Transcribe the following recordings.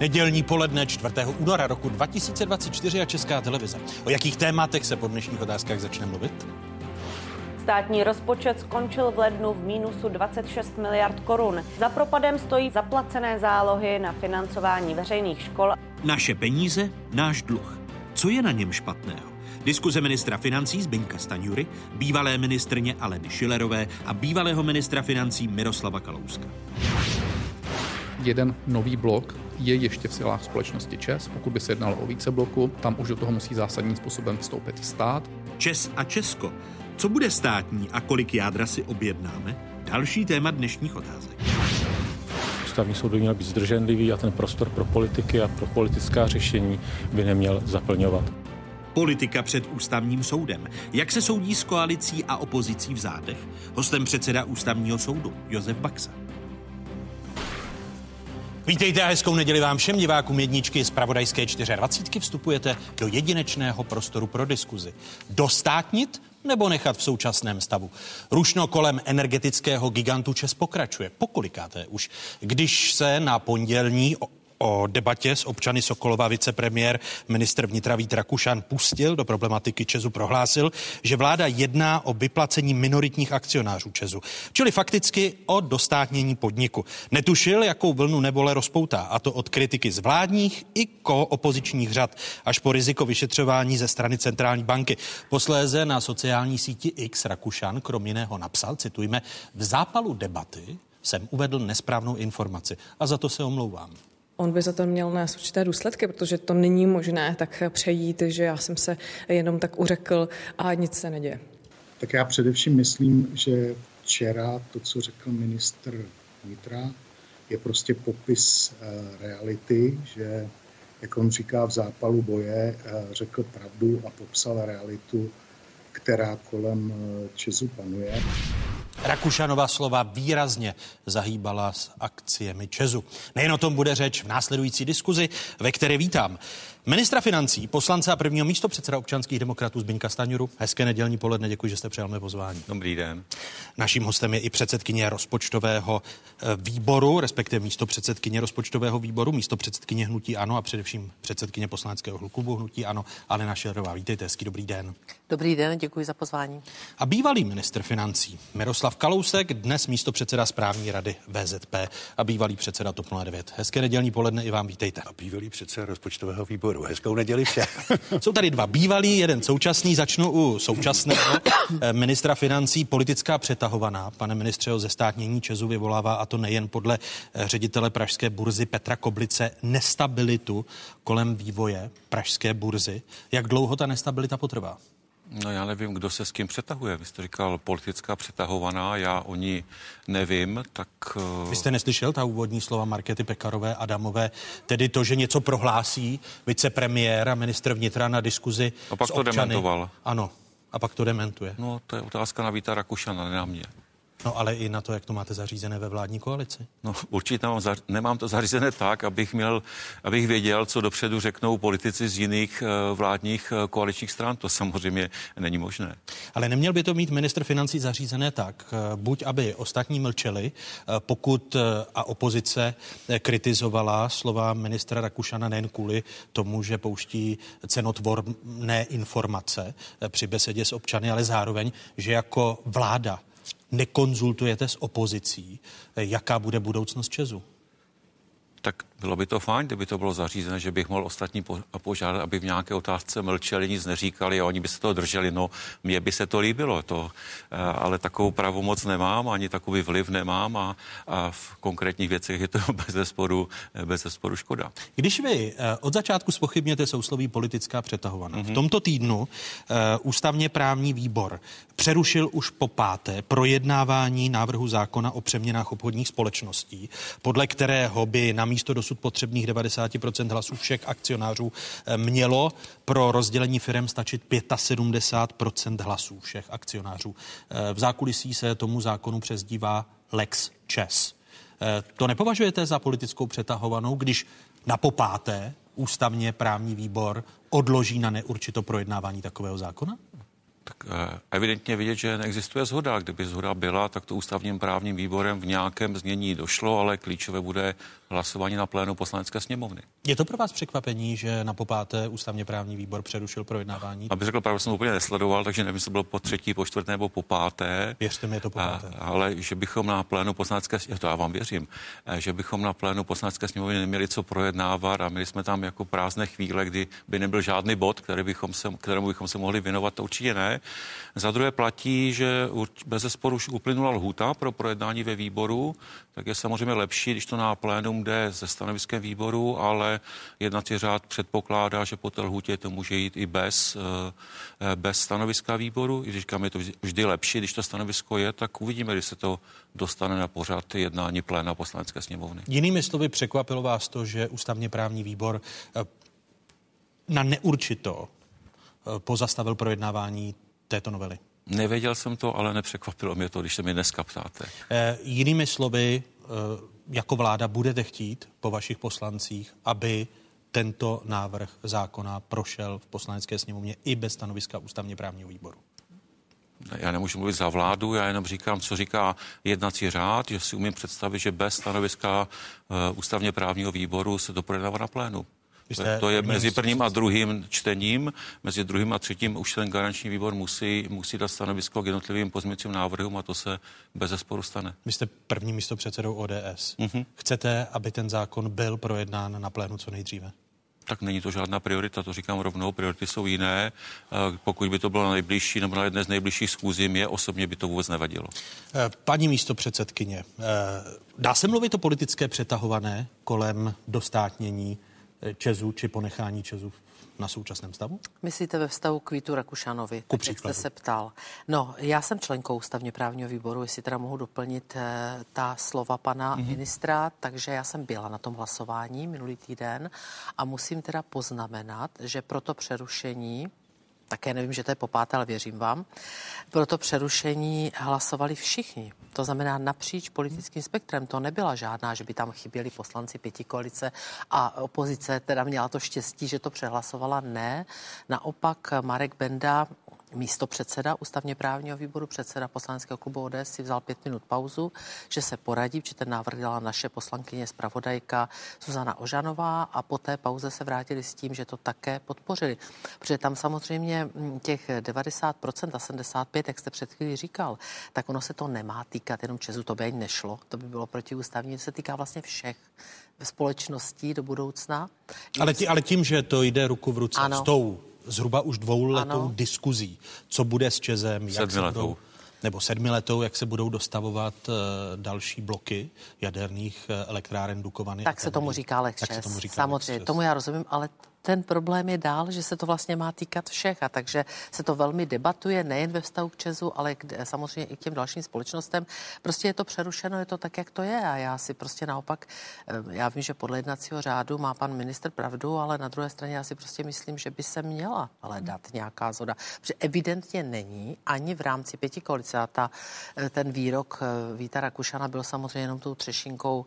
Nedělní poledne 4. února roku 2024 a Česká televize. O jakých tématech se po dnešních otázkách začne mluvit? Státní rozpočet skončil v lednu v mínusu 26 miliard korun. Za propadem stojí zaplacené zálohy na financování veřejných škol. Naše peníze, náš dluh. Co je na něm špatného? Diskuze ministra financí Zbyňka Staňury, bývalé ministrně Aleny Šilerové a bývalého ministra financí Miroslava Kalouska. Jeden nový blok je ještě v silách společnosti ČES. Pokud by se jednalo o více bloku, tam už do toho musí zásadním způsobem vstoupit stát. ČES a Česko. Co bude státní a kolik jádra si objednáme? Další téma dnešních otázek. Ústavní soud by měl být zdrženlivý a ten prostor pro politiky a pro politická řešení by neměl zaplňovat. Politika před ústavním soudem. Jak se soudí s koalicí a opozicí v zádech? Hostem předseda ústavního soudu Josef Baxa. Vítejte a hezkou neděli vám všem divákům jedničky z Pravodajské 24. Vstupujete do jedinečného prostoru pro diskuzi. Dostátnit nebo nechat v současném stavu. Rušno kolem energetického gigantu Čes pokračuje. Pokolikáté už. Když se na pondělní o debatě s občany Sokolova vicepremiér ministr vnitra Vít Rakušan pustil do problematiky Česu, prohlásil, že vláda jedná o vyplacení minoritních akcionářů Česu, čili fakticky o dostátnění podniku. Netušil, jakou vlnu nebole rozpoutá, a to od kritiky z vládních i ko opozičních řad, až po riziko vyšetřování ze strany centrální banky. Posléze na sociální síti X Rakušan krom jiného napsal, citujme, v zápalu debaty jsem uvedl nesprávnou informaci a za to se omlouvám on by za to měl nést určité důsledky, protože to není možné tak přejít, že já jsem se jenom tak uřekl a nic se neděje. Tak já především myslím, že včera to, co řekl ministr vnitra, je prostě popis eh, reality, že, jak on říká, v zápalu boje eh, řekl pravdu a popsal realitu, která kolem eh, Česu panuje. Rakušanova slova výrazně zahýbala s akciemi Česu. Nejen o tom bude řeč v následující diskuzi, ve které vítám Ministra financí, poslance a prvního místo předseda občanských demokratů Zbyňka Staňuru. Hezké nedělní poledne, děkuji, že jste přijal mé pozvání. Dobrý den. Naším hostem je i předsedkyně rozpočtového eh, výboru, respektive místo předsedkyně rozpočtového výboru, místo předsedkyně Hnutí Ano a především předsedkyně poslaneckého klubu Hnutí Ano, Alena Šerová. Vítejte, hezký dobrý den. Dobrý den, děkuji za pozvání. A bývalý minister financí Miroslav Kalousek, dnes místo předseda správní rady VZP a bývalý předseda TOP 09. Hezké nedělní poledne i vám vítejte. A bývalý předseda rozpočtového výboru výboru. Hezkou neděli vše. Jsou tady dva bývalí, jeden současný. Začnu u současného eh, ministra financí. Politická přetahovaná. Pane ministře, o zestátnění Česu vyvolává, a to nejen podle eh, ředitele Pražské burzy Petra Koblice, nestabilitu kolem vývoje Pražské burzy. Jak dlouho ta nestabilita potrvá? No já nevím, kdo se s kým přetahuje. Vy jste říkal politická přetahovaná, já o ní nevím, tak... Vy jste neslyšel ta úvodní slova Markety Pekarové, Adamové, tedy to, že něco prohlásí vicepremiér a ministr vnitra na diskuzi A pak s to občany. dementoval. Ano, a pak to dementuje. No to je otázka na Víta Rakušana, ne na mě. No ale i na to, jak to máte zařízené ve vládní koalici. No určitě nemám, zař- nemám to zařízené tak, abych měl, abych věděl, co dopředu řeknou politici z jiných uh, vládních uh, koaličních stran. To samozřejmě není možné. Ale neměl by to mít ministr financí zařízené tak, uh, buď aby ostatní mlčeli, pokud a opozice kritizovala slova ministra Rakušana nejen kvůli tomu, že pouští cenotvorné informace při besedě s občany, ale zároveň, že jako vláda nekonzultujete s opozicí, jaká bude budoucnost Česu? Tak bylo by to fajn, kdyby to bylo zařízené, že bych mohl ostatní po- požádat, aby v nějaké otázce mlčeli, nic neříkali a oni by se toho drželi. No, mně by se to líbilo, to, eh, ale takovou pravomoc nemám, ani takový vliv nemám a, a v konkrétních věcech je to bez zesporu, bez zesporu škoda. Když vy eh, od začátku spochybněte sousloví politická přetahovaná, mm-hmm. v tomto týdnu uh, ústavně právní výbor přerušil už po páté projednávání návrhu zákona o přeměnách obchodních společností, podle kterého by na místo dosud potřebných 90% hlasů všech akcionářů eh, mělo pro rozdělení firm stačit 75% hlasů všech akcionářů. Eh, V zákulisí se tomu zákonu přezdívá Lex Chess. Eh, To nepovažujete za politickou přetahovanou, když na popáté ústavně právní výbor odloží na neurčito projednávání takového zákona? Tak eh, evidentně vidět, že neexistuje zhoda. Kdyby zhoda byla, tak to ústavním právním výborem v nějakém znění došlo, ale klíčové bude hlasování na plénu poslanecké sněmovny. Je to pro vás překvapení, že na popáté ústavně právní výbor přerušil projednávání? Aby řekl, pravdu jsem úplně nesledoval, takže nevím, jestli bylo po třetí, po čtvrté nebo po páté. Věřte mi, je to po páté. Ale že bychom na plénu poslanecké, to já vám věřím, eh, že bychom na plénu poslanecké sněmovny neměli co projednávat a měli jsme tam jako prázdné chvíle, kdy by nebyl žádný bod, který bychom se, kterému bychom se mohli věnovat, to určitě ne. Za druhé platí, že bez zesporu už uplynula lhůta pro projednání ve výboru, tak je samozřejmě lepší, když to na plénum jde ze stanoviskem výboru, ale jednací řád předpokládá, že po té lhůtě to může jít i bez, eh, bez stanoviska výboru. I když říkám, je to vždy lepší, když to stanovisko je, tak uvidíme, když se to dostane na pořad jednání pléna poslanecké sněmovny. Jinými slovy, překvapilo vás to, že ústavně právní výbor eh, na neurčito eh, pozastavil projednávání této novely? Nevěděl jsem to, ale nepřekvapilo mě to, když se mi dneska ptáte. E, jinými slovy, e, jako vláda budete chtít po vašich poslancích, aby tento návrh zákona prošel v poslanecké sněmovně i bez stanoviska ústavně právního výboru? Já nemůžu mluvit za vládu, já jenom říkám, co říká jednací řád, že si umím představit, že bez stanoviska uh, ústavně právního výboru se to projednává na plénu. Jste to je mezi prvním a druhým čtením, mezi druhým a třetím už ten garanční výbor musí, musí dát stanovisko k jednotlivým pozměňovacím návrhům a to se bez zesporu stane. Vy jste první místo předsedou ODS. Mm-hmm. Chcete, aby ten zákon byl projednán na plénu co nejdříve? tak není to žádná priorita, to říkám rovnou, priority jsou jiné. Eh, pokud by to bylo na nejbližší nebo na jedné z nejbližších schůzí, mě osobně by to vůbec nevadilo. Eh, paní místo předsedkyně, eh, dá se mluvit o politické přetahované kolem dostátnění Česu či ponechání Česu na současném stavu? Myslíte ve vztahu k Vítu Rakušanovi? Ku tak, jak jste se ptal. No, já jsem členkou ústavně právního výboru, jestli teda mohu doplnit eh, ta slova pana mm-hmm. ministra, takže já jsem byla na tom hlasování minulý týden a musím teda poznamenat, že pro to přerušení také nevím, že to je popáté, ale věřím vám. Pro to přerušení hlasovali všichni. To znamená napříč politickým spektrem. To nebyla žádná, že by tam chyběli poslanci pěti koalice a opozice teda měla to štěstí, že to přehlasovala. Ne. Naopak Marek Benda místo předseda ústavně právního výboru, předseda poslaneckého klubu ODS si vzal pět minut pauzu, že se poradí, že ten návrh dala naše poslankyně zpravodajka Zuzana Ožanová a po té pauze se vrátili s tím, že to také podpořili. Protože tam samozřejmě mm, těch 90% a 75%, jak jste před chvílí říkal, tak ono se to nemá týkat jenom Česu, to by ani nešlo, to by bylo protiústavní, se týká vlastně všech společností do budoucna. Ale, tí, ale tím, že to jde ruku v ruce ano. s tou zhruba už dvouletou ano. diskuzí, co bude s Čezem, jak se budou, nebo sedmiletou, jak se budou dostavovat uh, další bloky jaderných uh, elektráren Dukovany. Tak se tomu říká Lex Samozřejmě, tomu já rozumím, ale ten problém je dál, že se to vlastně má týkat všech a takže se to velmi debatuje nejen ve vztahu k Česu, ale k, samozřejmě i k těm dalším společnostem. Prostě je to přerušeno, je to tak, jak to je a já si prostě naopak, eh, já vím, že podle jednacího řádu má pan minister pravdu, ale na druhé straně já si prostě myslím, že by se měla hledat nějaká zoda. Protože evidentně není ani v rámci pěti koalice a ta, eh, ten výrok eh, Víta Rakušana byl samozřejmě jenom tou třešinkou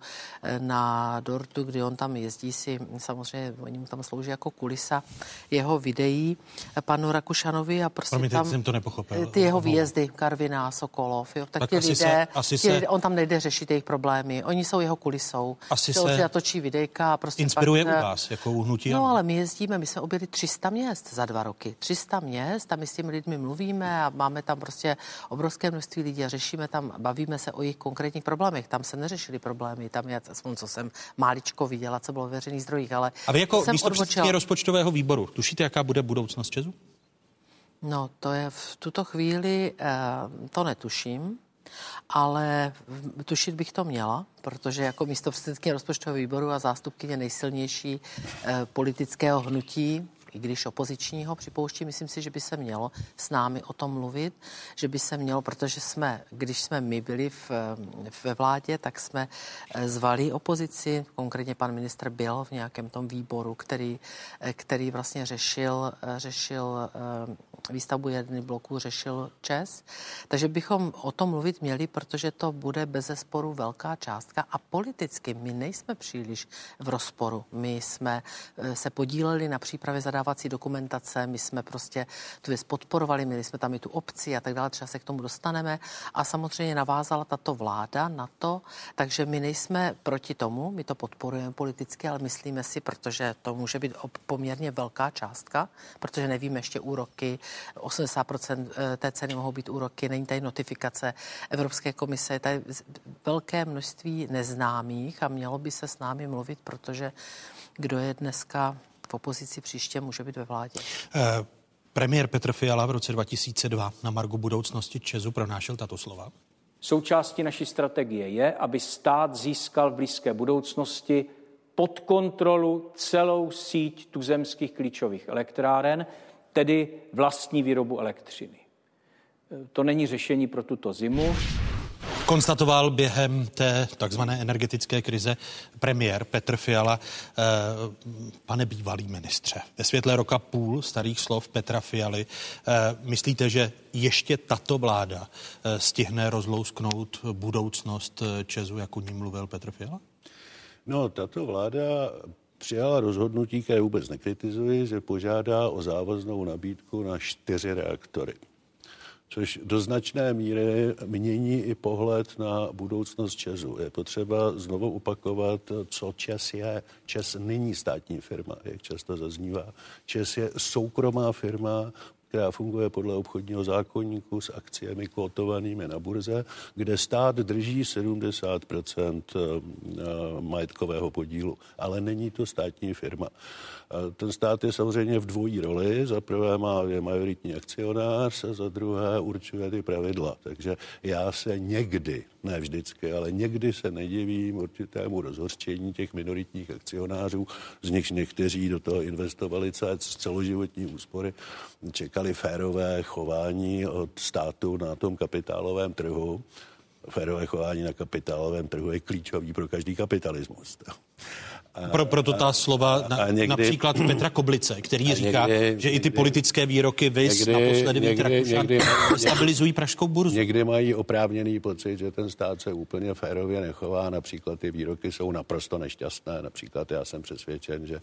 na dortu, kdy on tam jezdí si, samozřejmě oni mu tam slouží jako kulisa jeho videí panu Rakušanovi a prostě Promiňte, tam jsem to nepochopil. ty jeho výjezdy, Karviná, Sokolov, jo, tak, tak ty lidé, se, asi ty, se... on tam nejde řešit jejich problémy, oni jsou jeho kulisou. Asi se natočí videjka a prostě inspiruje pak, u vás, jako u hnutí. No, ale my jezdíme, my jsme objeli 300 měst za dva roky. 300 měst a my s těmi lidmi mluvíme a máme tam prostě obrovské množství lidí a řešíme tam, bavíme se o jejich konkrétních problémech. Tam se neřešili problémy, tam je, aspoň co jsem máličko viděla, co bylo v veřejných zdrojích, ale a vy jako místo předsedkyně rozpočtového výboru, tušíte, jaká bude budoucnost Česu? No, to je v tuto chvíli, eh, to netuším, ale tušit bych to měla, protože jako místo předsedkyně rozpočtového výboru a zástupkyně nejsilnější eh, politického hnutí i když opozičního připouští, myslím si, že by se mělo s námi o tom mluvit, že by se mělo, protože jsme, když jsme my byli v, ve vládě, tak jsme eh, zvali opozici, konkrétně pan ministr byl v nějakém tom výboru, který, eh, který vlastně řešil, eh, řešil výstavbu jedny bloků řešil ČES. Takže bychom o tom mluvit měli, protože to bude bez zesporu velká částka a politicky my nejsme příliš v rozporu. My jsme eh, se podíleli na přípravě zadávací dokumentace, my jsme prostě tu věc podporovali, měli jsme tam i tu obci a tak dále, třeba se k tomu dostaneme a samozřejmě navázala tato vláda na to, takže my nejsme proti tomu, my to podporujeme politicky, ale myslíme si, protože to může být poměrně velká částka, protože nevíme ještě úroky, 80% eh, té ceny mohou být úroky, není tady notifikace Evropské komise, je tady velké množství neznámých a mělo by se s námi mluvit, protože kdo je dneska v opozici příště, může být ve vládě. Uh... Premiér Petr Fiala v roce 2002 na Margu budoucnosti Česu pronášel tato slova. Součástí naší strategie je, aby stát získal v blízké budoucnosti pod kontrolu celou síť tuzemských klíčových elektráren, tedy vlastní výrobu elektřiny. To není řešení pro tuto zimu. Konstatoval během té takzvané energetické krize premiér Petr Fiala, eh, pane bývalý ministře, ve světle roka půl starých slov Petra Fialy, eh, myslíte, že ještě tato vláda eh, stihne rozlousknout budoucnost Česu, jak o ní mluvil Petr Fiala? No, tato vláda přijala rozhodnutí, které vůbec nekritizuji, že požádá o závaznou nabídku na čtyři reaktory což do značné míry mění i pohled na budoucnost Česu. Je potřeba znovu opakovat, co Čes je. Čes není státní firma, jak často zaznívá. Čes je soukromá firma, která funguje podle obchodního zákonníku s akciemi kotovanými na burze, kde stát drží 70 eh, majetkového podílu, ale není to státní firma. Ten stát je samozřejmě v dvojí roli. Za prvé má, je majoritní akcionář a za druhé určuje ty pravidla. Takže já se někdy, ne vždycky, ale někdy se nedivím určitému rozhořčení těch minoritních akcionářů, z nichž někteří do toho investovali celoživotní úspory, čekali férové chování od státu na tom kapitálovém trhu. Férové chování na kapitálovém trhu je klíčový pro každý kapitalismus. Pro, proto ta slova na, někdy, například Petra Koblice, který říká, někdy, že i ty politické výroky vys někdy, naposledy někdy, někdy, stabilizují pražskou burzu. Někdy mají oprávněný pocit, že ten stát se úplně férově nechová. Například ty výroky jsou naprosto nešťastné. Například já jsem přesvědčen, že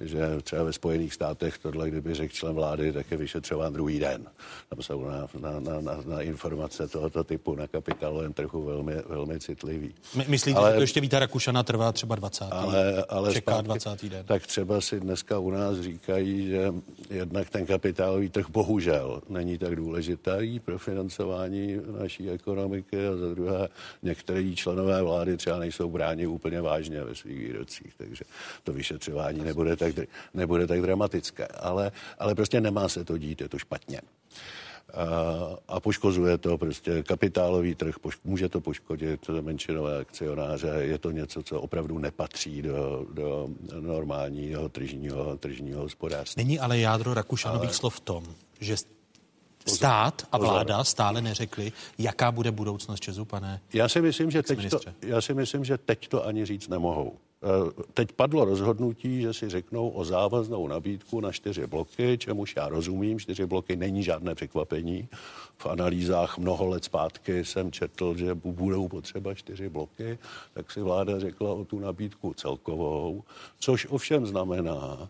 že třeba ve Spojených státech tohle, kdyby řekl člen vlády, tak je vyšetřován druhý den. Tam jsou na, na, na, na, na informace tohoto typu na kapitálovém trhu velmi, velmi citlivý. My, myslíte, ale, že to ještě Víta Rakušana trvá třeba 20. Ale, ale čeká zpátky, 20. den? Tak třeba si dneska u nás říkají, že jednak ten kapitálový trh bohužel není tak důležitý pro financování naší ekonomiky a za druhé některé členové vlády třeba nejsou bráni úplně vážně ve svých výrocích, takže to vyšetřování nebude tak tak, nebude tak dramatické. Ale, ale prostě nemá se to dít, je to špatně. A, a poškozuje to prostě kapitálový trh, poš, může to poškodit menšinové akcionáře, je to něco, co opravdu nepatří do, do normálního tržního, tržního hospodářství. Není ale jádro Rakušanových ale... slov v tom, že stát a vláda stále neřekli, jaká bude budoucnost Česu, pane já si myslím, že teď to, Já si myslím, že teď to ani říct nemohou. Eh, teď padlo rozhodnutí, že si řeknou o závaznou nabídku na čtyři bloky, čemuž já rozumím. Čtyři bloky není žádné překvapení. V analýzách mnoho let zpátky jsem četl, že budou potřeba čtyři bloky, tak si vláda řekla o tu nabídku celkovou, což ovšem znamená,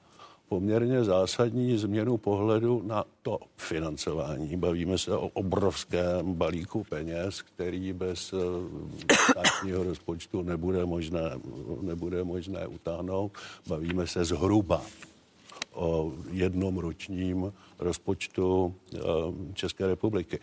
poměrně zásadní změnu pohledu na to financování. Bavíme se o obrovském balíku peněz, který bez eh, státního rozpočtu nebude možné, nebude možné utáhnout. Bavíme se zhruba o jednom ročním rozpočtu eh, České republiky.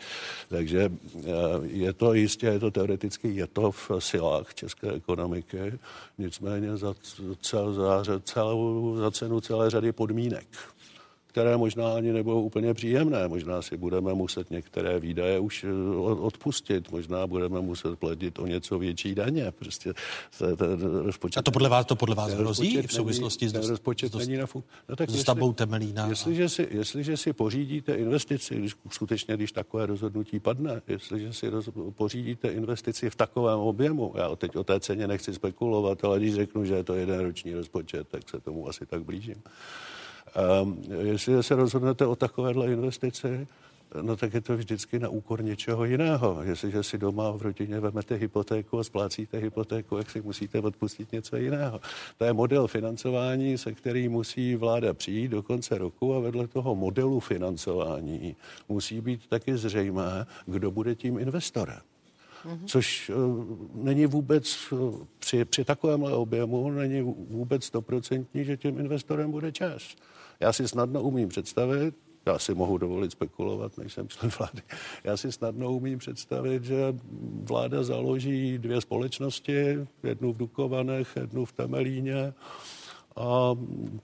Takže eh, je to jistě, je to teoreticky, je to v silách české ekonomiky, nicméně za, cel, za, celou, za cenu celé řady podmínek které možná ani nebudou úplně příjemné. Možná si budeme muset některé výdaje už eh, odpustit, možná budeme muset platit o něco větší daně. Prostě ten rozpočet... A to podle vás, to podle vás hrozí v souvislosti není, s, rozpočet s, není na fun... no, tak s stavbou Temelína? Jestliže si, jestliže si pořídíte investici, když, skutečně, když takové rozhodnutí padne, jestliže si roz, pořídíte investici v takovém objemu, já teď o té ceně nechci spekulovat, ale když řeknu, že je to jeden roční rozpočet, tak se tomu asi tak blížím Um, jestli se rozhodnete o takovéhle investici, no tak je to vždycky na úkor něčeho jiného. Jestliže si doma v rodině vemete hypotéku a splácíte hypotéku, jak si musíte odpustit něco jiného. To je model financování, se který musí vláda přijít do konce roku a vedle toho modelu financování musí být taky zřejmé, kdo bude tím investorem. Mm-hmm. Což uh, není vůbec uh, při, při takovémhle objemu není vůbec stoprocentní, že tím investorem bude čas. Já si snadno umím představit, já si mohu dovolit spekulovat, nejsem člen vlády. Já si snadno umím představit, že vláda založí dvě společnosti, jednu v Dukovanech, jednu v Temelíně, a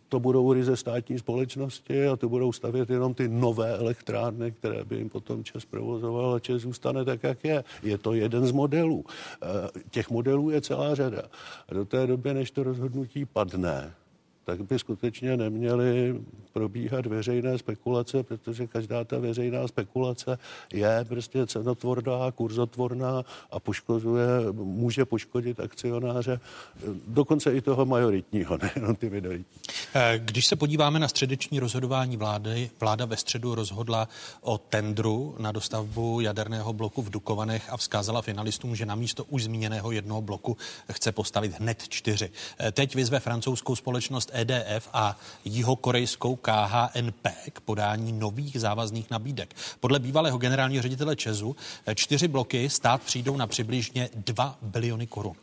to budou ryze státní společnosti a to budou stavět jenom ty nové elektrárny, které by jim potom Čes provozoval a Čes zůstane tak, jak je. Je to jeden z modelů. E, těch modelů je celá řada. A do té doby, než to rozhodnutí padne, tak by skutečně neměly probíhat veřejné spekulace, protože každá ta veřejná spekulace je prostě cenotvorná, kurzotvorná a poškozuje, může poškodit akcionáře, dokonce i toho majoritního, nejenom ty minoritní. Eh, když se podíváme na středeční rozhodování vlády, vláda ve středu rozhodla o tendru na dostavbu jaderného bloku v Dukovanech a vzkázala finalistům, že na místo už zmíněného jednoho bloku chce postavit hned čtyři. Eh, teď vyzve francouzskou společnost EDF a jihokorejskou KHNP k podání nových závazných nabídek. Podle bývalého generálního ředitele Česu čtyři bloky stát přijdou na přibližně 2 biliony korun.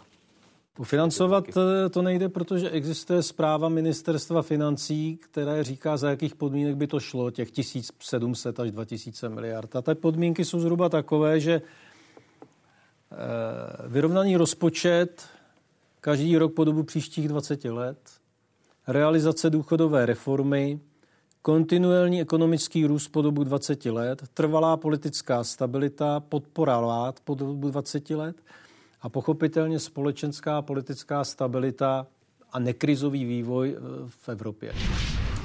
Ufinancovat eh, to nejde, protože existuje zpráva ministerstva financí, které říká, za jakých podmínek by to šlo, těch 1700 až 2000 miliard. A ty podmínky jsou zhruba takové, že eh, vyrovnaný rozpočet každý rok po dobu příštích 20 let, realizace důchodové reformy, kontinuální ekonomický růst po dobu 20 let, trvalá politická stabilita, podpora vlád po dobu 20 let a pochopitelně společenská politická stabilita a nekrizový vývoj eh, v Evropě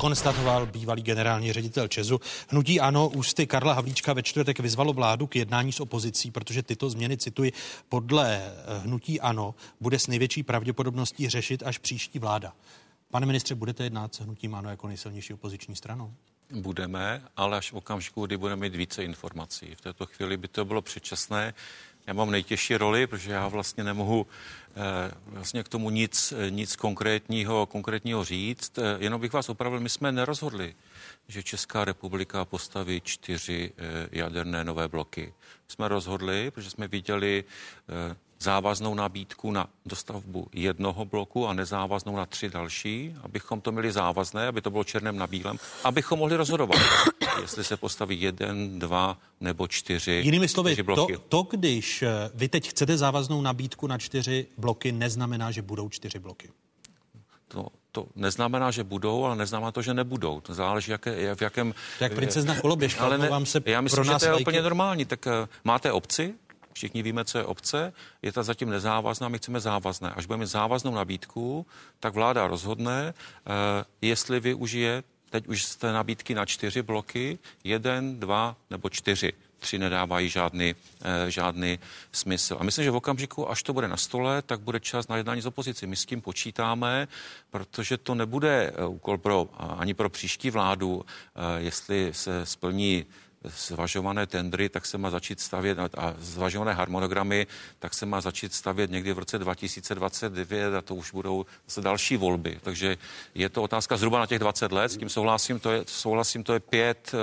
konstatoval bývalý generální ředitel Česu. Hnutí Ano ústy Karla Havlíčka ve čtvrtek vyzvalo vládu k jednání s opozicí, protože tyto změny, cituji, podle eh, Hnutí Ano bude s největší pravděpodobností řešit až příští vláda. Pane ministře, budete jednat s hnutím ANO jako nejsilnější opoziční stranou? Budeme, ale až v okamžiku, kdy budeme mít více informací. V této chvíli by to bylo předčasné. Já mám nejtěžší roli, protože já vlastně nemohu eh, vlastně k tomu nic, nic konkrétního, konkrétního říct. Eh, jenom bych vás opravil, my jsme nerozhodli, že Česká republika postaví čtyři eh, jaderné nové bloky. Jsme rozhodli, protože jsme viděli závaznou nabídku na dostavbu jednoho bloku a nezávaznou na tři další, abychom to měli závazné, aby to bylo černém na bílém, abychom mohli rozhodovat, jestli se postaví jeden, dva nebo čtyři. Jinými slovy, to, to, když eh, vy teď chcete závaznou nabídku na čtyři bloky, neznamená, že budou čtyři bloky. To, to neznamená, že budou, ale neznamená to, že nebudou. To záleží, jaké, v jakém... Tak princezna koloběžka, ale ne, vám se Já myslím, že to je lajky... úplně normální. Tak uh, máte obci, Všichni víme, co je obce, je ta zatím nezávazná, my chceme závazné. Až budeme závaznou nabídku, tak vláda rozhodne, uh, jestli využije teď už jste nabídky na čtyři bloky, jeden, dva nebo čtyři. Tři nedávají žádný, eh, žádný smysl. A myslím, že v okamžiku, až to bude na stole, tak bude čas na jednání s opozicí. My s tím počítáme, protože to nebude eh, úkol pro, ani pro příští vládu, eh, jestli se splní zvažované tendry, tak se má začít stavět a zvažované harmonogramy, tak se má začít stavět někdy v roce 2029 a to už budou zase další volby. Takže je to otázka zhruba na těch 20 let, s tím souhlasím, to je, souhlasím, to je pět uh,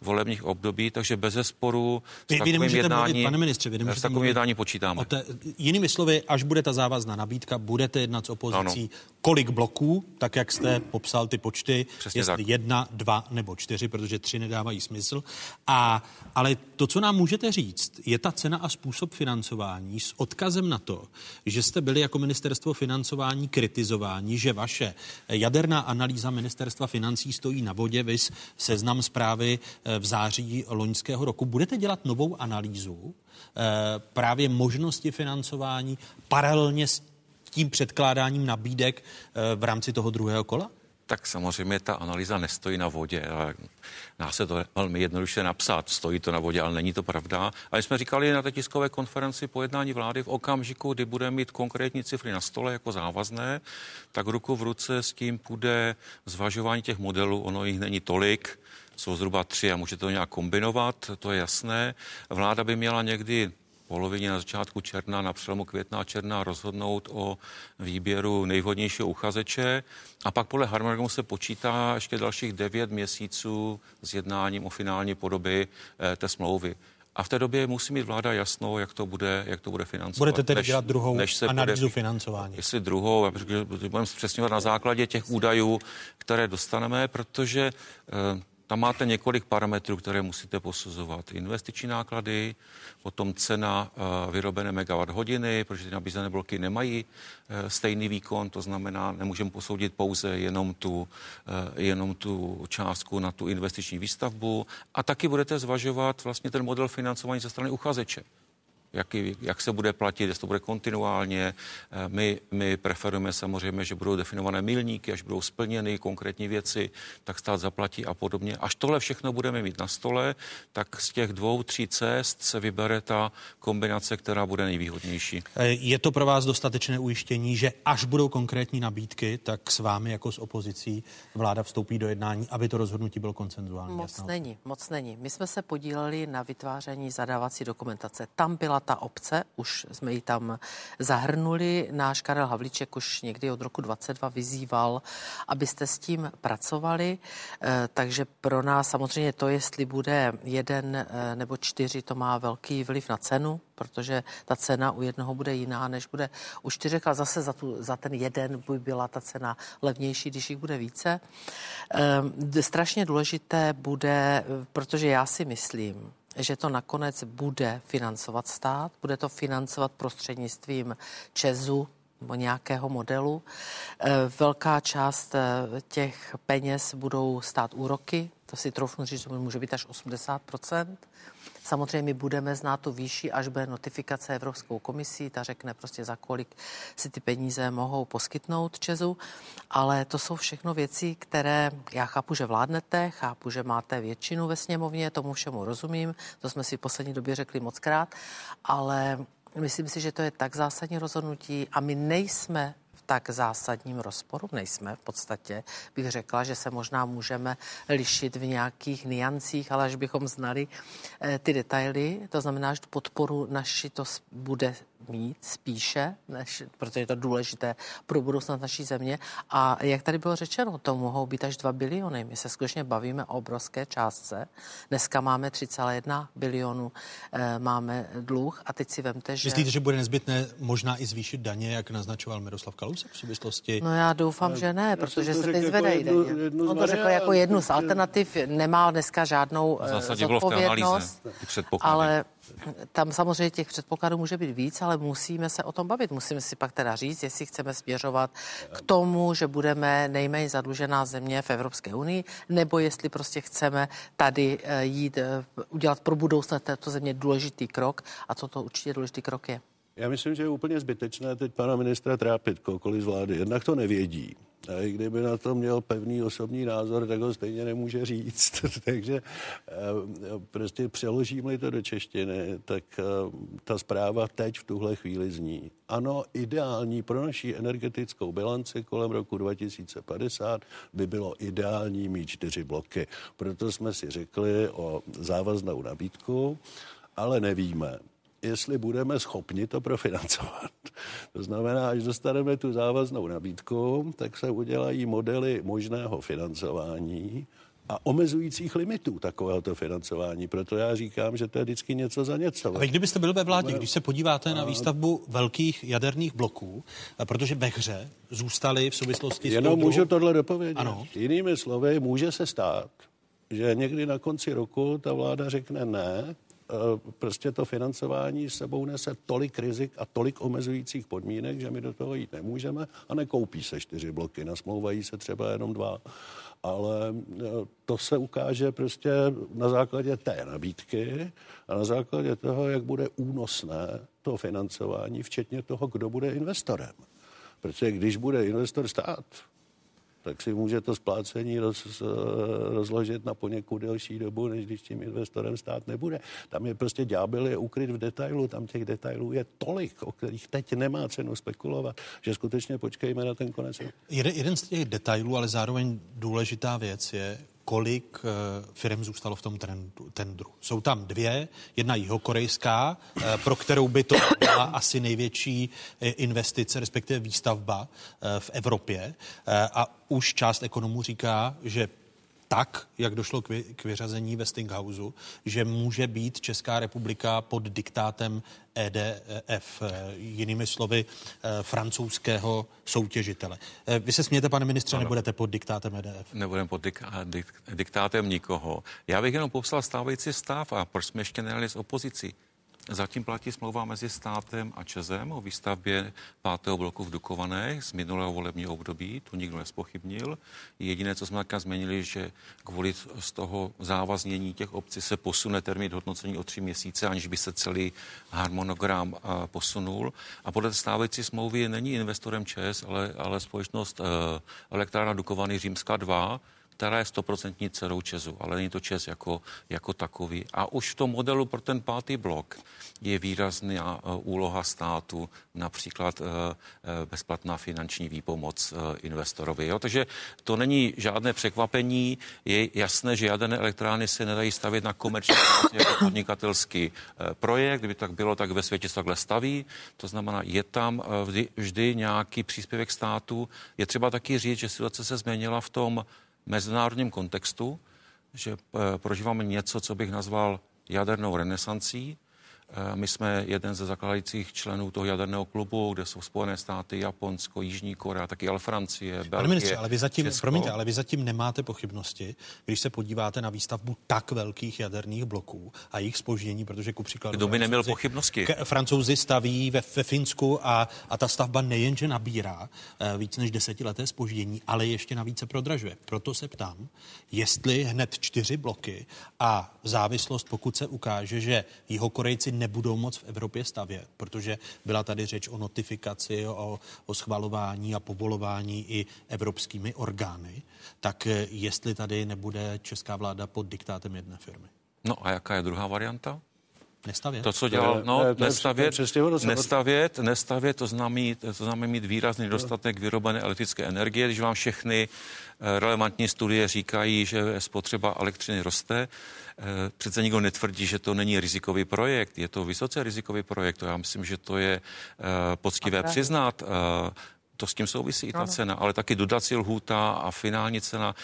volebních období, takže bez sporu s vy, takovým vy jednání, mluvit, pane ministře, vy s takovým jednání počítáme. Te, jinými slovy, až bude ta závazná nabídka, budete jednat s opozicí, ano. kolik bloků, tak jak jste popsal ty počty, Přesně jestli tak. jedna, dva nebo čtyři, protože tři nedávají smysl. A, ale to, co nám můžete říct, je ta cena a způsob financování s odkazem na to, že jste byli jako ministerstvo financování kritizováni, že vaše jaderná analýza ministerstva financí stojí na vodě, vys seznam zprávy eh, v září loňského roku. Budete dělat novou analýzu eh, právě možnosti financování paralelně s tím předkládáním nabídek eh, v rámci toho druhého kola? Tak samozřejmě ta analýza nestojí na vodě. Dá se to velmi jednoduše napsat, stojí to na vodě, ale není to pravda. A jsme říkali na té tiskové konferenci po jednání vlády v okamžiku, kdy budeme mít konkrétní cifry na stole jako závazné, tak ruku v ruce s tím půjde zvažování těch modelů. Ono jich není tolik, jsou zhruba tři a můžete to nějak kombinovat, to je jasné. Vláda by měla někdy polovině na začátku června, na přelomu května a června rozhodnout o výběru nejvhodnějšího uchazeče a pak podle harmonogramu se počítá ještě dalších devět měsíců s jednáním o finální podoby eh, té smlouvy. A v té době musí mít vláda jasno, jak to bude, jak to bude financovat. Budete tedy než, dělat druhou než se analýzu bude, financování? Jestli druhou, protože budeme zpřesňovat na základě těch údajů, které dostaneme, protože eh, tam máte několik parametrů, které musíte posuzovat. Investiční náklady, potom cena uh, vyrobené megawatt hodiny, protože ty nabízené bloky nemají uh, stejný výkon, to znamená, nemůžeme posoudit pouze jenom tu, uh, jenom tu částku na tu investiční výstavbu. A taky budete zvažovat vlastně ten model financování ze strany uchazeče jak, jak se bude platit, jestli to bude kontinuálně. Eh, my, my preferujeme samozřejmě, že budou definované milníky, až budou splněny konkrétní věci, tak stát zaplatí a podobně. Až tohle všechno budeme mít na stole, tak z těch dvou, tří cest se vybere ta kombinace, která bude nejvýhodnější. Eh, je to pro vás dostatečné ujištění, že až budou konkrétní nabídky, tak s vámi jako s opozicí vláda vstoupí do jednání, aby to rozhodnutí bylo koncenzuální? Moc není, moc není. My jsme se podíleli na vytváření zadávací dokumentace. Tam byla ta obce, už jsme ji tam zahrnuli. Náš Karel Havlíček už někdy od roku 22 vyzýval, abyste s tím pracovali, eh, takže pro nás samozřejmě to, jestli bude jeden eh, nebo čtyři, to má velký vliv na cenu, protože ta cena u jednoho bude jiná, než bude u čtyřech, a zase za, tu, za ten jeden by byla ta cena levnější, když jich bude více. E, strašně důležité bude, protože já si myslím, že to nakonec bude financovat stát, bude to financovat prostřednictvím Česu, nebo nějakého modelu. Eh, velká část eh, těch peněz budou stát úroky, to si troufnu říct, že může být až 80 Samozřejmě budeme znát tu výši, až bude notifikace Evropskou komisí, ta řekne prostě za kolik si ty peníze mohou poskytnout Česu, ale to jsou všechno věci, které já chápu, že vládnete, chápu, že máte většinu ve sněmovně, tomu všemu rozumím, to jsme si v poslední době řekli moc krát, ale myslím si, že to je tak zásadní rozhodnutí a my nejsme tak zásadním rozporu nejsme. V podstatě bych řekla, že se možná můžeme lišit v nějakých niancích, ale až bychom znali eh, ty detaily, to znamená, že podporu naši to bude mít spíše, než, protože je to důležité pro budoucnost naší země. A jak tady bylo řečeno, to mohou být až 2 biliony. My se skutečně bavíme o obrovské částce. Dneska máme 3,1 bilionu, e, máme dluh a teď si vemte, že... Myslíte, že bude nezbytné možná i zvýšit daně, jak naznačoval Miroslav Kalousek v souvislosti? No já doufám, že ne, protože se teď jako zvedají jako jednu, jednu On to řekl jako jednu z alternativ, nemá dneska žádnou zásadě zodpovědnost, bylo v ale tam samozřejmě těch předpokladů může být víc, ale musíme se o tom bavit. Musíme si pak teda říct, jestli chceme směřovat k tomu, že budeme nejméně zadlužená země v Evropské unii, nebo jestli prostě chceme tady eh, jít, eh, udělat pro budoucnost této země důležitý krok a toto určitě důležitý krok je. Já myslím, že je úplně zbytečné teď pana ministra trápit kohokoliv z vlády. Jednak to nevědí. A i kdyby na to měl pevný osobní názor, tak ho stejně nemůže říct. Takže eh, prostě přeložím-li to do češtiny, tak eh, ta zpráva teď v tuhle chvíli zní. Ano, ideální pro naší energetickou bilanci kolem roku 2050 by bylo ideální mít čtyři bloky. Proto jsme si řekli o závaznou nabídku, ale nevíme, jestli budeme schopni to profinancovat. To znamená, až dostaneme tu závaznou nabídku, tak se udělají modely možného financování a omezujících limitů takovéhoto financování. Proto já říkám, že to je vždycky něco za něco. A vy kdybyste byl ve vládě, když se podíváte na výstavbu velkých jaderných bloků, protože ve hře zůstaly v souvislosti s Jenom můžu tohle dopovědět. Ano. Jinými slovy, může se stát, že někdy na konci roku ta vláda řekne ne, prostě to financování sebou nese tolik rizik a tolik omezujících podmínek, že my do toho jít nemůžeme a nekoupí se čtyři bloky, nasmlouvají se třeba jenom dva. Ale eh, to se ukáže prostě na základě té nabídky a na základě toho, jak bude únosné to financování, včetně toho, kdo bude investorem. Protože když bude investor stát, tak si může to splácení roz, rozložit na poněkud delší dobu, než když tím investorem stát nebude. Tam je prostě ďábel je ukryt v detailu, tam těch detailů je tolik, o kterých teď nemá cenu spekulovat, že skutečně počkejme na ten konec. Jeden, jeden z těch detailů, ale zároveň důležitá věc je, kolik eh, firm zůstalo v tom trendu, tendru. Jsou tam dvě, jedna jihokorejská, eh, pro kterou by to byla asi největší eh, investice, respektive výstavba v Evropě. A už část ekonomů říká, že tak, jak došlo k, vy, k vyřazení Westinghouse, že může být Česká republika pod diktátem EDF, jinými slovy eh, francouzského soutěžitele. Eh, vy se smějete, pane ministře, ano. nebudete pod diktátem EDF? Nebudeme pod dik, dik, diktátem nikoho. Já bych jenom popsal stávající stav a proč jsme ještě nejeli s opozicí. Zatím platí smlouva mezi státem a Čezem o výstavbě pátého bloku v Dukovanech z minulého volebního období. To nikdo nespochybnil. Jediné, co jsme také změnili, že kvůli z toho závaznění těch obcí se posune termín hodnocení o tři měsíce, aniž by se celý harmonogram posunul. A podle stávající smlouvy není investorem ČES, ale, ale společnost e, elektrárna Dukovany Římská 2, která je stoprocentní dcerou Česu, ale není to Čes jako, jako takový. A už v tom modelu pro ten pátý blok je výrazná uh, úloha státu, například uh, uh, bezplatná finanční výpomoc investorovi. Jo? Takže to není žádné překvapení. Je jasné, že jaderné elektrárny se nedají stavět na komerční jako podnikatelský projekt. Kdyby tak bylo, tak ve světě se takhle staví. To znamená, je tam vždy, vždy nějaký příspěvek státu. Je třeba taky říct, že situace se změnila v tom, mezinárodním kontextu, že eh, prožíváme něco, co bych nazval jadernou renesancí, my jsme jeden ze zakládajících členů toho jaderného klubu, kde jsou Spojené státy, Japonsko, Jižní Korea, taky ale Francie, Belgie, Pane ministře, ale vy zatím, Česko. promiňte, ale vy zatím nemáte pochybnosti, když se podíváte na výstavbu tak velkých jaderných bloků a jejich spoždění, protože ku příkladu... Kdo by neměl pochybnosti? K, francouzi staví ve, ve Finsku a, a ta stavba nejenže nabírá uh, víc než desetileté spoždění, ale ještě navíc se prodražuje. Proto se ptám, jestli hned čtyři bloky a závislost, pokud se ukáže, že jihokorejci nebudou moc v Evropě stavět, protože byla tady řeč o notifikaci, o, o schvalování a povolování i evropskými orgány, tak eh, jestli tady nebude česká vláda pod diktátem jedné firmy. No a jaká je druhá varianta? Nestavět. To, co dělal, no, je, to nestavět, to nestavět, nestavět, to znamená, to znamená mít výrazný dostatek vyrobené elektrické energie, když vám všechny eh, relevantní studie říkají, že spotřeba elektřiny roste, Eh, přece nikdo netvrdí, že to není rizikový projekt. Je to vysoce rizikový projekt. Já myslím, že to je eh, poctivé přiznat. Eh, to s tím souvisí i ta cena, ale taky dodací lhůta a finální cena.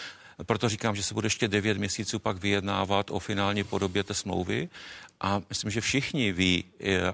Proto říkám, že se bude ještě 9 měsíců pak vyjednávat o finální podobě té smlouvy a myslím, že všichni ví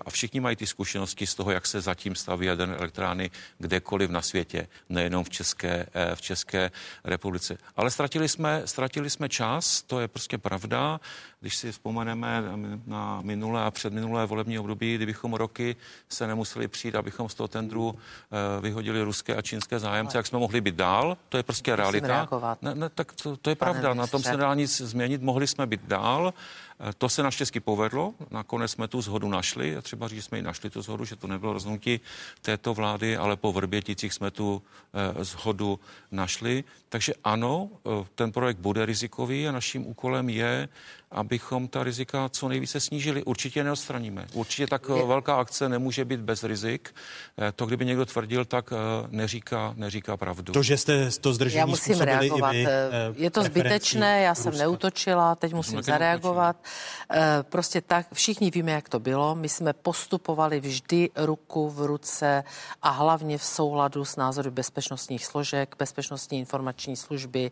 a všichni mají ty zkušenosti z toho, jak se zatím staví jaderné elektrárny kdekoliv na světě, nejenom v České, eh, v České republice. Ale ztratili jsme, ztratili jsme čas, to je prostě pravda. Když si vzpomeneme na minulé a předminulé volební období, kdybychom roky se nemuseli přijít, abychom z toho tendru eh, vyhodili ruské a čínské zájemce, jak jsme mohli být dál, to je prostě realita. Ne, ne, tak to, to je Pane pravda, na tom se nedá nic změnit, mohli jsme být dál. Eh, to se naštěstí povedlo, nakonec jsme tu zhodu našli, a třeba říct, že jsme ji našli tu zhodu, že to nebylo rozhodnutí této vlády, ale po Vrběticích jsme tu eh, zhodu našli. Takže ano, eh, ten projekt bude rizikový a naším úkolem je abychom ta rizika co nejvíce snížili. Určitě neodstraníme. Určitě tak je... velká akce nemůže být bez rizik. Eh, to, kdyby někdo tvrdil, tak eh, neříká, neříká pravdu. To, že jste to zdržení Já musím reagovat. Vy, eh, je to zbytečné, já jsem neutočila, teď musím zareagovat. Prostě tak, všichni víme, jak to bylo. My jsme postupovali vždy ruku v ruce a hlavně v souladu s názory bezpečnostních složek, bezpečnostní informační služby,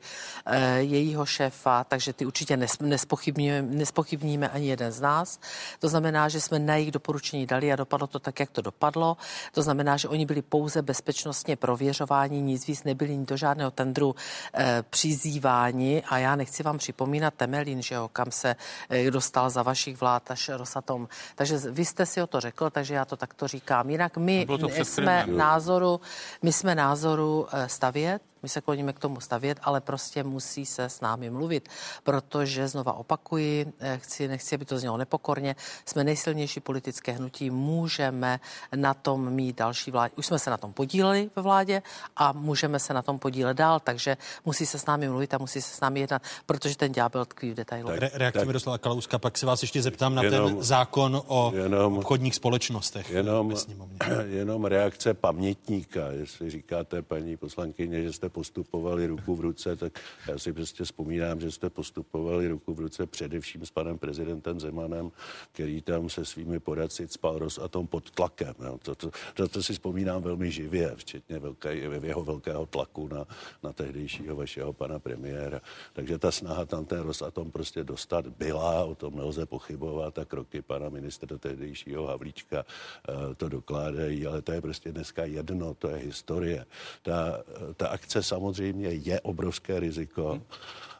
jejího šéfa, takže ty určitě nespochybní nespochybníme, nespochybníme ani jeden z nás. To znamená, že jsme na jejich doporučení dali a dopadlo to tak, jak to dopadlo. To znamená, že oni byli pouze bezpečnostně prověřováni, nic víc nebyli do žádného tendru e, přizýváni a já nechci vám připomínat Temelín, že jo, kam se e, dostal za vašich vlád až Rosatom. Takže vy jste si o to řekl, takže já to takto říkám. Jinak my jsme názoru, my jsme názoru stavět, My se kloníme k tomu stavět, ale prostě musí se s námi mluvit, protože znova opakuji, eh, chci, nechci, aby to znělo nepokorně, jsme nejsilnější politické hnutí, můžeme na tom mít další vládě. Už jsme se na tom podíleli ve vládě a můžeme se na tom podílet dál, takže musí se s námi mluvit a musí se s námi jednat, protože ten ďábel tkví v detailu. Re- reakce Miroslava Kalouska, pak se vás ještě zeptám na jenom, ten zákon o jenom, obchodních společnostech. Jenom, jenom reakce pamětníka, jestli říkáte paní poslankyně, že jste postupovali ruku v ruce, tak já si prostě vzpomínám, že jste postupovali ruku v ruce především s panem prezidentem Zemanem, který tam se svými poradci spal Rosatom pod tlakem. Jo. To, to, to, to si vzpomínám velmi živě, včetně velké, jeho velkého tlaku na, na tehdejšího vašeho pana premiéra. Takže ta snaha tam ten Rosatom prostě dostat byla, o tom nelze pochybovat a kroky pana ministra tehdejšího Havlíčka eh, to dokládají, ale to je prostě dneska jedno, to je historie. Ta, ta akce samozřejmě je obrovské riziko. Hmm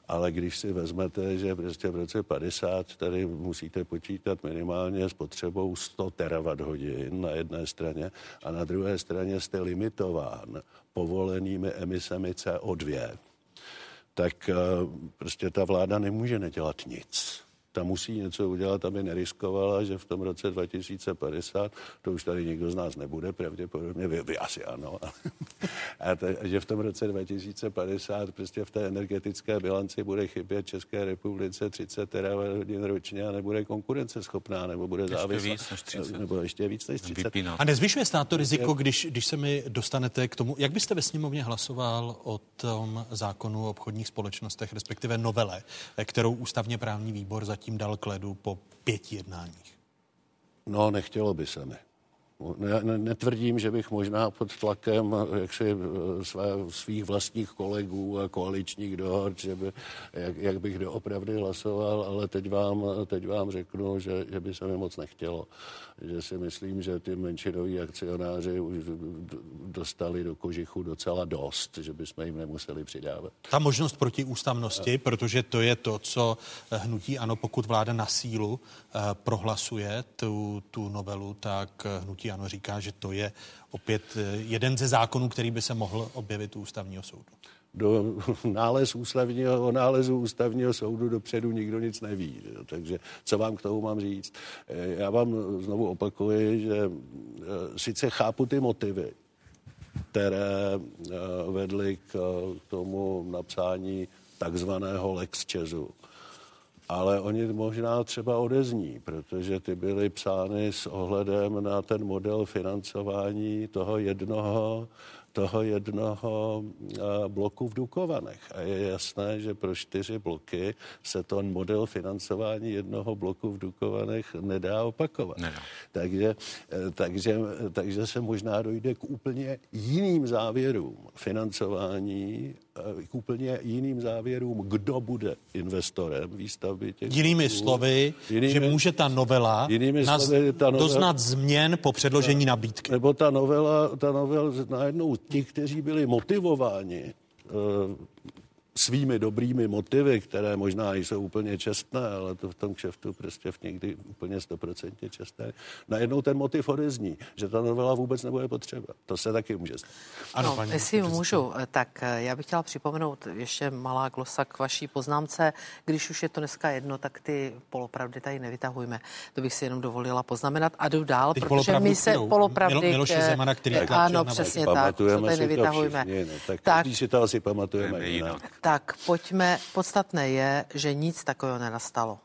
ale když si vezmete, že prostě v roce 50 tady musíte počítat minimálně s potřebou 100 terawatt hodin na jedné straně a na druhé straně jste limitován povolenými emisemi CO2, tak eh, prostě ta vláda nemůže nedělat nic ta musí něco udělat, aby neriskovala, že v tom roce 2050, to už tady nikdo z nás nebude, pravděpodobně, vy, vy asi ano, a to, že v tom roce 2050 prostě v té energetické bilanci bude chybět České republice 30 terawatt hodin ročně a nebude konkurenceschopná, nebo bude závislá. Ještě víc než 30. Nebo ještě víc než 30. Vypíná. A nezvyšuje stát to riziko, když, když se mi dostanete k tomu, jak byste ve sněmovně hlasoval o tom zákonu o obchodních společnostech, respektive novele, kterou ústavně právní výbor zatím zatím dal k ledu po pěti jednáních? No, nechtělo by se mi. Ne, netvrdím, že bych možná pod tlakem jaksi eh, své, svých vlastních kolegů a koaličních dohod, že by, jak, jak bych doopravdy hlasoval, ale teď vám, teď vám řeknu, že, že by se mi moc nechtělo že si myslím, že ty menšinoví akcionáři už dostali do kožichu docela dost, že bychom jim nemuseli přidávat. Ta možnost proti ústavnosti, protože to je to, co hnutí ano, pokud vláda na sílu eh, prohlasuje tu, tu novelu, tak hnutí ano říká, že to je opět eh, jeden ze zákonů, který by se mohl objevit u ústavního soudu do nález ústavního, o nálezu ústavního soudu dopředu nikdo nic neví. Takže co vám k tomu mám říct? Eh, já vám znovu opakuji, že eh, sice chápu ty motivy, které eh, vedly k tomu napsání takzvaného Lex Česu. Ale oni možná třeba odezní, protože ty byly psány s ohledem na ten model financování toho jednoho toho jednoho eh, bloku v Dukovanech. A je jasné, že pro čtyři bloky se ten model financování jednoho bloku v Dukovanech nedá opakovat. Nedá. Takže, eh, takže, takže se možná dojde k úplně jiným závěrům financování k úplně jiným závěrům, kdo bude investorem výstavby těch Jinými bloků. slovy, jinými, že může ta novela, jinými nás slovy, ta novela doznat změn po předložení nabídky. Nebo ta novela, ta novela najednou ti, kteří byli motivováni eh, svými dobrými motivy, které možná jsou úplně čestné, ale to v tom kšeftu prostě v někdy úplně stoprocentně čestné, najednou ten motiv odezní, že ta novela vůbec nebude potřeba. To se taky může stát. Ano, no, paní, jestli můžu, tak eh, já bych chtěla připomenout ještě malá glosa k vaší poznámce. Když už je to dneska jedno, tak ty polopravdy tady nevytahujme. To bych si jenom dovolila poznamenat a jdu dál, Teď protože my se polopravdy... Milo, Miloše Zemana, který ano, přesně tak, to tady nevytahujme. Všichni, no, tak, tak si to asi pamatujeme jinak. Tak pojďme, podstatné je, že nic takového nenastalo.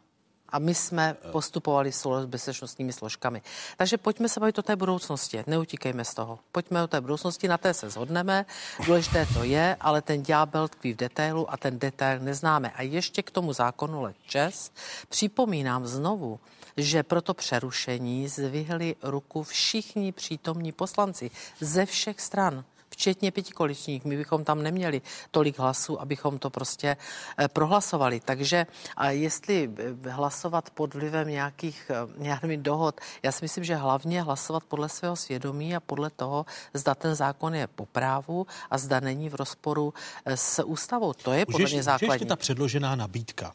A my jsme postupovali s bezpečnostními složkami. Takže pojďme se bavit o té budoucnosti, neutíkejme z toho. Pojďme o té budoucnosti, na té se zhodneme. Důležité to je, ale ten ďábel tkví v detailu a ten detail neznáme. A ještě k tomu zákonu let čes připomínám znovu, že proto přerušení zvihli ruku všichni přítomní poslanci ze všech stran včetně pětikoličních. My bychom tam neměli tolik hlasů, abychom to prostě eh, prohlasovali. Takže a jestli eh, hlasovat pod vlivem nějakých eh, já nevím, dohod, já si myslím, že hlavně hlasovat podle svého svědomí a podle toho, zda ten zákon je po právu a zda není v rozporu s ústavou. To je podle mě základní. ještě ta předložená nabídka,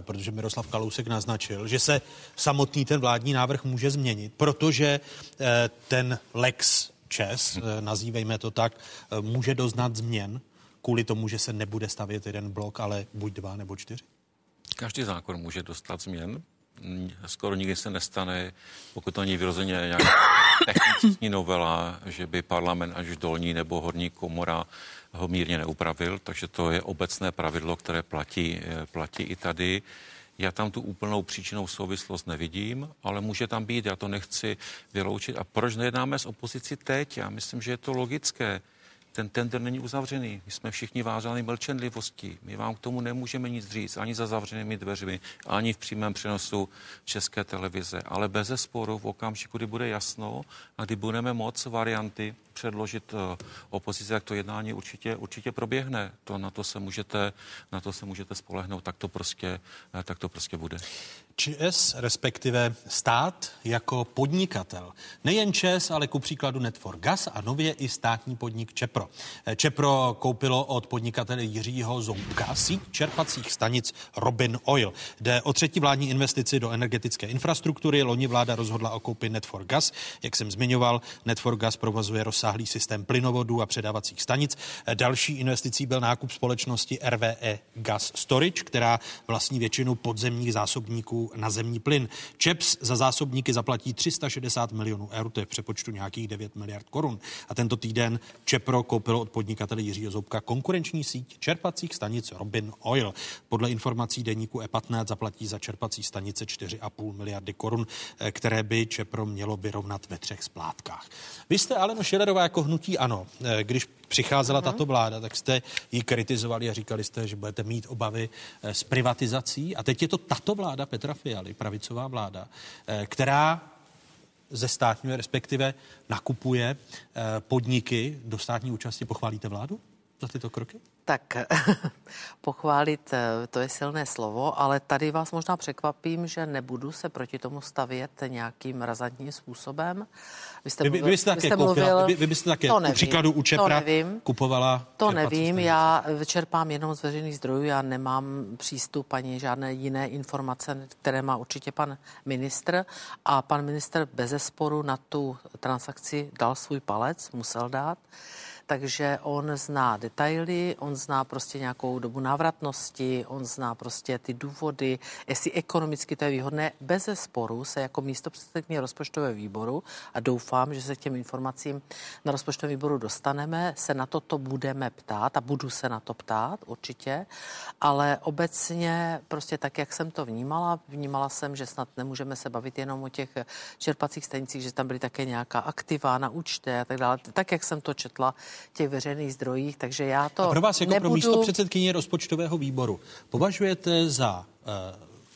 protože Miroslav Kalousek naznačil, že se samotný ten vládní návrh může změnit, protože ten lex ČES, eh, nazývejme to tak, eh, může doznat změn. kvůli tomu, že se nebude stavět jeden blok, ale buď dva nebo čtyři? Každý zákon může dostat změn. Skoro nikdy se nestane, pokud to není vyrozeně nějaká technická novela, že by parlament až dolní nebo horní komora ho mírně neupravil, takže to je obecné pravidlo, které platí, platí i tady. Já tam tu úplnou příčinou souvislost nevidím, ale může tam být, já to nechci vyloučit. A proč nejednáme s opozicí teď? Já myslím, že je to logické ten tender není uzavřený. My jsme všichni vázáni mlčenlivostí. My vám k tomu nemůžeme nic říct, ani za zavřenými dveřmi, ani v přímém přenosu České televize. Ale bez zesporu v okamžiku, kdy bude jasno a kdy budeme moc varianty předložit uh, opozici, jak to jednání určitě, určitě proběhne. To, na, to se můžete, na to se můžete spolehnout, tak to prostě, uh, tak to prostě bude. ČES, respektive stát jako podnikatel. Nejen ČES, ale ku příkladu Netfor Gas a nově i státní podnik Čepro. Čepro koupilo od podnikatele Jiřího Zoubka síť čerpacích stanic Robin Oil. Jde o třetí vládní investici do energetické infrastruktury. Loni vláda rozhodla o koupi Netfor Gas. Jak jsem zmiňoval, Netfor Gas provozuje rozsáhlý systém plynovodů a předávacích stanic. Další investicí byl nákup společnosti RVE Gas Storage, která vlastní většinu podzemních zásobníků na zemní plyn. ČEPS za zásobníky zaplatí 360 milionů eur, to je v přepočtu nějakých 9 miliard korun. A tento týden Čepro koupilo od podnikatele Jiřího Zoubka konkurenční síť čerpacích stanic Robin Oil. Podle informací deníku E15 zaplatí za čerpací stanice 4,5 miliardy korun, eh, které by Čepro mělo vyrovnat ve třech splátkách. Vy jste Aleno Šilerová jako hnutí ano, eh, když přicházela mm-hmm. tato vláda, tak jste ji kritizovali a říkali jste, že budete mít obavy eh, s privatizací. A teď je to tato vláda Petra Fialy, pravicová vláda, eh, která ze státního, respektive nakupuje eh, podniky do státní účasti. Pochválíte vládu za tyto kroky? Tak pochválit, eh, to je silné slovo, ale tady vás možná překvapím, že nebudu se proti tomu stavět nějakým razantním způsobem. Vy jste, vy, vy, vy jste také mluvil, vy, vy byste také to nevím, příkladu u Čepra to nevím, kupovala To nevím, stanice. já čerpám jenom z veřejných zdrojů, já nemám přístup ani žádné jiné informace, které má určitě pan ministr a pan ministr bez sporu na tu transakci dal svůj palec, musel dát takže on zná detaily, on zná prostě nějakou dobu návratnosti, on zná prostě ty důvody, jestli ekonomicky to je výhodné. Bez sporu se jako místo předsedkyně rozpočtového výboru a doufám, že se k těm informacím na rozpočtovém výboru dostaneme, se na toto budeme ptát a budu se na to ptát určitě, ale obecně prostě tak, jak jsem to vnímala, vnímala jsem, že snad nemůžeme se bavit jenom o těch čerpacích stanicích, že tam byly také nějaká aktiva na účtě a tak dále. Tak, jak jsem to četla, těch veřejných zdrojích, takže já to A pro vás jako nebudu... pro místo předsedkyně rozpočtového výboru považujete za uh,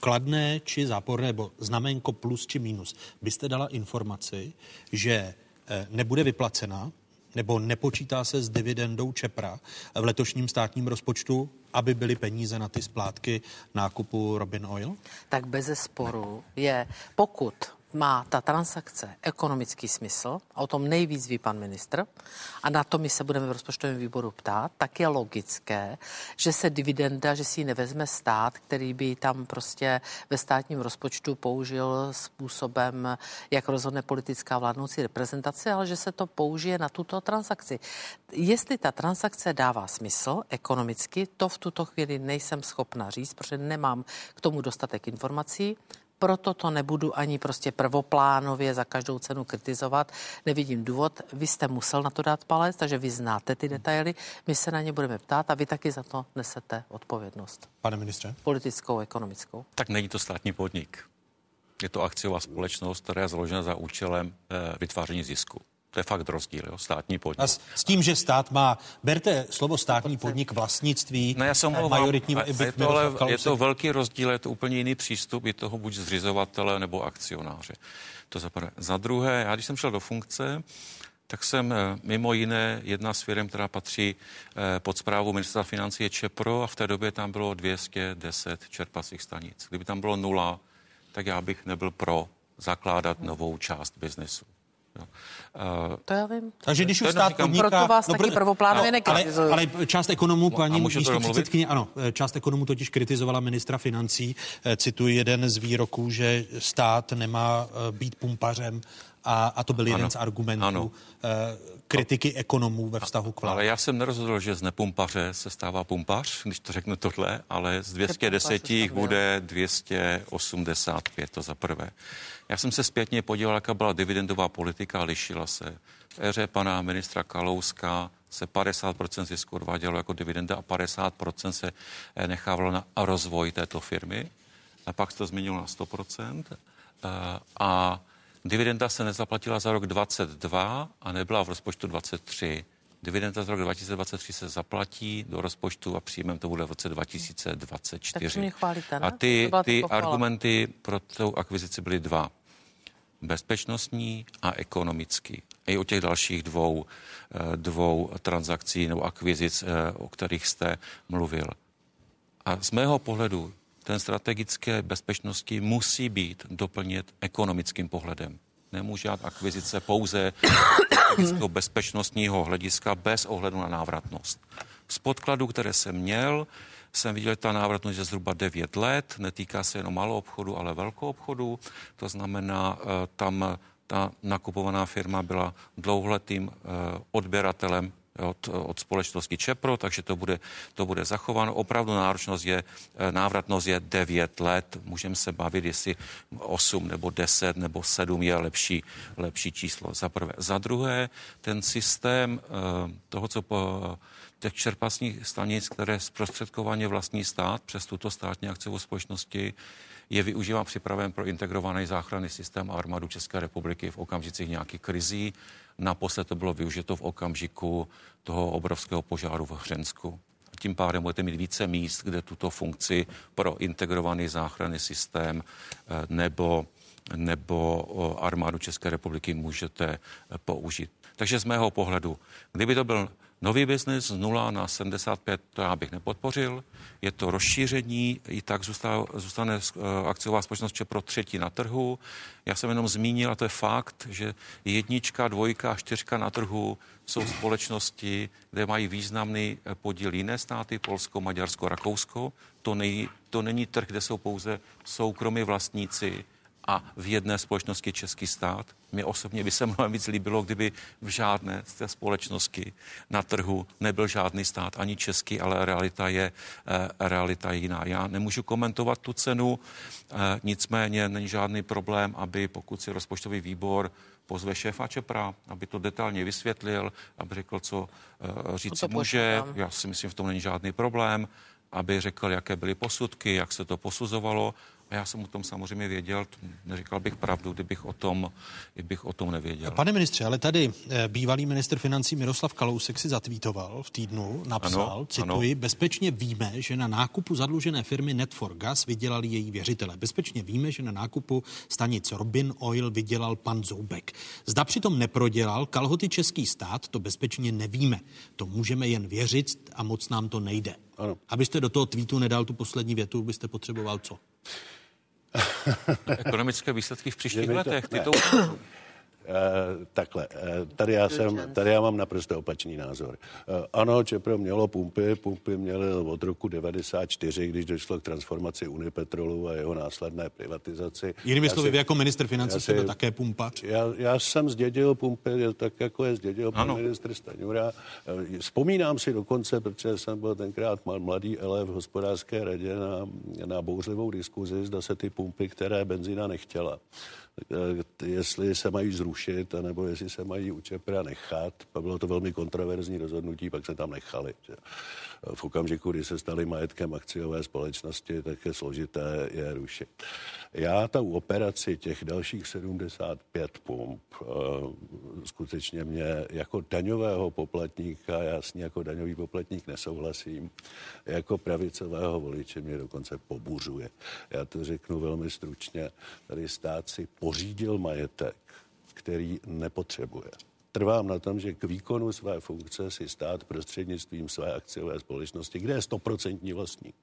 kladné či záporné, nebo znamenko plus či minus, byste dala informaci, že uh, nebude vyplacena nebo nepočítá se s dividendou Čepra v letošním státním rozpočtu, aby byly peníze na ty splátky nákupu Robin Oil? Tak bez sporu je, pokud má ta transakce ekonomický smysl, a o tom nejvíc ví pan ministr, a na to my se budeme v rozpočtovém výboru ptát, tak je logické, že se dividenda, že si ji nevezme stát, který by tam prostě ve státním rozpočtu použil způsobem, jak rozhodne politická vládnoucí reprezentace, ale že se to použije na tuto transakci. Jestli ta transakce dává smysl ekonomicky, to v tuto chvíli nejsem schopna říct, protože nemám k tomu dostatek informací proto to nebudu ani prostě prvoplánově za každou cenu kritizovat. Nevidím důvod. Vy jste musel na to dát palec, takže vy znáte ty detaily. My se na ně budeme ptát a vy taky za to nesete odpovědnost. Pane ministře? Politickou, ekonomickou. Tak není to státní podnik. Je to akciová společnost, která je založena za účelem e, vytváření zisku. To je fakt rozdíl, jo? státní podnik. A s, s tím, že stát má, berte slovo státní podnik vlastnictví, no já jsem majoritní, a, a je, to, ale, je to velký rozdíl, je to úplně jiný přístup, je toho buď zřizovatele nebo akcionáře. To za prvé. Za druhé, já když jsem šel do funkce, tak jsem eh, mimo jiné jedna z firm, která patří eh, pod zprávu ministerstva financí je Čepro a v té době tam bylo 210 čerpacích stanic. Kdyby tam bylo nula, tak já bych nebyl pro zakládat novou část biznesu. Uh, to já vím. Takže když už stát podniká... Proto vás no, taky prvoplánově no, ale, ale část ekonomů, paní místo předsedkyně, ano, část ekonomů totiž kritizovala ministra financí. Cituji jeden z výroků, že stát nemá být pumpařem a, a to byl jeden ano. z argumentů ano. Eh, kritiky ekonomů ve vztahu k vládě. Ale já jsem nerozhodl, že z nepumpaře se stává pumpař, když to řeknu tohle, ale z 210 jich bude 285, to za prvé. Já jsem se zpětně podíval, jaká byla dividendová politika lišila se. V éře pana ministra Kalouska se 50% zisku odvádělo jako dividenda a 50% se eh, nechávalo na rozvoj této firmy. A pak se to změnilo na 100%. Eh, a dividenda se nezaplatila za rok 22 a nebyla v rozpočtu 23. Dividenda z roku 2023 se zaplatí do rozpočtu a příjmem to bude v roce 2024. Tak chválíte, ne? A ty, ty argumenty pro tu akvizici byly dva. Bezpečnostní a ekonomický. I o těch dalších dvou, eh, dvou transakcí nebo akvizic, eh, o kterých jste mluvil. A z mého pohledu ten strategické bezpečnosti musí být doplnit ekonomickým pohledem. Nemůže dát akvizice pouze z bezpečnostního hlediska bez ohledu na návratnost. Z podkladů, které jsem měl, jsem viděl, že ta návratnost je zhruba 9 let, netýká se jenom malou obchodu, ale velkou obchodu. To znamená, eh, tam ta nakupovaná firma byla dlouholetým eh, odběratelem od, od společnosti Čepro, takže to bude, to bude zachováno. Opravdu náročnost je, eh, návratnost je 9 let. Můžeme se bavit, jestli 8 nebo 10 nebo 7 je lepší, lepší číslo. Za prvé. Za druhé, ten systém toho, co po, těch čerpacích stanic, které zprostředkovaně vlastní stát přes tuto státní akciovou společnosti, je využíván připraven pro integrovaný záchranný systém armádu České republiky v okamžicích nějakých krizí. Naposled to bylo využito v okamžiku toho obrovského požáru v Hřensku. A tím pádem budete mít více míst, kde tuto funkci pro integrovaný záchranný systém eh, nebo, nebo armádu České republiky můžete eh, použít. Takže z mého pohledu, kdyby to byl Nový biznis z 0 na 75, to já bych nepodpořil. Je to rozšíření, i tak zůstane, eh, akciová společnost pro třetí na trhu. Já jsem jenom zmínil, a to je fakt, že jednička, dvojka a čtyřka na trhu jsou společnosti, kde mají významný eh, podíl jiné státy, Polsko, Maďarsko, Rakousko. To, nej, to není trh, kde jsou pouze soukromí vlastníci, a v jedné společnosti český stát. Mě osobně by se mnohem víc líbilo, kdyby v žádné z té společnosti na trhu nebyl žádný stát, ani český, ale realita je, eh, realita je jiná. Já nemůžu komentovat tu cenu, eh, nicméně není žádný problém, aby pokud si rozpočtový výbor pozve šéfa Čepra, aby to detailně vysvětlil, aby řekl, co eh, říct může. Já si myslím, v tom není žádný problém aby řekl, jaké byly posudky, jak se to posuzovalo já jsem o tom samozřejmě věděl, neříkal bych pravdu, kdybych o tom, kdybych o tom nevěděl. Pane ministře, ale tady eh, bývalý minister financí Miroslav Kalousek si zatvítoval v týdnu, napsal, ano, cituji, ano. bezpečně víme, že na nákupu zadlužené firmy Net4 Gas vydělali její věřitele. Bezpečně víme, že na nákupu stanic Robin Oil vydělal pan Zoubek. Zda přitom neprodělal kalhoty český stát, to bezpečně nevíme. To můžeme jen věřit a moc nám to nejde. Ano. Abyste do toho tweetu nedal tu poslední větu, byste potřeboval co? Ekonomické výsledky v příštích letech. Ty to... Eh, takhle, eh, tady já, jsem, tady já mám naprosto opačný názor. Eh, ano, Čepro mělo pumpy, pumpy měly od roku 94, když došlo k transformaci Unipetrolu a jeho následné privatizaci. Jinými slovy, vy jako minister financí jste také pumpač? Já, já jsem zdědil pumpy, tak jako je zdědil pan minister Staňura. Vzpomínám si dokonce, protože jsem byl tenkrát mladý elef v hospodářské radě na, na bouřlivou diskuzi, zda se ty pumpy, které benzína nechtěla, jestli se mají zrušit, nebo jestli se mají u Čepra nechat. Bylo to velmi kontroverzní rozhodnutí, pak se tam nechali. V okamžiku, kdy se stali majetkem akciové společnosti, tak je složité je rušit. Já ta operaci těch dalších 75 pump uh, skutečně mě jako daňového poplatníka, já s ní jako daňový poplatník nesouhlasím, jako pravicového voliče mě dokonce pobuřuje. Já to řeknu velmi stručně. Tady stát si pořídil majetek, který nepotřebuje trvám na tom, že k výkonu své funkce si stát prostřednictvím své akciové společnosti, kde je stoprocentní vlastník,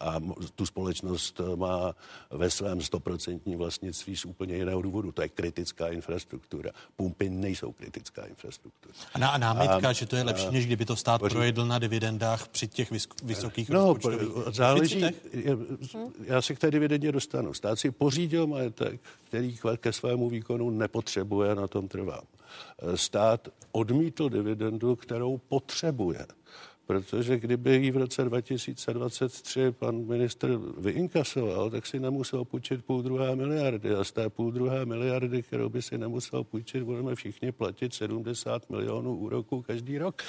a tu společnost má ve svém stoprocentní vlastnictví z úplně jiného důvodu. To je kritická infrastruktura. Pumpy nejsou kritická infrastruktura. A, na, a námitka, a, že to je lepší, než kdyby to stát poři... projedl na dividendách při těch vysokých No, záleží, já se k té dividendě dostanu. Stát si pořídil majetek, který ke svému výkonu nepotřebuje, na tom trvám. Stát odmítl dividendu, kterou potřebuje protože kdyby ji v roce 2023 pan ministr vyinkasoval, tak si nemusel půjčit půl druhé miliardy a z té půl druhé miliardy, kterou by si nemusel půjčit, budeme všichni platit 70 milionů úroků každý rok.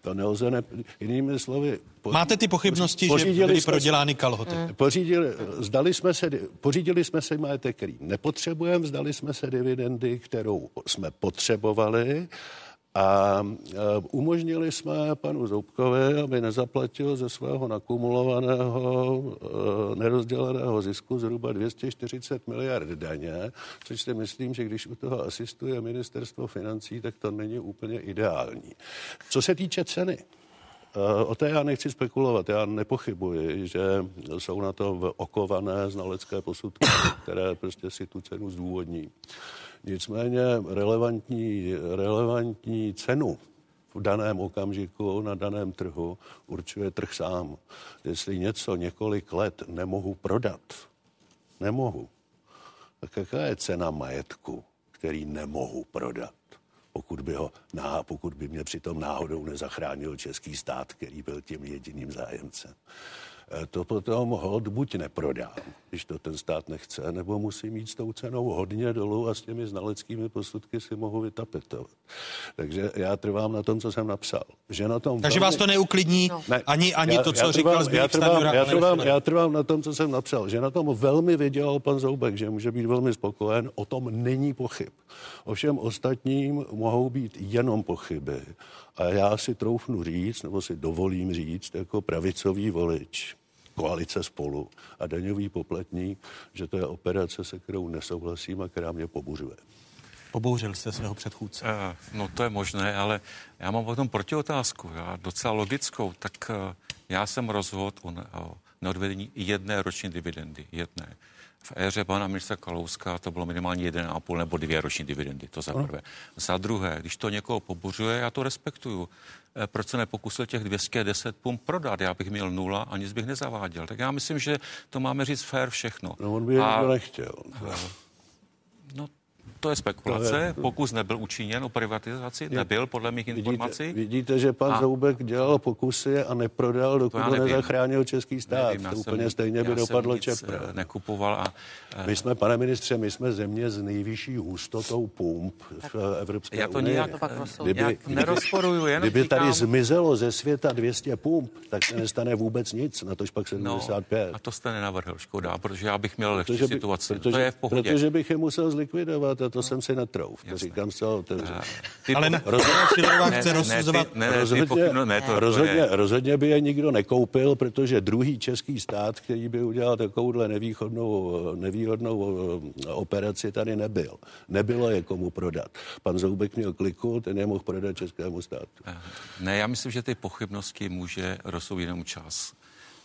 To nelze, ne... jinými slovy... Po... Máte ty pochybnosti, že byly prodělány kalhoty? Mm. Pořídili, zdali jsme se, pořídili jsme se majetek, který nepotřebujeme, zdali jsme se dividendy, kterou jsme potřebovali, a umožnili jsme panu Zoubkovi, aby nezaplatil ze svého nakumulovaného e, nerozděleného zisku zhruba 240 miliard daně, což si myslím, že když u toho asistuje ministerstvo financí, tak to není úplně ideální. Co se týče ceny, e, O té já nechci spekulovat. Já nepochybuji, že jsou na to okované znalecké posudky, které prostě si tu cenu zdůvodní. Nicméně relevantní, relevantní cenu v daném okamžiku na daném trhu určuje trh sám. Jestli něco několik let nemohu prodat, nemohu, tak jaká je cena majetku, který nemohu prodat? Pokud by, ho, pokud by mě přitom náhodou nezachránil český stát, který byl tím jediným zájemcem. Eh, to potom hod buď neprodám, když to ten stát nechce, nebo musí mít s tou cenou hodně dolů a s těmi znaleckými posudky si mohu vytapetovat. Takže já trvám na tom, co jsem napsal. Že na tom Takže velmi... vás to neuklidní no. ne, ani, ani já, to, co já říkal trvám, já trvám, já, trvám, já trvám na tom, co jsem napsal. Že na tom velmi vydělal pan Zoubek, že může být velmi spokojen, o tom není pochyb. Ovšem ostatním mohou být jenom pochyby. A já si troufnu říct, nebo si dovolím říct, jako pravicový volič, koalice spolu a daňový poplatník, že to je operace, se kterou nesouhlasím a která mě pobuřuje. Pobouřil jste svého předchůdce. Uh, no to je možné, ale já mám potom protiotázku, já docela logickou. Tak uh, já jsem rozhodl o, o neodvedení jedné roční dividendy, jedné v éře pana ministra Kalouska to bylo minimálně 1,5 nebo dvě roční dividendy, to za prvé. Za druhé, když to někoho pobuřuje, já to respektuju. Eh, proč se nepokusil těch 210 pump prodat? Já bych měl nula a nic bych nezaváděl. Tak já myslím, že to máme říct fair všechno. No on by a, nechtěl. No to je spekulace. To je, to... Pokus nebyl učiněn o privatizaci, nebyl podle mých informací. Vidíte, vidíte že pan a... Zoubek dělal pokusy a neprodal, dokud ho nezachránil český stát. Nevím, to úplně jsem, stejně by dopadlo Čepra. Eh, nekupoval a... My jsme, pane ministře, my jsme země s nejvyšší hustotou pump v Evropské já to unii. Nijak, to pak kdyby, kdyby, nerozporuju, jen Kdyby říkám... tady zmizelo ze světa 200 pump, tak se nestane vůbec nic, na tož pak 75. No, a to jste nenavrhl, škoda, protože já bych měl lehčí situaci. Protože, to je v pohodě. Protože bych je musel zlikvidovat a to jsem si netrouf. To říkám zcela otevřeně. Ale ne, rozhodně chce rozsuzovat. Ne, ne, rozhodně, ne, to, rozhodně, rozhodně by je nikdo nekoupil, protože druhý český stát, který by udělal takovouhle nevýhodnou, nevýhodnou eh, operaci, tady nebyl. Nebylo je komu prodat. Pan Zoubek měl kliku, ten je mohl prodat českému státu. Ne, já myslím, že ty pochybnosti může rozsoudit jenom čas.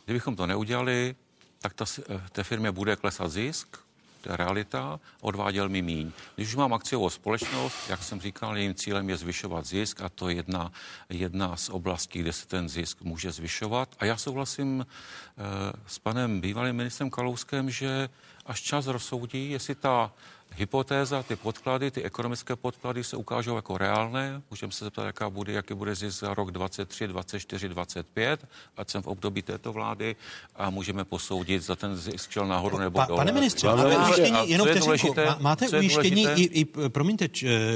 Kdybychom to neudělali, tak ta, eh, té firmě bude klesat zisk, to realita, odváděl mi míň. Když už mám akciovou společnost, jak jsem říkal, jejím cílem je zvyšovat zisk a to je jedna, jedna z oblastí, kde se ten zisk může zvyšovat. A já souhlasím eh, s panem bývalým ministrem Kalouskem, že až čas rozsoudí, jestli ta hypotéza, ty podklady, ty ekonomické podklady se ukážou jako reálné. Můžeme se zeptat, jaká bude, jaký bude zisk za rok 23, 24, 25, ať jsem v období této vlády a můžeme posoudit, za ten zisk šel nahoru nebo pa, dole. Pane ministře, máte ujištění, jenom vteřinku, máte ujištění i, i, promiňte,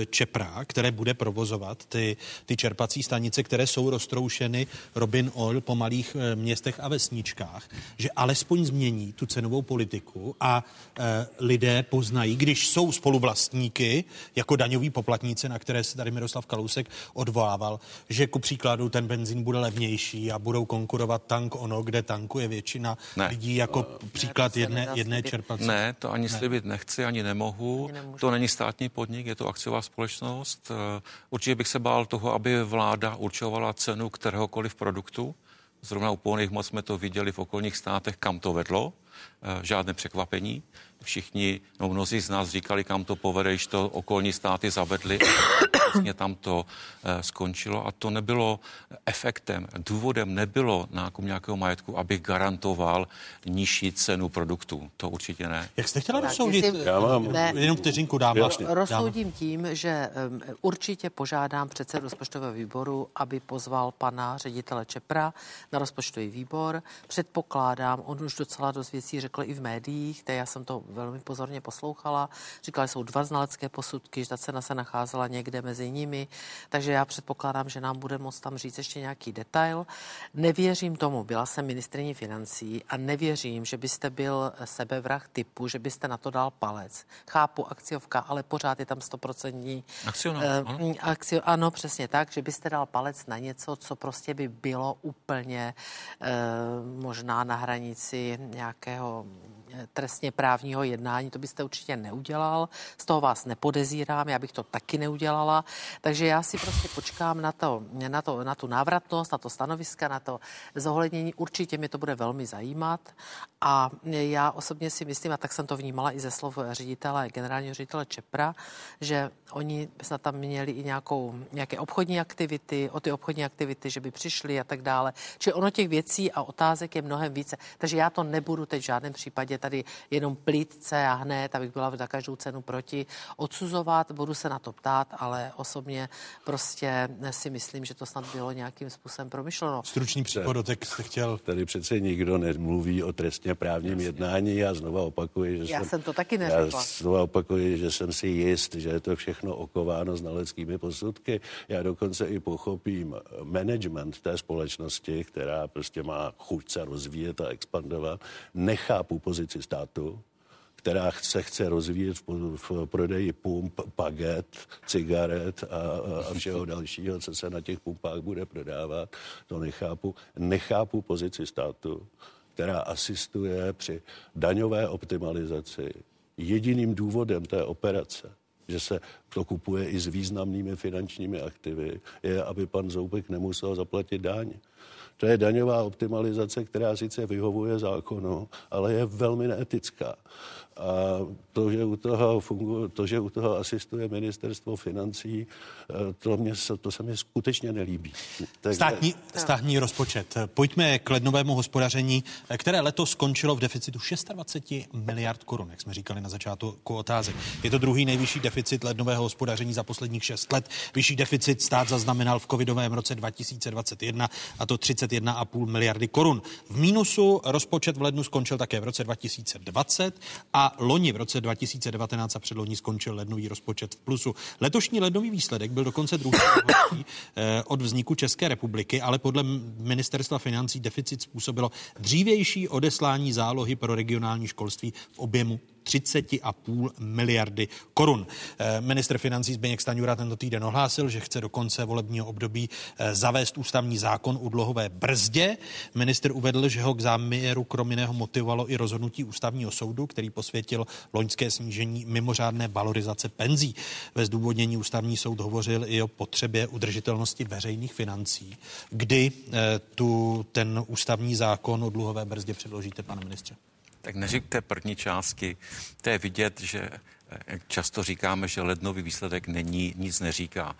Čepra, které bude provozovat ty, ty čerpací stanice, které jsou roztroušeny Robin Oil po malých eh, městech a vesničkách, že alespoň změní tu cenovou politiku a e, lidé poznají, když jsou spoluvlastníky, jako daňoví poplatníci, na které se tady Miroslav Kalousek odvolával, že ku příkladu ten benzín bude levnější a budou konkurovat tank ono, kde tankuje většina ne. lidí jako uh, příklad ne, jedné, jedné čerpací. Ne, to ani ne. slibit nechci, ani nemohu. Ani to není státní podnik, je to akciová společnost. Eh, určitě bych se bál toho, aby vláda určovala cenu kteréhokoliv produktu Zrovna u pohonných hmot jsme to viděli v okolních státech, kam to vedlo. Žádné překvapení. Všichni, no mnozí z nás říkali, kam to povede, když to okolní státy zavedly vlastně tam to eh, skončilo a to nebylo efektem. Důvodem nebylo nákup nějakého majetku, abych garantoval nižší cenu produktů. To určitě ne. Jak jste chtěla rozsoudit? Já mám... Ne, jenom vteřinku dám. Rozsoudím tím, že um, určitě požádám předsedu rozpočtového výboru, aby pozval pana ředitele Čepra na rozpočtový výbor. Předpokládám, on už docela dost věcí řekl i v médiích, já jsem to velmi pozorně poslouchala. Říkal, že jsou dva znalecké posudky, že ta cena se nacházela někde mezi nimi, takže já předpokládám, že nám bude moct tam říct ještě nějaký detail. Nevěřím tomu, byla jsem ministriní financí a nevěřím, že byste byl sebevrah typu, že byste na to dal palec. Chápu akciovka, ale pořád je tam stoprocentní. Akcionář, uh, akcio, ano, přesně tak, že byste dal palec na něco, co prostě by bylo úplně uh, možná na hranici nějakého trestně právního jednání, to byste určitě neudělal, z toho vás nepodezírám, já bych to taky neudělala, takže já si prostě počkám na, to, na, to, na tu návratnost, na to stanoviska, na to zohlednění, určitě mě to bude velmi zajímat a já osobně si myslím, a tak jsem to vnímala i ze slov ředitele, generálního ředitele Čepra, že oni snad tam měli i nějakou, nějaké obchodní aktivity, o ty obchodní aktivity, že by přišli a tak dále. Čili ono těch věcí a otázek je mnohem více. Takže já to nebudu teď v žádném případě tady jenom plítce a hned, abych byla za každou cenu proti, odsuzovat, budu se na to ptát, ale osobně prostě si myslím, že to snad bylo nějakým způsobem promyšleno. Stručný přípodotek jste chtěl. Tady přece nikdo nemluví o trestně právním jednání. Já znova opakuji, že já jsem, jsem to taky neřekla. Já znova opakuji, že jsem si jist, že je to všechno okováno znaleckými posudky. Já dokonce i pochopím management té společnosti, která prostě má chuť se rozvíjet a expandovat. Nechápu pozici státu, která se chce rozvíjet v, v prodeji pump, paget, cigaret a, a všeho dalšího, co se na těch pumpách bude prodávat. To nechápu. Nechápu pozici státu, která asistuje při daňové optimalizaci. Jediným důvodem té operace že se to kupuje i s významnými finančními aktivy, je, aby pan Zoubek nemusel zaplatit daň. To je daňová optimalizace, která sice vyhovuje zákonu, ale je velmi neetická. A to, že u toho, funguje, to, že u toho asistuje ministerstvo financí, eh, to, mě, to se mi skutečně nelíbí. Takže... Státní, státní rozpočet. Pojďme k lednovému hospodaření, které letos skončilo v deficitu 26 miliard korun, jak jsme říkali na začátku otázek. Je to druhý nejvyšší deficit lednového hospodaření za posledních 6 let. Vyšší deficit stát zaznamenal v covidovém roce 2021 a to 31,5 miliardy korun. V mínusu rozpočet v lednu skončil také v roce 2020 a loni v roce 2019 a předloni skončil lednový rozpočet v plusu. Letošní lednový výsledek byl dokonce druhý eh, od vzniku České republiky, ale podle ministerstva financí deficit způsobilo dřívější odeslání zálohy pro regionální školství v objemu 30,5 miliardy korun. Eh, minister financí Zběněk Staňura tento týden ohlásil, že chce do konce volebního období eh, zavést ústavní zákon o dluhové brzdě. Minister uvedl, že ho k záměru krom jiného motivovalo i rozhodnutí ústavního soudu, který posvětil loňské snížení mimořádné valorizace penzí. Ve zdůvodnění ústavní soud hovořil i o potřebě udržitelnosti veřejných financí. Kdy eh, tu ten ústavní zákon o dluhové brzdě předložíte, pane ministře? Tak neříkte první částky. To je vidět, že jak často říkáme, že lednový výsledek není, nic neříká.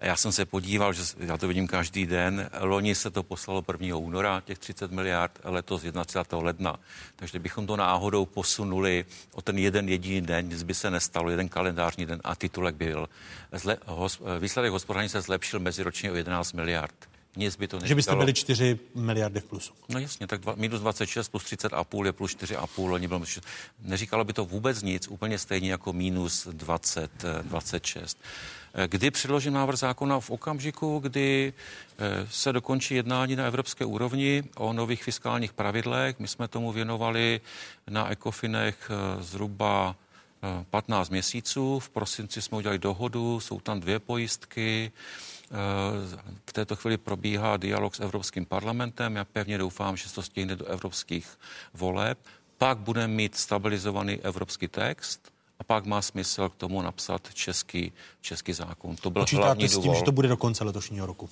Já jsem se podíval, že já to vidím každý den, loni se to poslalo 1. února, těch 30 miliard, letos 31. ledna. Takže bychom to náhodou posunuli o ten jeden jediný den, nic by se nestalo, jeden kalendářní den a titulek byl. Zle, hos, výsledek hospodaření se zlepšil meziročně o 11 miliard. Nic by to neříkalo. Že byste byli 4 miliardy v plusu. No jasně, tak dva, minus 26 plus 30 a půl je plus 4,5, loni bylo Neříkalo by to vůbec nic, úplně stejně jako minus 20, 26. Eh, kdy předložím návrh zákona v okamžiku, kdy eh, se dokončí jednání na evropské úrovni o nových fiskálních pravidlech. My jsme tomu věnovali na ECOFINech eh, zhruba 15 měsíců. V prosinci jsme udělali dohodu, jsou tam dvě pojistky. V této chvíli probíhá dialog s Evropským parlamentem. Já pevně doufám, že se to stihne do evropských voleb. Pak budeme mít stabilizovaný evropský text a pak má smysl k tomu napsat český, český zákon. To byl Počítáte hlavní s tím, že to bude do konce letošního roku?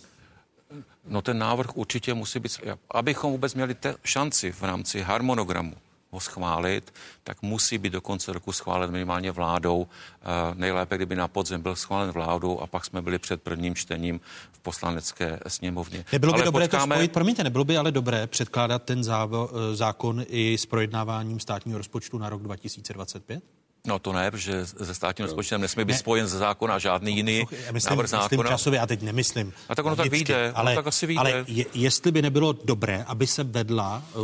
No ten návrh určitě musí být, abychom vůbec měli te šanci v rámci harmonogramu ho schválit, tak musí být do konce roku schválen minimálně vládou. Eh, nejlépe, kdyby na podzem byl schválen vládou a pak jsme byli před prvním čtením v poslanecké sněmovně. Nebylo by ale dobré počkáme... to spojit, promiňte, nebylo by ale dobré předkládat ten závo, eh, zákon i s projednáváním státního rozpočtu na rok 2025? No to ne, protože se státním rozpočtem nesmí být ne. spojen ze zákona žádný jiný já myslím, návrh zákona. Myslím časově, a teď nemyslím. A tak ono vždycky, tak vyjde, ale, tak asi vyjde. Ale je, jestli by nebylo dobré, aby se vedla uh,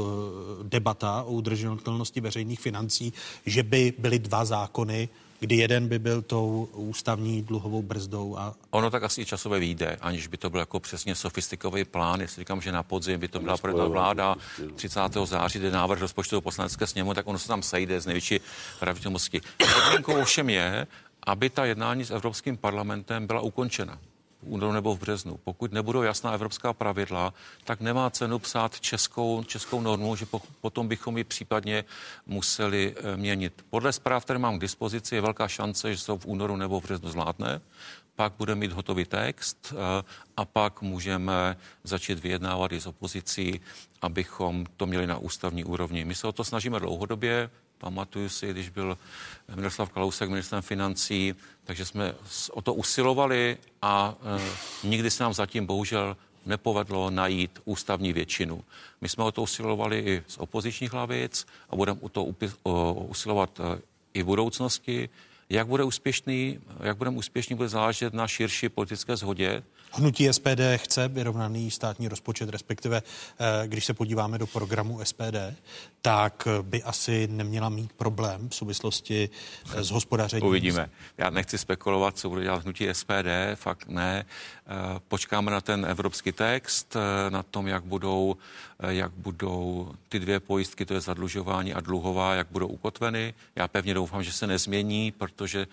debata o udržitelnosti veřejných financí, že by byly dva zákony, kdy jeden by byl tou ústavní dluhovou brzdou. A... Ono tak asi časové vyjde, aniž by to byl jako přesně sofistikovaný plán. Jestli říkám, že na podzim by to byla projedná vláda 30. září, kde návrh rozpočtu poslanecké sněmu, tak ono se tam sejde z největší pravděpodobností. Podmínkou ovšem je, aby ta jednání s Evropským parlamentem byla ukončena únoru nebo v březnu. Pokud nebudou jasná evropská pravidla, tak nemá cenu psát českou, českou normu, že po, potom bychom ji případně museli e, měnit. Podle zpráv, které mám k dispozici, je velká šance, že to v únoru nebo v březnu zvládne. Pak budeme mít hotový text e, a pak můžeme začít vyjednávat i s opozicí, abychom to měli na ústavní úrovni. My se o to snažíme dlouhodobě, Pamatuju si, když byl Miroslav Kalousek ministrem financí, takže jsme o to usilovali a e, nikdy se nám zatím bohužel nepovedlo najít ústavní většinu. My jsme o to usilovali i z opozičních hlavic a budeme o to upi- o, usilovat e, i v budoucnosti. Jak bude úspěšný, jak budeme úspěšní, bude záležet na širší politické shodě. Hnutí SPD chce vyrovnaný státní rozpočet, respektive eh, když se podíváme do programu SPD, tak by asi neměla mít problém v souvislosti eh, s hospodařením. Uvidíme. Já nechci spekulovat, co bude dělat hnutí SPD, fakt ne. Eh, počkáme na ten evropský text, na tom, jak budou, jak budou ty dvě pojistky, to je zadlužování a dluhová, jak budou ukotveny. Já pevně doufám, že se nezmění, protože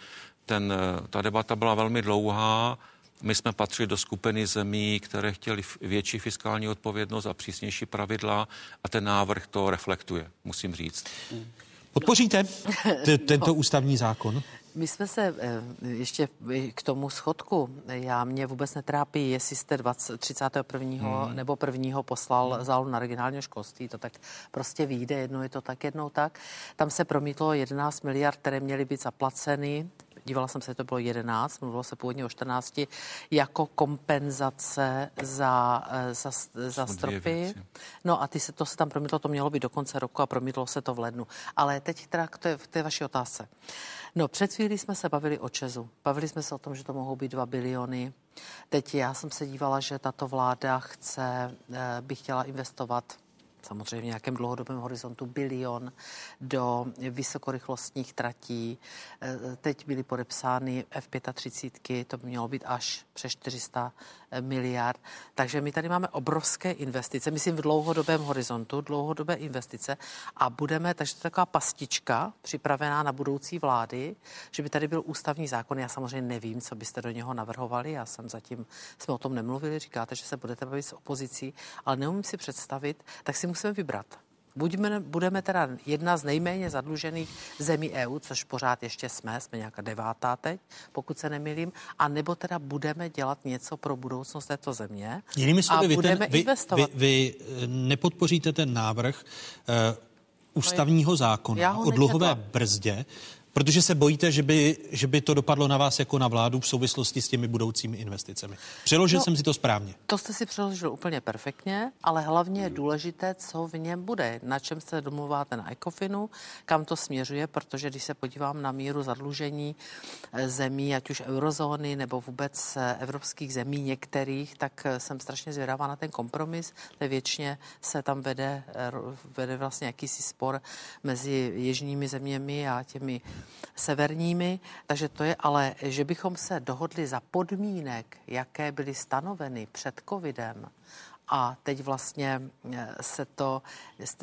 ten, ta debata byla velmi dlouhá my jsme patřili do skupiny zemí, které chtěli větší fiskální odpovědnost a přísnější pravidla a ten návrh to reflektuje, musím říct. Podpoříte t- tento no. ústavní zákon? My jsme se eh, ještě k tomu schodku. Já mě vůbec netrápí, jestli jste 20, 31. Hmm. nebo 1. poslal hmm. zálu na regionálního školství. To tak prostě vyjde. Jednou je to tak, jednou tak. Tam se promítlo 11 miliard, které měly být zaplaceny dívala jsem se, to bylo 11, mluvilo se původně o 14, jako kompenzace za, eh, za, za stropy. No a ty se, to se tam promítlo, to mělo být do konce roku a promítlo se to v lednu. Ale teď teda k té, k té vaší otázce. No, před chvílí jsme se bavili o Česu. Bavili jsme se o tom, že to mohou být 2 biliony. Teď já jsem se dívala, že tato vláda chce, eh, by chtěla investovat samozřejmě v nějakém dlouhodobém horizontu bilion do vysokorychlostních tratí. E, teď byly podepsány F-35, to by mělo být až přes 400 miliard. Takže my tady máme obrovské investice, myslím v dlouhodobém horizontu, dlouhodobé investice a budeme, takže to je taková pastička připravená na budoucí vlády, že by tady byl ústavní zákon. Já samozřejmě nevím, co byste do něho navrhovali, já jsem zatím, jsme o tom nemluvili, říkáte, že se budete bavit s opozicí, ale neumím si představit, tak si musíme vybrat. Buďme, budeme teda jedna z nejméně zadlužených zemí EU, což pořád ještě jsme, jsme nějaká devátá teď, pokud se nemilím, a nebo teda budeme dělat něco pro budoucnost této země Jinými slovy, a vy budeme ten, vy, investovat. Vy, vy eh, nepodpoříte ten návrh uh, ústavního zákona o dluhové brzdě, Protože se bojíte, že by, že by to dopadlo na vás jako na vládu v souvislosti s těmi budoucími investicemi. Přeložil no, jsem si to správně. To jste si přeložil úplně perfektně, ale hlavně je důležité, co v něm bude, na čem se domluváte na ECOFINu, kam to směřuje, protože když se podívám na míru zadlužení eh, zemí, ať už eurozóny nebo vůbec eh, evropských zemí některých, tak eh, jsem strašně zvědavá na ten kompromis, většině se tam vede, vede vlastně jakýsi spor mezi jižními zeměmi a těmi severními, takže to je ale, že bychom se dohodli za podmínek, jaké byly stanoveny před covidem, a teď vlastně eh, se to,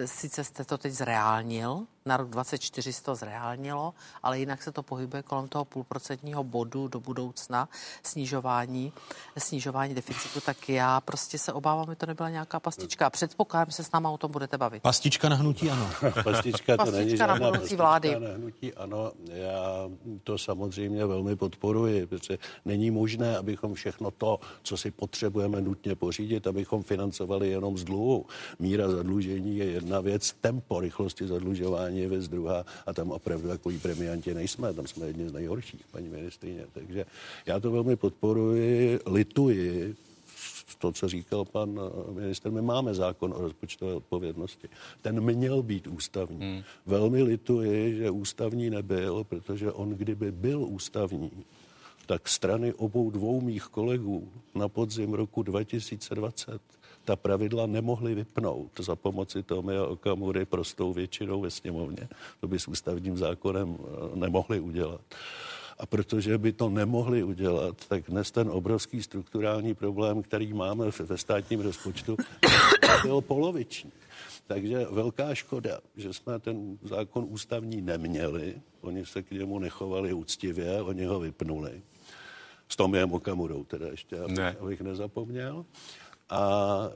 sice jste to teď zreálnil, na rok 24 to zreálnilo, ale jinak se to pohybuje kolem toho půlprocentního bodu do budoucna snižování, snižování deficitu, tak já prostě se obávám, že to nebyla nějaká pastička. Předpokládám, že se s náma o tom budete bavit. Pastička na hnutí ano. pastička to pastička není na žádná budoucí vlády. Na hnutí ano, já to samozřejmě velmi podporuji, protože není možné, abychom všechno to, co si potřebujeme nutně pořídit, abychom financovali jenom z dluhu. Míra zadlužení je jedna věc, tempo rychlosti zadlužování je věc druhá a tam opravdu takový premianti nejsme, tam jsme jedni z nejhorších, paní ministrině. Takže já to velmi podporuji, lituji to, co říkal pan minister, my máme zákon o rozpočtové odpovědnosti. Ten měl být ústavní. Hmm. Velmi lituji, že ústavní nebyl, protože on, kdyby byl ústavní, tak strany obou dvou mých kolegů na podzim roku 2020 ta pravidla nemohly vypnout za pomoci Tomia Okamury prostou většinou ve sněmovně. To by s ústavním zákonem eh, nemohli udělat. A protože by to nemohli udělat, tak dnes ten obrovský strukturální problém, který máme ve státním rozpočtu, byl poloviční. Takže velká škoda, že jsme ten zákon ústavní neměli. Oni se k němu nechovali úctivě, oni ho vypnuli. S Tomiem Okamurou teda ještě, abych, ne. abych nezapomněl. A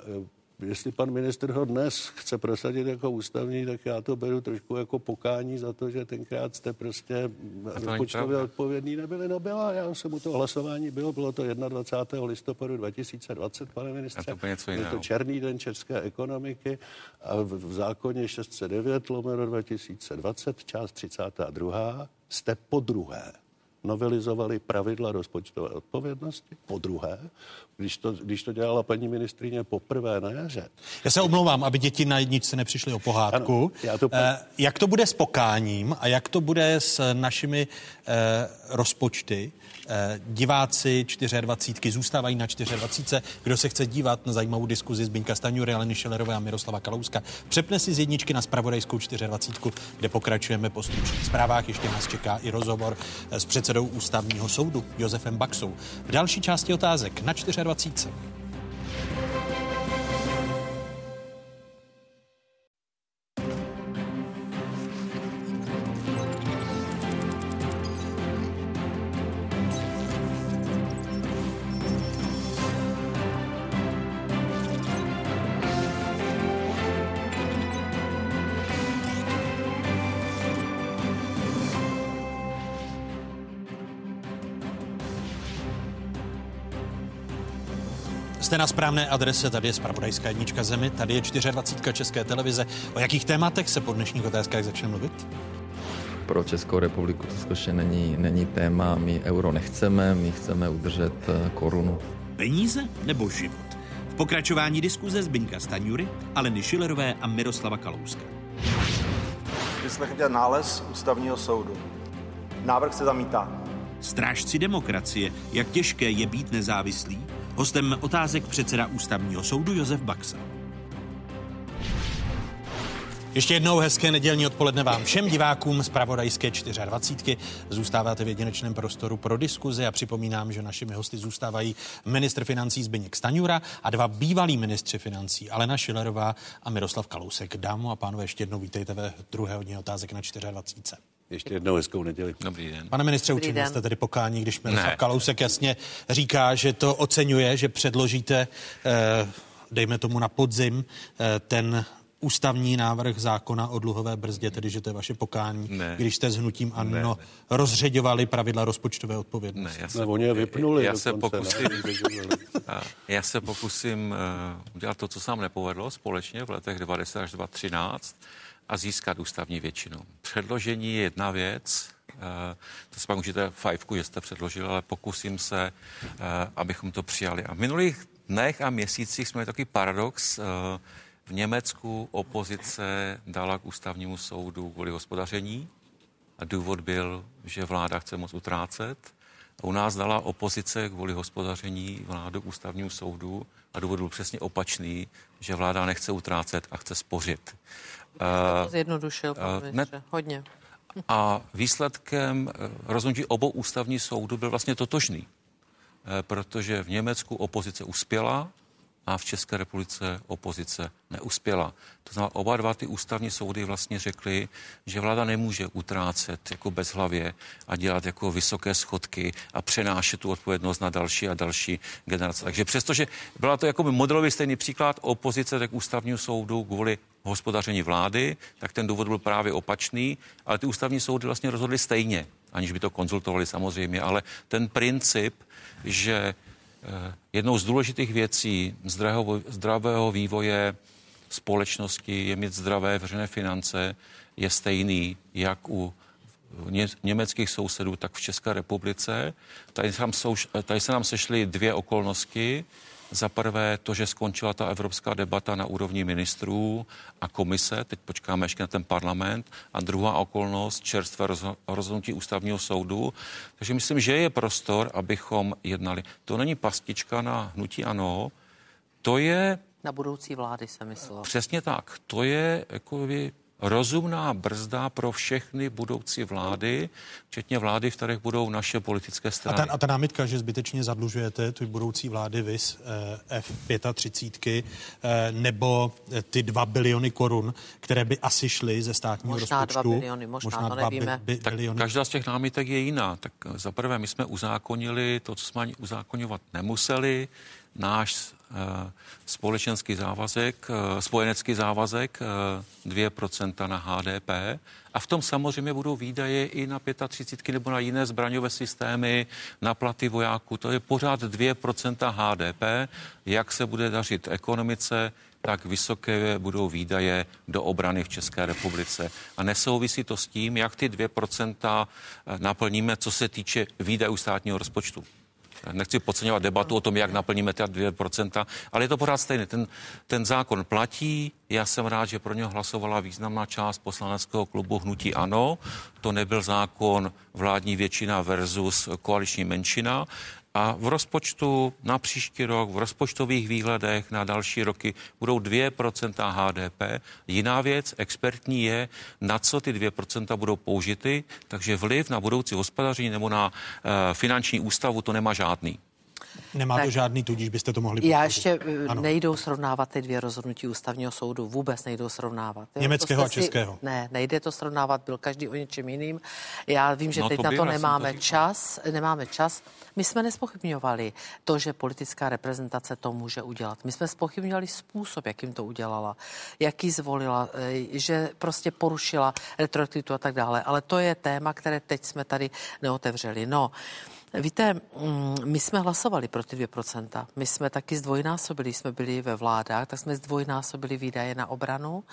jestli pan minister ho dnes chce prosadit jako ústavní, tak já to beru trošku jako pokání za to, že tenkrát jste prostě rozpočtově odpovědný nebyli. No byla, já jsem u toho hlasování byl, bylo to 21. listopadu 2020, pane ministře. Byl to černý den české ekonomiky a v, v zákoně 609 lomeno 2020, část 32. jste po druhé novelizovali pravidla rozpočtové odpovědnosti, po druhé, když to, když to dělala paní ministrině poprvé na jaře. Já se omlouvám, aby děti na jedničce nepřišly o pohádku. Ano, já to... Eh, jak to bude s pokáním a jak to bude s našimi eh, rozpočty? Eh, diváci 24 zůstávají na 24. Kdo se chce dívat na zajímavou diskuzi Zbyňka Staňury, Aleny Šilerové a Miroslava Kalouska, přepne si z jedničky na spravodajskou 24, kde pokračujeme po stručných zprávách. Ještě nás čeká i rozhovor eh, s předsedou ústavního soudu Josefem Baxou. V další části otázek na 24. Jste na správné adrese, tady je Spravodajská jednička Zemi, tady je 24 České televize. O jakých tématech se po dnešních otázkách začne mluvit? Pro Českou republiku to skutečně není, není téma. My euro nechceme, my chceme udržet eh, korunu. Peníze nebo život? V pokračování diskuze Zbyňka Staňury, Aleny Šilerové a Miroslava Kalouska. Vyslechněte nález ústavního soudu. Návrh se zamítá. Strážci demokracie, jak těžké je být nezávislý, Hostem otázek předseda ústavního soudu Josef Baxa. Ještě jednou hezké nedělní odpoledne vám všem divákům z Pravodajské 24. Zůstáváte v jedinečném prostoru pro diskuzi a připomínám, že našimi hosty zůstávají ministr financí Zbyněk Staňura a dva bývalí ministři financí Alena Šilerová a Miroslav Kalousek. Dámu a pánové, ještě jednou vítejte ve druhé hodině otázek na 24. Ještě jednou hezkou neděli. Dobrý den. Pane ministře, učinil jste tedy pokání, když Miroslav Kalousek jasně říká, že to oceňuje, že předložíte, eh, dejme tomu na podzim, eh, ten ústavní návrh zákona o dluhové brzdě, tedy že to je vaše pokání, ne. když jste s hnutím ANO ne, ne. rozředovali pravidla rozpočtové odpovědnosti. Ne, já se, oni je vypnuli. Já, se pokusím, já se pokusím uh, udělat to, co se nám nepovedlo společně v letech 90 až 2013 a získat ústavní většinu. Předložení je jedna věc, eh, to si pak můžete fajfku, že jste předložili, ale pokusím se, eh, abychom to přijali. A v minulých dnech a měsících jsme měli takový paradox. Eh, v Německu opozice dala k ústavnímu soudu kvůli hospodaření a důvod byl, že vláda chce moc utrácet. A u nás dala opozice kvůli hospodaření vládu k ústavnímu soudu a důvod byl přesně opačný, že vláda nechce utrácet a chce spořit. Uh, zjednodušil, uh, ne, hodně. A výsledkem eh, rozhodnutí obou ústavních soudů byl vlastně totožný, protože v Německu opozice uspěla a v České republice opozice neuspěla. To znamená, oba dva ty ústavní soudy vlastně řekly, že vláda nemůže utrácet jako bezhlavě a dělat jako vysoké schodky a přenášet tu odpovědnost na další a další generace. Takže přestože byla to jako modelový stejný příklad opozice tak ústavního soudu kvůli hospodaření vlády, tak ten důvod byl právě opačný, ale ty ústavní soudy vlastně rozhodly stejně, aniž by to konzultovali samozřejmě, ale ten princip, že jednou z důležitých věcí zdravého, zdravého vývoje společnosti je mít zdravé veřejné finance, je stejný jak u německých sousedů, tak v České republice. Tady se nám, sou, tady se nám sešly dvě okolnosti. Za prvé to, že skončila ta evropská debata na úrovni ministrů a komise, teď počkáme ještě na ten parlament, a druhá okolnost čerstvé rozhodnutí ústavního soudu. Takže myslím, že je prostor, abychom jednali. To není pastička na hnutí ano, to je... Na budoucí vlády se myslel. Přesně tak. To je jako rozumná brzda pro všechny budoucí vlády, včetně vlády, v kterých budou naše politické strany. A ta, a ta námitka, že zbytečně zadlužujete tu budoucí vlády VIS eh, F35 eh, nebo eh, ty 2 biliony korun, které by asi šly ze státního možná rozpočtu. Možná 2 biliony, možná, možná to nevíme. By, by, tak biliony. každá z těch námitek je jiná. Tak za prvé my jsme uzákonili to, co jsme ani uzákonovat nemuseli. Náš Eh, společenský závazek, eh, spojenecký závazek 2% eh, na HDP a v tom samozřejmě budou výdaje i na 35 nebo na jiné zbraňové systémy, na platy vojáků. To je pořád 2% HDP. Jak se bude dařit ekonomice, tak vysoké budou výdaje do obrany v České republice. A nesouvisí to s tím, jak ty 2% naplníme, co se týče výdajů státního rozpočtu nechci podceňovat debatu o tom, jak naplníme ty 2%, ale je to pořád stejné. Ten, ten zákon platí, já jsem rád, že pro něho hlasovala významná část poslaneckého klubu Hnutí Ano. To nebyl zákon vládní většina versus koaliční menšina. A v rozpočtu na příští rok, v rozpočtových výhledech na další roky budou 2% HDP. Jiná věc, expertní je, na co ty 2% budou použity, takže vliv na budoucí hospodaření nebo na uh, finanční ústavu to nemá žádný. Nemá tak, to žádný, tudíž byste to mohli podpořit. Já ještě eh, ano. nejdou srovnávat ty dvě rozhodnutí ústavního soudu. Vůbec nejdou srovnávat. Jo? Německého a českého. Si, ne, nejde to srovnávat, byl každý o něčem jiným. Já vím, že no, teď to na to nemáme to čas, nemáme čas. My jsme nespochybňovali to, že politická reprezentace to může udělat. My jsme spochybňovali způsob, jakým to udělala, jaký zvolila, eh, že prostě porušila retroaktivitu a tak dále. Ale to je téma, které teď jsme tady neotevřeli. No, Víte, mm, my jsme hlasovali pro ty 2%. My jsme taky zdvojnásobili, jsme byli ve vládách, tak jsme zdvojnásobili výdaje na obranu.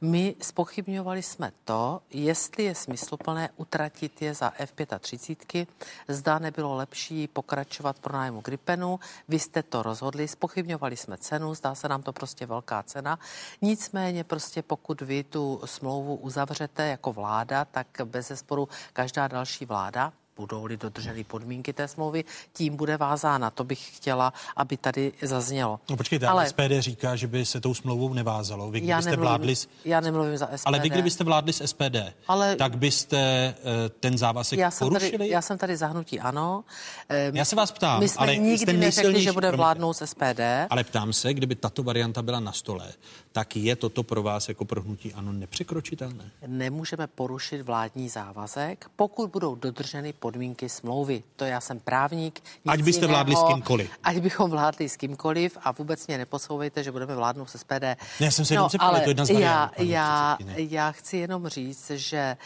My spochybňovali jsme to, jestli je smysluplné utratit je za F-35. Zda nebylo lepší pokračovat pro nájmu Gripenu. Vy jste to rozhodli, spochybňovali jsme cenu, zdá se nám to prostě velká cena. Nicméně prostě pokud vy tu smlouvu uzavřete jako vláda, tak bez zesporu každá další vláda budou-li dodrženy podmínky té smlouvy, tím bude vázána. To bych chtěla, aby tady zaznělo. No počkejte, ale SPD říká, že by se tou smlouvou nevázalo. Vy, já, nemluvím, vládli s... já nemluvím za SPD. Ale vy, kdybyste vládli s SPD, ale... tak byste uh, ten závazek já jsem porušili? Tady, já jsem tady zahnutí ano. Um, já se vás ptám, My jsme ale nikdy neřekli, že bude vládnout s SPD. Ale ptám se, kdyby tato varianta byla na stole, tak je toto pro vás jako pro hnutí ano nepřekročitelné? Nemůžeme porušit vládní závazek, pokud budou dodrženy podmínky smlouvy. To já jsem právník. Ať byste jiného, vládli s kýmkoliv. Ať bychom vládli s kýmkoliv a vůbec mě neposouvejte, že budeme vládnout se SPD. Ne, já jsem se no, jenom ale to je jedna z variant, já, já, já chci jenom říct, že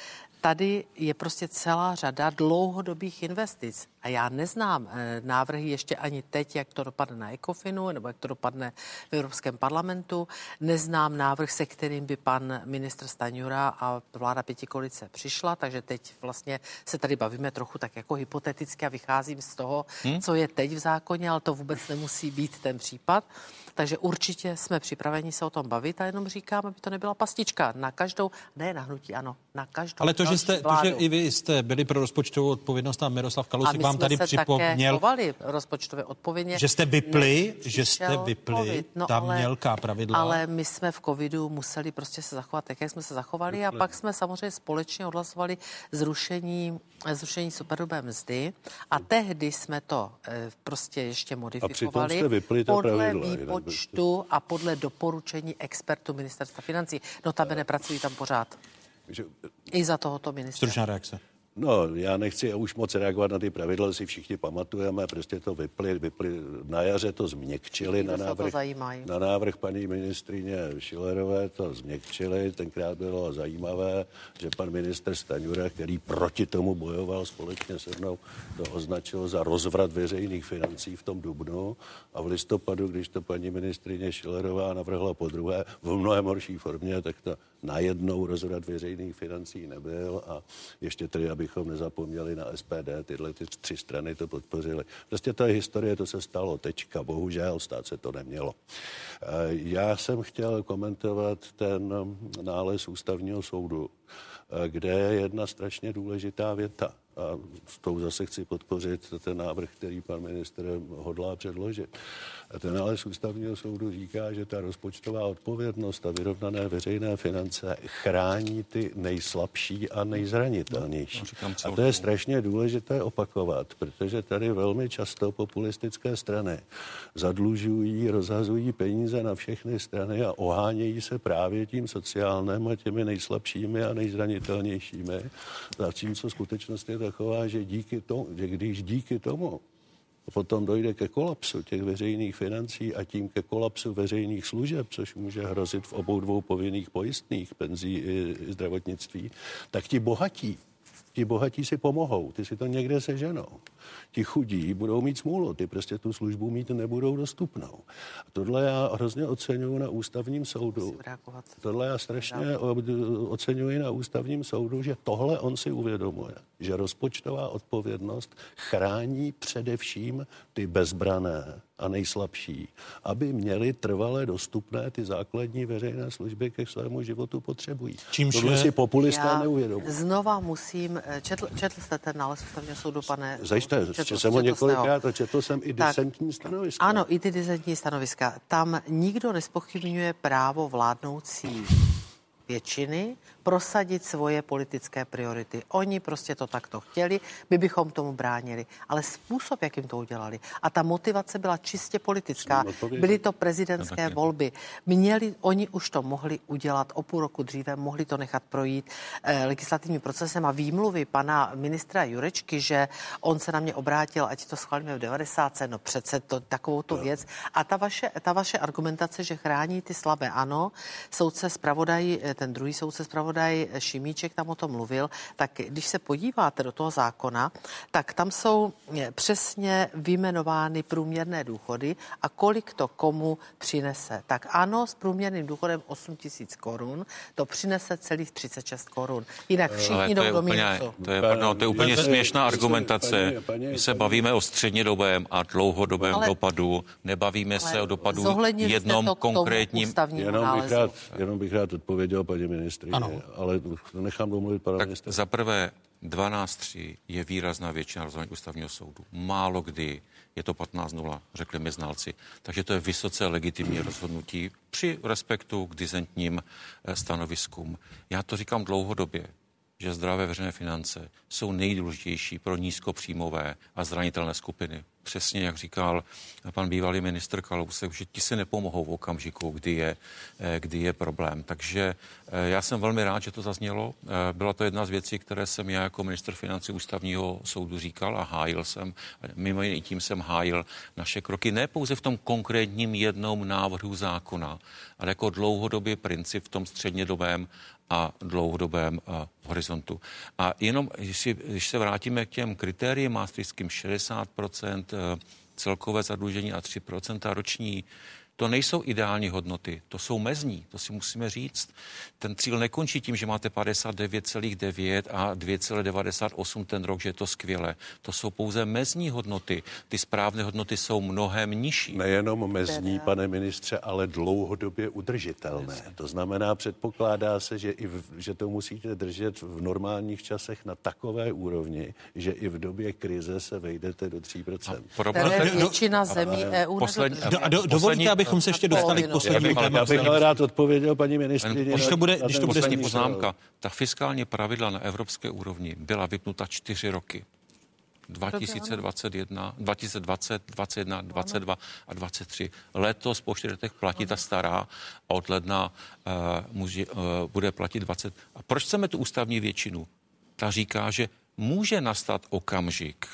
tady je prostě celá řada dlouhodobých investic. A já neznám e, návrhy ještě ani teď, jak to dopadne na ECOFINu, nebo jak to dopadne v Evropském parlamentu. Neznám návrh, se kterým by pan ministr Staňura a vláda Pětikolice přišla, takže teď vlastně se tady bavíme trochu tak jako hypoteticky a vycházím z toho, hmm? co je teď v zákoně, ale to vůbec nemusí být ten případ. Takže určitě jsme připraveni se o tom bavit a jenom říkám, aby to nebyla pastička na každou, ne na hnutí, ano, na každou Ale to, že, jste, to, že i vy jste byli pro rozpočtovou odpovědnost a Miroslav Kalousek vám jsme tady připomněl, také chovali rozpočtově odpovědně. že jste vypli, že jste vypli covid. No, ta ale- mělká pravidla. Ale my jsme v covidu museli prostě se zachovat tak, jak jsme se zachovali a pak jsme samozřejmě společně odhlasovali zrušení, zrušení superhrubé mzdy a tehdy jsme to eh, prostě ještě modifikovali jste vypli ta podle pravidla, výpočtu a podle doporučení expertů ministerstva financí. Notabene pracují tam pořád. Že, I za tohoto ministra. Stručná reakce. No, já nechci už moc reagovat na ty pravidla, si všichni pamatujeme, prostě to vypli, vypli na jaře to změkčili na návrh, na návrh paní ministrině Šilerové to změkčili, tenkrát bylo zajímavé, že pan minister Staňura, který proti tomu bojoval společně se mnou, to označil za rozvrat veřejných financí v tom dubnu a v listopadu, když to paní ministrině Šilerová navrhla po druhé v mnohem horší formě, tak to najednou rozvrat veřejných financí nebyl a ještě tedy, abychom nezapomněli na SPD, tyhle ty tři strany to podpořily. Prostě to je historie, to se stalo, tečka, bohužel, stát se to nemělo. Eh, Já jsem chtěl komentovat ten nález ústavního soudu, eh, kde je jedna strašně důležitá věta. A s tou zase chci podpořit ten návrh, který pan minister hodlá předložit. A ten nález ústavního soudu říká, že ta rozpočtová odpovědnost a vyrovnané veřejné finance chrání ty nejslabší a nejzranitelnější. A to je strašně důležité opakovat, protože tady velmi často populistické strany zadlužují, rozhazují peníze na všechny strany a ohánějí se právě tím sociálním a těmi nejslabšími a nejzranitelnějšími. Zatímco skutečnost je taková, že, díky tomu, že když díky tomu potom dojde ke kolapsu těch veřejných financí a tím ke kolapsu veřejných služeb, což může hrozit v obou dvou povinných pojistných, penzí i, zdravotnictví, tak ti bohatí, ti bohatí si pomohou, ty si to někde seženou. Ti chudí budou mít smůlu, ty prostě tu službu mít nebudou dostupnou. A tohle já hrozně oceňuji na ústavním soudu. Tohle já strašně oceňuji na ústavním soudu, že tohle on si uvědomuje, že rozpočtová odpovědnost chrání především ty bezbrané a nejslabší, aby měli trvalé dostupné ty základní veřejné služby, ke svému životu potřebují. Čímž Tohle je- si populisté Já neuvědomují. Znova musím, eh, četl, četl jste ten nález ústavního soudu, pane? Zajisté, Četl- četl jsem ho několikrát a četl jsem i disentní stanoviska. Ano, i ty dizentní stanoviska. Tam nikdo nespochybňuje právo vládnoucí většiny prosadit svoje politické priority. Oni prostě to takto chtěli, my bychom tomu bránili. Ale způsob, jakým to udělali, a ta motivace byla čistě politická. Byly to prezidentské volby. Měli, oni už to mohli udělat o půl roku dříve, mohli to nechat projít eh, legislativním procesem a výmluvy pana ministra Jurečky, že on se na mě obrátil, ať to schválíme v 90. No přece to, takovou to věc. A ta vaše, ta vaše argumentace, že chrání ty slabé, ano, soudce zpravodaj, eh, ten druhý soudce zpravodaj Šimíček tam o tom mluvil, tak když se podíváte do toho zákona, tak tam jsou eh, přesně vyjmenovány průměrné důchody a kolik to komu přinese. Tak ano, s průměrným důchodem 8 tisíc korun to přinese celých 36 korun. Jinak všichni Ale to jdou je do minusu. to je, pardon, to je úplně Paní- směšná argumentace. paní- paní- My se bavíme o střednědobém a dlouhodobém Ale- dopadu. Nebavíme se o dopadu jednom to konkrétním. Jenom bych, rád, jenom bych rád odpověděl paní ministrině, ale nechám domluvit pana ministra. Za prvé, 12.3 je výrazná většina rozhodnutí ústavního soudu. Málo kdy je to 15.0, řekli mi znalci. Takže to je vysoce legitimní rozhodnutí při respektu k dizentním eh, stanoviskům. Já to říkám dlouhodobě, že zdravé veřejné finance jsou nejdůležitější pro nízkopříjmové a zranitelné skupiny. Přesně jak říkal pan bývalý ministr Kalousek, že ti se nepomohou v okamžiku, kdy je, eh, kdy je problém. Takže eh, já jsem velmi rád, že to zaznělo. Eh, Byla to jedna z věcí, které jsem já jako minister financí ústavního soudu říkal a hájil jsem. Mimo jiné tím jsem hájil naše kroky, ne pouze v tom konkrétním jednom návrhu zákona, ale jako dlouhodobý princip v tom střednědobém a dlouhodobém uh, horizontu. A jenom, když, se vrátíme k těm kritériím maastrichtským 60% uh, celkové zadlužení a 3% roční, To nejsou ideální hodnoty, to jsou mezní, to si musíme říct. Ten cíl nekončí tím, že máte 59,9 a 2,98 ten rok, že je to skvělé. To jsou pouze mezní hodnoty. Ty správné hodnoty jsou mnohem nižší. Nejenom mezní, pane ministře, ale dlouhodobě udržitelné. To znamená, předpokládá se, že, i v, že to musíte držet v normálních časech na takové úrovni, že i v době krize se vejdete do 3%. Které většina zemí EU poslední, do, do, Dovolíte, abychom se ještě dostali k poslednímu tématu? Já bych ale rád odpověděl paní ministrině. Když to bude, když to bude poslední poznámka, ta fiskální pravidla na evropské úrovni byla vypnuta čtyři roky. 2021, 2020, 2021, 22 a 23. Letos po čtyřech letech platí ta stará a od ledna uh, může, uh, bude platit 20. A proč chceme tu ústavní většinu? Ta říká, že může nastat okamžik,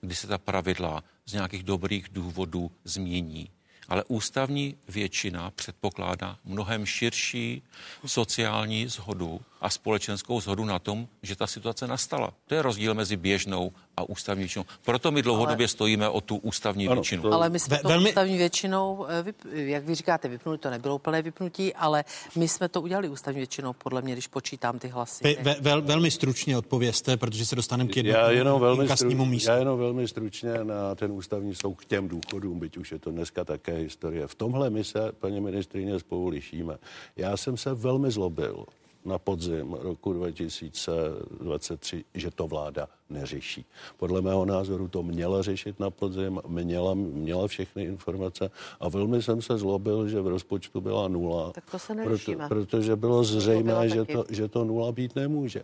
kdy se ta pravidla z nějakých dobrých důvodů změní ale ústavní většina předpokládá mnohem širší sociální zhodu a společenskou zhodu na tom, že ta situace nastala. To je rozdíl mezi běžnou a ústavní většinou. Proto my dlouhodobě ale... stojíme o tu ústavní ano, většinu. To... Ale my jsme Ve, to velmi... ústavní většinou, eh, jak vy říkáte, vypnuli, to nebylo plné vypnutí, ale my jsme to udělali ústavní většinou, podle mě, když počítám ty hlasy. Ve, ve, velmi stručně odpověste, protože se dostaneme k jednomu já jenom velmi stru... místu. Já jenom velmi stručně na ten ústavní soud k těm důchodům, byť už je to dneska také historie. V tomhle my se, paní ministrině, spolu lišíme. Já jsem se velmi zlobil na podzim roku 2023, že to vláda neřeší. Podle mého názoru to měla řešit na podzim, měla, měla všechny informace a velmi jsem se zlobil, že v rozpočtu byla nula. Tak to se proto, protože bylo zřejmé, to že, to, že to nula být nemůže.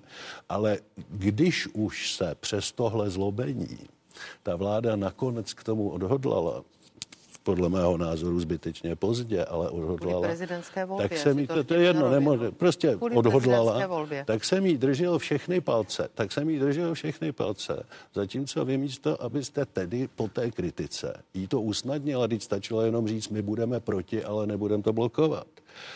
Ale když už se přes tohle zlobení ta vláda nakonec k tomu odhodlala, podle mého názoru zbytečně pozdě, ale odhodlala. volbě, tak jsem jí, to, to je jedno, nemůže, prostě Kvůli odhodlala, tak jsem jí držel všechny palce, tak jsem jí držel všechny palce, zatímco vy místo, abyste tedy po té kritice jí to usnadnila, když stačilo jenom říct, my budeme proti, ale nebudeme to blokovat.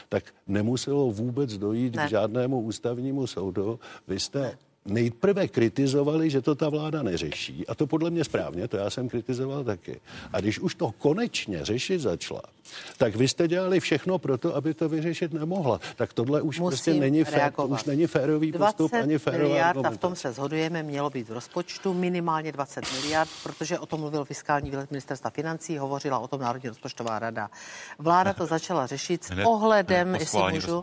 Tak nemuselo vůbec dojít ne. k žádnému ústavnímu soudu. Vy jste ne nejprve kritizovali, že to ta vláda neřeší. A to podle mě správně, to já jsem kritizoval taky. A když už to konečně řešit začala, tak vy jste dělali všechno pro to, aby to vyřešit nemohla. Tak tohle už Musím prostě není, fér, to už není férový postup ani férová miliard, a v tom se shodujeme, mělo být v rozpočtu minimálně 20 miliard, protože o tom mluvil fiskální výhled ministerstva financí, hovořila o tom Národní rozpočtová rada. Vláda to začala řešit s ohledem, jestli můžu,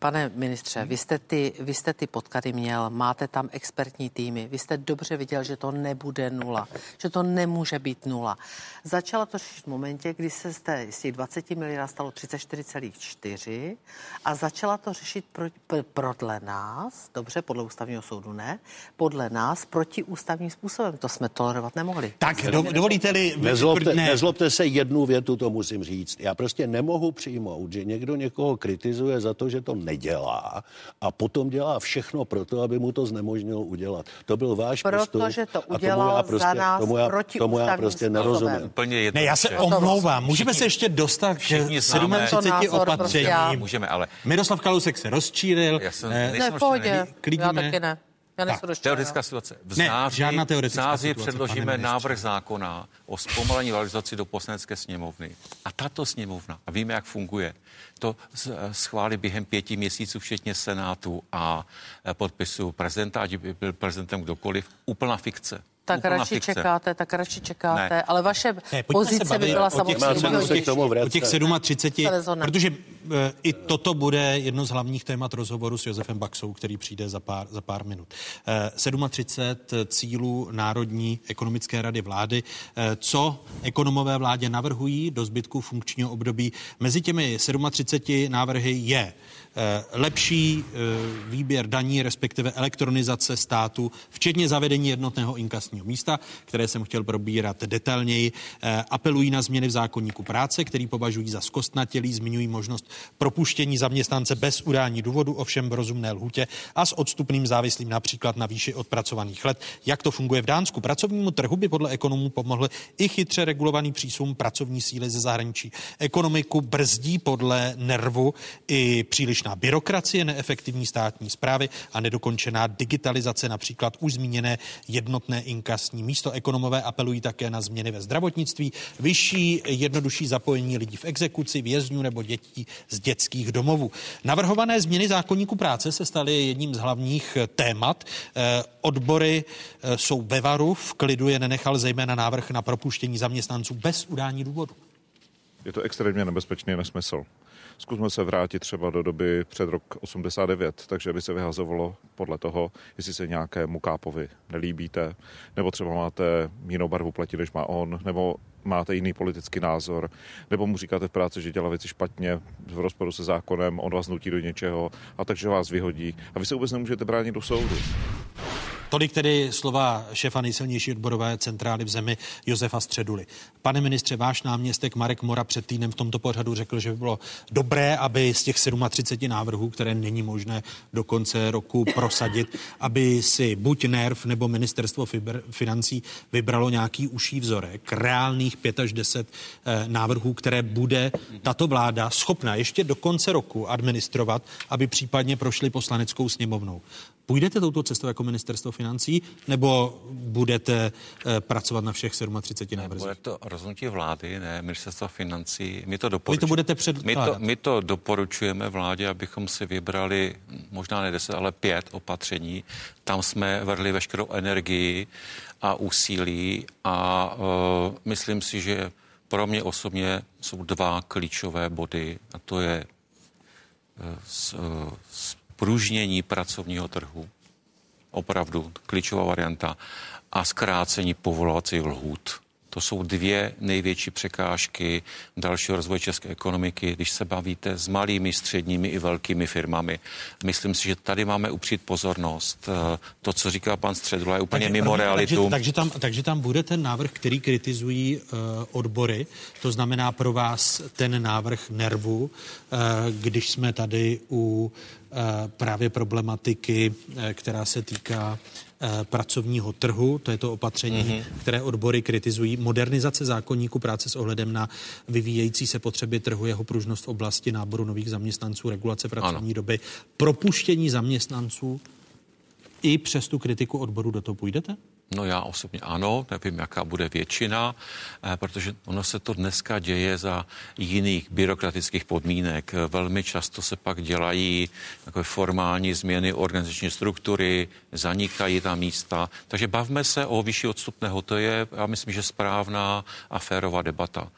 Pane ministře, vy jste, ty, vy jste ty podklady měl, máte tam expertní týmy, vy jste dobře viděl, že to nebude nula, že to nemůže být nula. Začala to řešit v momentě, kdy se z, té, z těch 20 miliard stalo 34,4 a začala to řešit pro, pro, podle nás, dobře, podle ústavního soudu ne, podle nás protiústavním způsobem. To jsme tolerovat nemohli. Tak, do, dovolíte-li... Nezlobte, ne. nezlobte se jednu větu, to musím říct. Já prostě nemohu přijmout, že někdo někoho kritizuje za to, že to nedělá a potom dělá všechno pro to, aby mu to znemožnilo udělat. To byl váš postup. Protože to udělal a tomu já prostě, za nás tomu já, tomu já prostě nerozumím. Úplně ne, já se omlouvám. Můžeme se ještě dostat k 37 opatřením. Můžeme, ale... Miroslav Kalousek se rozčílil. Já jsem, eh, ne, pohodě. Já taky ne. Já tak, teoretická situace. V září, ne, žádná teoretická v září situace, předložíme návrh zákona o zpomalení valorizaci do poslanecké sněmovny. A tato sněmovna, a víme, jak funguje, to schválí během pěti měsíců, včetně Senátu a eh, podpisu prezidenta, ať by byl prezidentem kdokoliv, úplná fikce tak radši fikce. čekáte, tak radši čekáte, ne. ale vaše ne, pozice by byla samozřejmě o těch 37, protože e, i toto bude jedno z hlavních témat rozhovoru s Josefem Baxou, který přijde za pár, za pár minut. E, 37 cílů Národní ekonomické rady vlády. E, co ekonomové vládě navrhují do zbytku funkčního období? Mezi těmi 37 návrhy je Eh, lepší eh, výběr daní, respektive elektronizace státu, včetně zavedení jednotného inkasního místa, které jsem chtěl probírat detailněji. Eh, apelují na změny v zákonníku práce, který považují za zkostnatělý, zmiňují možnost Propuštění zaměstnance bez udání důvodu, ovšem v rozumné lhutě a s odstupným závislým například na výši odpracovaných let. Jak to funguje v Dánsku? Pracovnímu trhu by podle ekonomů pomohl i chytře regulovaný přísun pracovní síly ze zahraničí. Ekonomiku brzdí podle nervu i přílišná byrokracie, neefektivní státní zprávy a nedokončená digitalizace, například už zmíněné jednotné inkasní místo. Ekonomové apelují také na změny ve zdravotnictví, vyšší, jednodušší zapojení lidí v exekuci, vězňů nebo dětí z dětských domovů. Navrhované změny zákonníku práce se staly jedním z hlavních témat. Eh, odbory eh, jsou ve varu, v klidu je nenechal zejména návrh na propuštění zaměstnanců bez udání důvodu. Je to extrémně nebezpečný nesmysl. Zkusme se vrátit třeba do doby před rok 89, takže by se vyhazovalo podle toho, jestli se nějakému kápovi nelíbíte, nebo třeba máte jinou barvu pleti, než má on, nebo máte jiný politický názor, nebo mu říkáte v práci, že dělá věci špatně, v rozporu se zákonem, on vás nutí do něčeho a takže vás vyhodí. A vy se vůbec nemůžete bránit do soudu. Tolik tedy slova šefa nejsilnější odborové centrály v zemi Josefa Středuly. Pane ministře, váš náměstek Marek Mora před týdnem v tomto pořadu řekl, že by bylo dobré, aby z těch 37 návrhů, které není možné do konce roku prosadit, aby si buď NERV nebo ministerstvo financí vybralo nějaký uší vzorek, reálných 5 až 10 eh, návrhů, které bude tato vláda schopna ještě do konce roku administrovat, aby případně prošly poslaneckou sněmovnou. Půjdete touto cestou jako ministerstvo financí, nebo budete eh, pracovat na všech 37 návrzích? Bude to rozhodnutí vlády, ne ministerstvo financí. My to, doporuč... Vy to budete předkládat. My to, my to doporučujeme vládě, abychom si vybrali možná ne 10, ale pět opatření. Tam jsme vrli veškerou energii a úsilí a uh, myslím si, že pro mě osobně jsou dva klíčové body a to je uh, spružnění pracovního trhu, opravdu klíčová varianta, a zkrácení povolovacích lhůt. To jsou dvě největší překážky dalšího rozvoje české ekonomiky, když se bavíte s malými, středními i velkými firmami. Myslím si, že tady máme upřít pozornost. Eh, to, co říká pan Středula, je úplně takže, mimo realitu. Takže, takže, tam, takže tam bude ten návrh, který kritizují uh, odbory. To znamená pro vás ten návrh nervu, uh, když jsme tady u Eh, právě problematiky, eh, která se týká eh, pracovního trhu, to je to opatření, mm-hmm. které odbory kritizují, modernizace zákonníku práce s ohledem na vyvíjející se potřeby trhu, jeho pružnost v oblasti náboru nových zaměstnanců, regulace pracovní ano. doby, propuštění zaměstnanců. I přes tu kritiku odboru do toho půjdete? No já osobně ano, nevím, jaká bude většina, eh, protože ono se to dneska děje za jiných byrokratických podmínek. Velmi často se pak dělají takové formální změny organizační struktury, zanikají ta místa. Takže bavme se o vyšší odstupného. To je, já myslím, že správná a férová debata.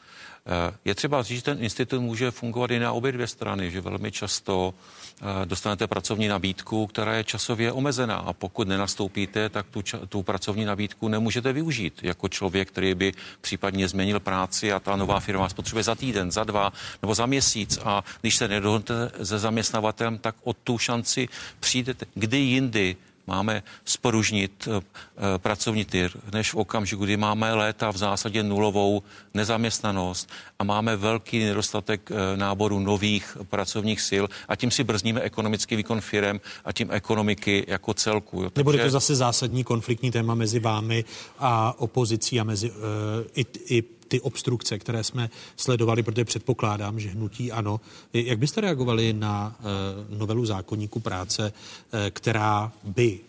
Eh, je třeba říct, že ten institut může fungovat i na obě dvě strany, že velmi často eh, dostanete pracovní nabídku, která je časově omezená. A pokud nenastoupíte, tak tu, tu pracovní nabídku nemůžete využít. Jako člověk, který by případně změnil práci a ta nová firma vás potřebuje za týden, za dva nebo za měsíc. A když se nedohodnete se zaměstnavatelem, tak o tu šanci přijdete. Kdy jindy máme sporužnit eh, eh, pracovní tyr, než v okamžiku, kdy máme léta v zásadě nulovou nezaměstnanost a máme velký nedostatek eh, náboru nových pracovních sil a tím si brzdíme ekonomický výkon firem a tím ekonomiky jako celku. Jo. Nebude to zase zásadní konfliktní téma mezi vámi a opozicí a mezi uh, i, i ty obstrukce, které jsme sledovali, protože předpokládám, že hnutí ano. Jak byste reagovali na uh, novelu zákonníku práce, uh, která by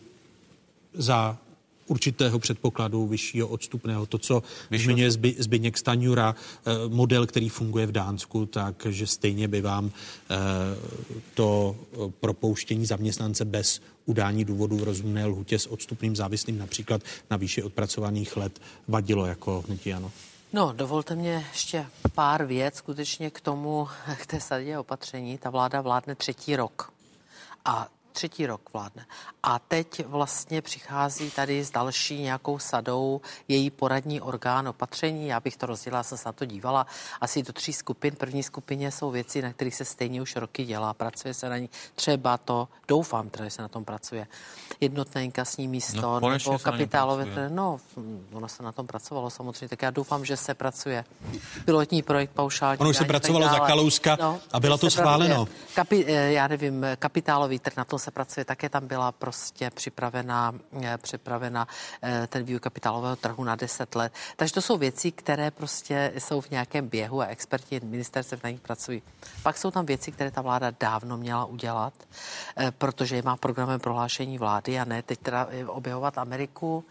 za určitého předpokladu vyššího odstupného. To, co zmiňuje Zby, Zbyněk Staňura, model, který funguje v Dánsku, takže stejně by vám to propouštění zaměstnance bez udání důvodu v rozumné lhutě s odstupným závislým například na výši odpracovaných let vadilo jako hnutí ano. No, dovolte mě ještě pár věc skutečně k tomu, k té sadě opatření. Ta vláda vládne třetí rok. A třetí rok vládne. A teď vlastně přichází tady s další nějakou sadou její poradní orgán opatření. Já bych to rozdělila, jsem se na to dívala asi do tří skupin. První skupině jsou věci, na kterých se stejně už roky dělá. Pracuje se na ní. Třeba to, doufám teda, že se na tom pracuje. Jednotné inkasní místo no, nebo kapitálové. No, ono se na tom pracovalo samozřejmě, tak já doufám, že se pracuje. Pilotní projekt paušální. Ono už se pracovalo za Kalouska no, a bylo to schváleno. Kapi, eh, já nevím, kapitálový trh, na to se pracuje, také tam byla prostě připravena, eh, připravena eh, ten vývoj kapitálového trhu na 10 let. Takže to jsou věci, které prostě jsou v nějakém běhu a experti ministerstev na nich pracují. Pak jsou tam věci, které ta vláda dávno měla udělat, protože je má programem prohlášení vlády a ne teď teda objevovat Ameriku,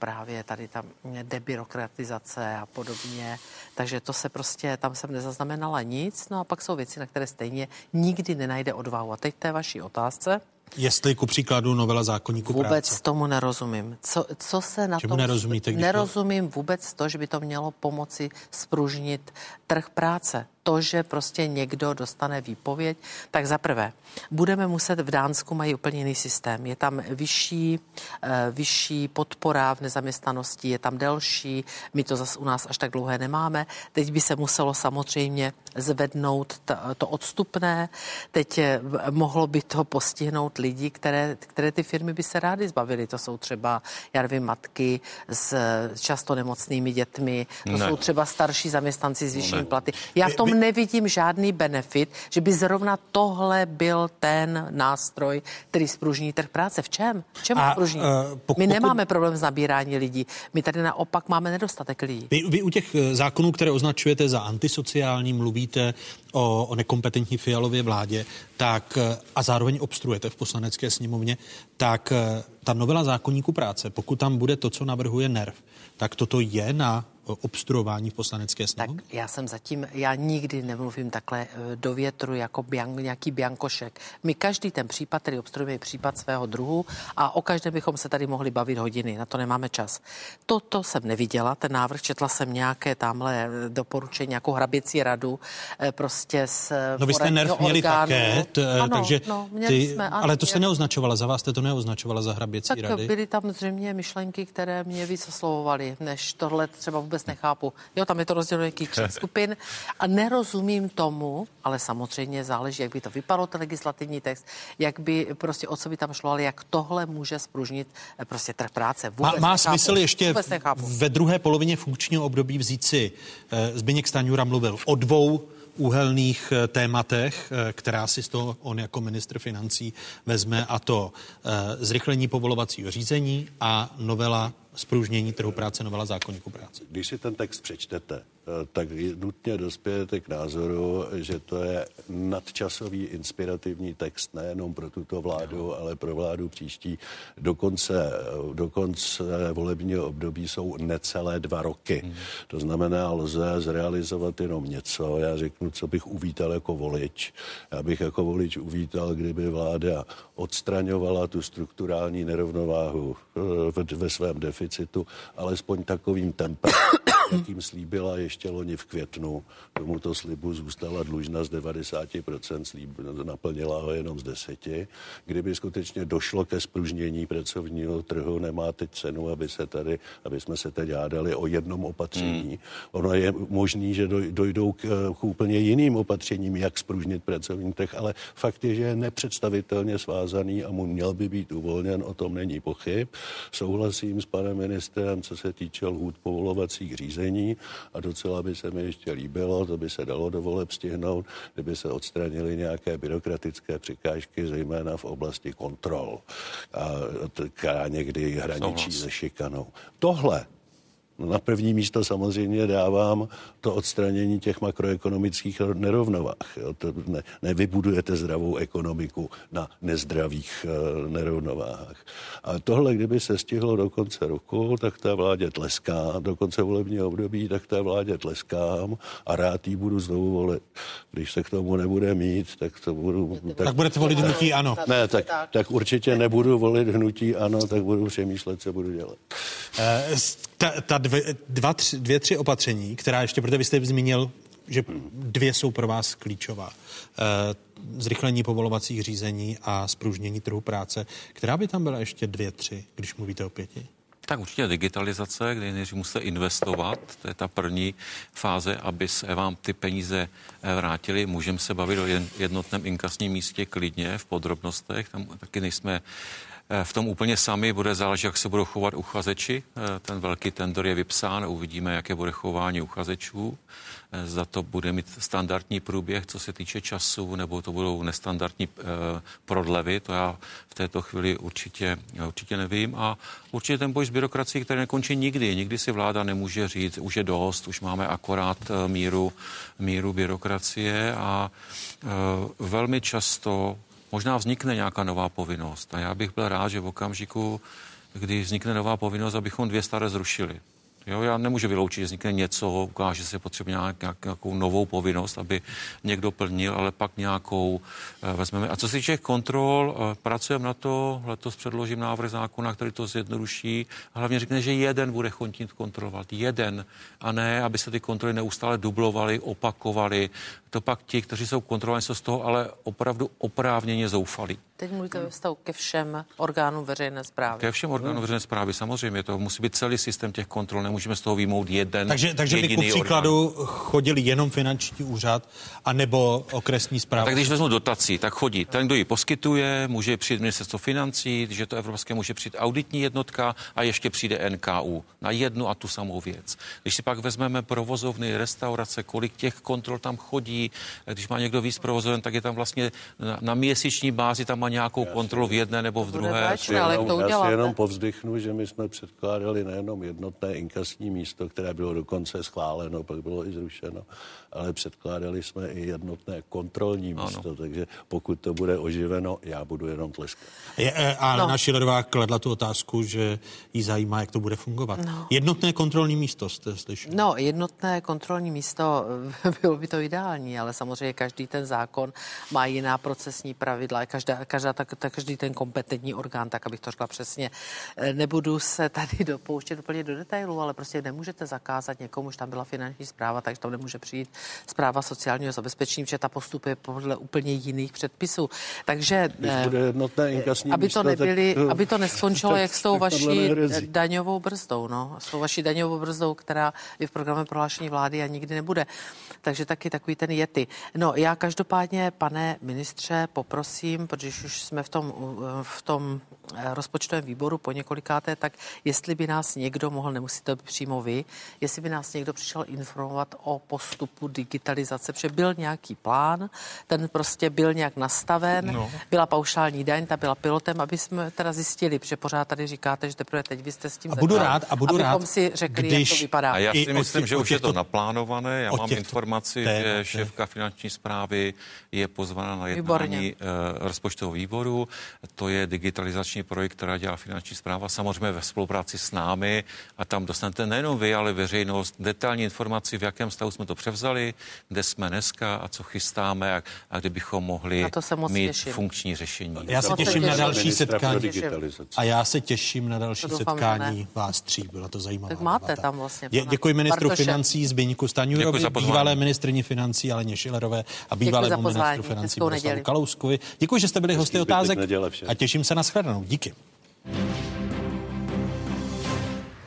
právě tady ta debirokratizace a podobně. Takže to se prostě, tam jsem nezaznamenala nic. No a pak jsou věci, na které stejně nikdy nenajde odvahu. A teď té vaší otázce. Jestli ku příkladu novela zákonníku Vůbec práce. tomu nerozumím. Co, co se na Čemu tom... nerozumíte? Nerozumím to... vůbec to, že by to mělo pomoci spružnit trh práce to, že prostě někdo dostane výpověď, tak za prvé, budeme muset, v Dánsku mají úplně jiný systém. Je tam vyšší, eh, vyšší podpora v nezaměstnanosti, je tam delší, my to zase u nás až tak dlouhé nemáme. Teď by se muselo samozřejmě zvednout to odstupné, teď eh, mohlo by to postihnout lidi, které, které ty firmy by se rády zbavily. To jsou třeba, já nevím, matky s často nemocnými dětmi, to ne. jsou třeba starší zaměstnanci s vyššími platy. Já v tom tom nevidím žádný benefit, že by zrovna tohle byl ten nástroj, který spružní trh práce. V čem? V čem a, spružní? Uh, pokud, My nemáme problém s nabírání lidí. My tady naopak máme nedostatek lidí. Vy, vy u těch eh, zákonů, které označujete za antisociální, mluvíte o, o nekompetentní fialově vládě, tak eh, a zároveň obstruujete v poslanecké sněmovně, tak ta novela zákonníku práce, pokud tam bude to, co navrhuje NERV, tak toto je na obstruování v poslanecké sněmovně? Tak já jsem zatím, já nikdy nemluvím takhle eh, do větru jako bian, nějaký biankošek. My každý ten případ, který obstruujeme, je případ svého druhu a o každém bychom se tady mohli bavit hodiny, na to nemáme čas. Toto jsem neviděla, ten návrh, četla jsem nějaké tamhle eh, doporučení, nějakou hraběcí radu, eh, prostě z No vy jste nerv měli orgánu. také, t, ano, takže no, ty, jsme, ano, ale to se neoznačovala, za vás jste to neoznačovala za hraběcí tak rady? byly tam zřejmě myšlenky, které mě víc oslovovaly, než tohle třeba vůbec nechápu. Jo, tam je to rozděleno jakých tří skupin a nerozumím tomu, ale samozřejmě záleží, jak by to vypadalo, ten legislativní text, jak by prostě o co by tam šlo, ale jak tohle může spružnit eh, prostě trh práce. Vůbec má, má nechápu. smysl ještě ve druhé polovině funkčního období vzít si, uh, Zbigněk Staňura mluvil o dvou úhelných eh, tématech, která si z toho on jako ministr financí vezme, a to zrychlení povolovacího řízení a novela spružnění trhu práce, novela zákonníku práce. Když si ten text přečtete, Eh, tak nutně dospějete k názoru, že to je nadčasový inspirativní text nejenom pro tuto vládu, ale pro vládu příští. Dokonce, eh, dokonce volebního období jsou necelé dva roky. Hmm. To znamená, lze zrealizovat jenom něco. Já řeknu, co bych uvítal jako volič. Já bych jako volič uvítal, kdyby vláda odstraňovala tu strukturální nerovnováhu eh, ve svém deficitu, alespoň takovým tempem, jakým slíbila ještě loni v květnu. Tomuto slibu zůstala dlužna z 90%, slíb, naplnila ho jenom z 10. Kdyby skutečně došlo ke spružnění pracovního trhu, nemá teď cenu, aby se tady, aby jsme se teď hádali o jednom opatření. Hmm. Ono je možný, že dojdou k, k úplně jiným opatřením, jak spružnit pracovní trh, ale fakt je, že je nepředstavitelně svázaný a mu měl by být uvolněn, o tom není pochyb. Souhlasím s panem ministrem, co se týče lhůt povolovacích řízení řízení a docela by se mi ještě líbilo, to by se dalo do voleb stihnout, kdyby se odstranily nějaké byrokratické překážky, zejména v oblasti kontrol, a, která někdy hraničí se šikanou. Tohle na první místo samozřejmě dávám to odstranění těch makroekonomických nerovnovách. Jo. To ne, nevybudujete zdravou ekonomiku na nezdravých uh, nerovnováhách. A tohle, kdyby se stihlo do konce roku, tak té vládě tleská, do konce volebního období, tak té vládě tleskám a rád jí budu znovu volit. Když se k tomu nebude mít, tak to budu... Tak, tak budete volit hnutí ano. Ne, tak, tak určitě nebudu volit hnutí ano, tak budu přemýšlet, co budu dělat. Ta, ta dvě, dva, tři, dvě, tři opatření, která ještě, protože vy jste zmínil že dvě jsou pro vás klíčová. Eh, zrychlení povolovacích řízení a spružnění trhu práce. Která by tam byla ještě dvě, tři, když mluvíte o pěti? Tak určitě digitalizace, kdy než musíte investovat, to je ta první fáze, aby se vám ty peníze eh, vrátily. Můžeme se bavit o jednotném inkasním místě klidně v podrobnostech, tam taky nejsme v tom úplně sami bude záležet, jak se budou chovat uchazeči. Eh, ten velký tendor je vypsán, uvidíme, jaké bude chování uchazečů. Eh, zda to bude mít standardní průběh, co se týče času, nebo to budou nestandardní prodlevy, to já v této chvíli určitě, určitě nevím. A určitě ten boj s byrokracií, který nekončí nikdy. Nikdy si vláda nemůže říct, už je dost, už máme akorát míru, míru byrokracie a velmi často možná vznikne nějaká nová povinnost. A já bych byl rád, že v okamžiku, kdy vznikne nová povinnost, abychom dvě staré zrušili. Jo, já nemůžu vyloučit, že vznikne něco, ukáže se potřebuje nějak, nějakou novou povinnost, aby někdo plnil, ale pak nějakou e, vezmeme. A co se týče kontrol, e, pracujeme na to, letos předložím návrh zákona, který to zjednoduší. Hlavně řekne, že jeden bude chodit kontrolovat. Jeden. A ne, aby se ty kontroly neustále dublovaly, opakovaly. To pak ti, kteří jsou kontrolovaní, jsou z toho ale opravdu oprávněně zoufalí. Teď mluvíte ve vztahu ke všem orgánům veřejné zprávy. Ke všem orgánům veřejné zprávy, samozřejmě. To musí být celý systém těch kontrol, nemůžeme z toho výmout jeden. Takže, takže by ku příkladu orgán. chodili jenom finanční úřad, anebo okresní zpráva. Tak když vezmu dotací, tak chodí ten, kdo ji poskytuje, může přijít ministerstvo financí, že to evropské může přijít auditní jednotka a ještě přijde NKU na jednu a tu samou věc. Když si pak vezmeme provozovny, restaurace, kolik těch kontrol tam chodí, když má někdo víc provozoven, tak je tam vlastně na, na měsíční bázi tam má nějakou kontrolu v jedné nebo v druhé. Báčné, ale to já si jenom povzdychnu, že my jsme předkládali nejenom jednotné inkasní místo, které bylo dokonce schváleno, pak bylo i zrušeno, ale předkládali jsme i jednotné kontrolní místo, ano. takže pokud to bude oživeno, já budu jenom tleskat. Je, e, a no. naši Ledová kladla tu otázku, že jí zajímá, jak to bude fungovat. No. Jednotné kontrolní místo jste slyšeli? No, jednotné kontrolní místo, bylo by to ideální, ale samozřejmě každý ten zákon má jiná procesní pravidla, každá, každá tak, tak, každý ten kompetentní orgán, tak abych to řekla přesně. E, nebudu se tady dopouštět úplně do detailu, ale prostě nemůžete zakázat někomu, že tam byla finanční zpráva, takže tam nemůže přijít zpráva sociálního zabezpečení, že ta postupuje podle úplně jiných předpisů. Takže inkasní aby místo, to nebyli, tak, aby to neskončilo tak, jak s tou vaší daňovou brzdou, no, s tou vaší daňovou brzdou, která je v programu prohlášení vlády a nikdy nebude. Takže taky takový ten jety. No, já každopádně, pane ministře, poprosím, protože už jsme v tom, v tom eh, rozpočtovém výboru po několikáté, tak jestli by nás někdo mohl, nemusí to být přímo vy, jestli by nás někdo přišel informovat o postupu digitalizace, protože byl nějaký plán, ten prostě byl nějak nastaven, no. byla paušální daň, ta byla pilotem, aby jsme teda zjistili, protože pořád tady říkáte, že teprve teď vy jste s tím A budu rád, a budu rád, si řekli, když... jak to vypadá. A já si myslím, že už je to naplánované. Já mám informaci, že šéfka finanční zprávy je pozvána na jednání uh, rozpočtového výboru. To je digitalizační projekt, která dělá finanční zpráva, samozřejmě ve spolupráci s námi a tam dostanete nejenom vy, ale veřejnost detailní informaci, v jakém stavu jsme to převzali, kde jsme dneska a co chystáme a, a kde bychom mohli mít těším. funkční řešení. Já se těším na další setkání. A já se těším na další setkání vás tří. Byla to zajímavá. Tak máte debata. tam vlastně. Dě, děkuji ministru Bartoše. financí Zbyňku Staňurovi, bývalé ministrní financí Aleně Šilerové a bývalému ministru financí Miroslavu Kalouskovi. Děkuji, že jste byli hosty otázek a těším se na shledanou. Díky.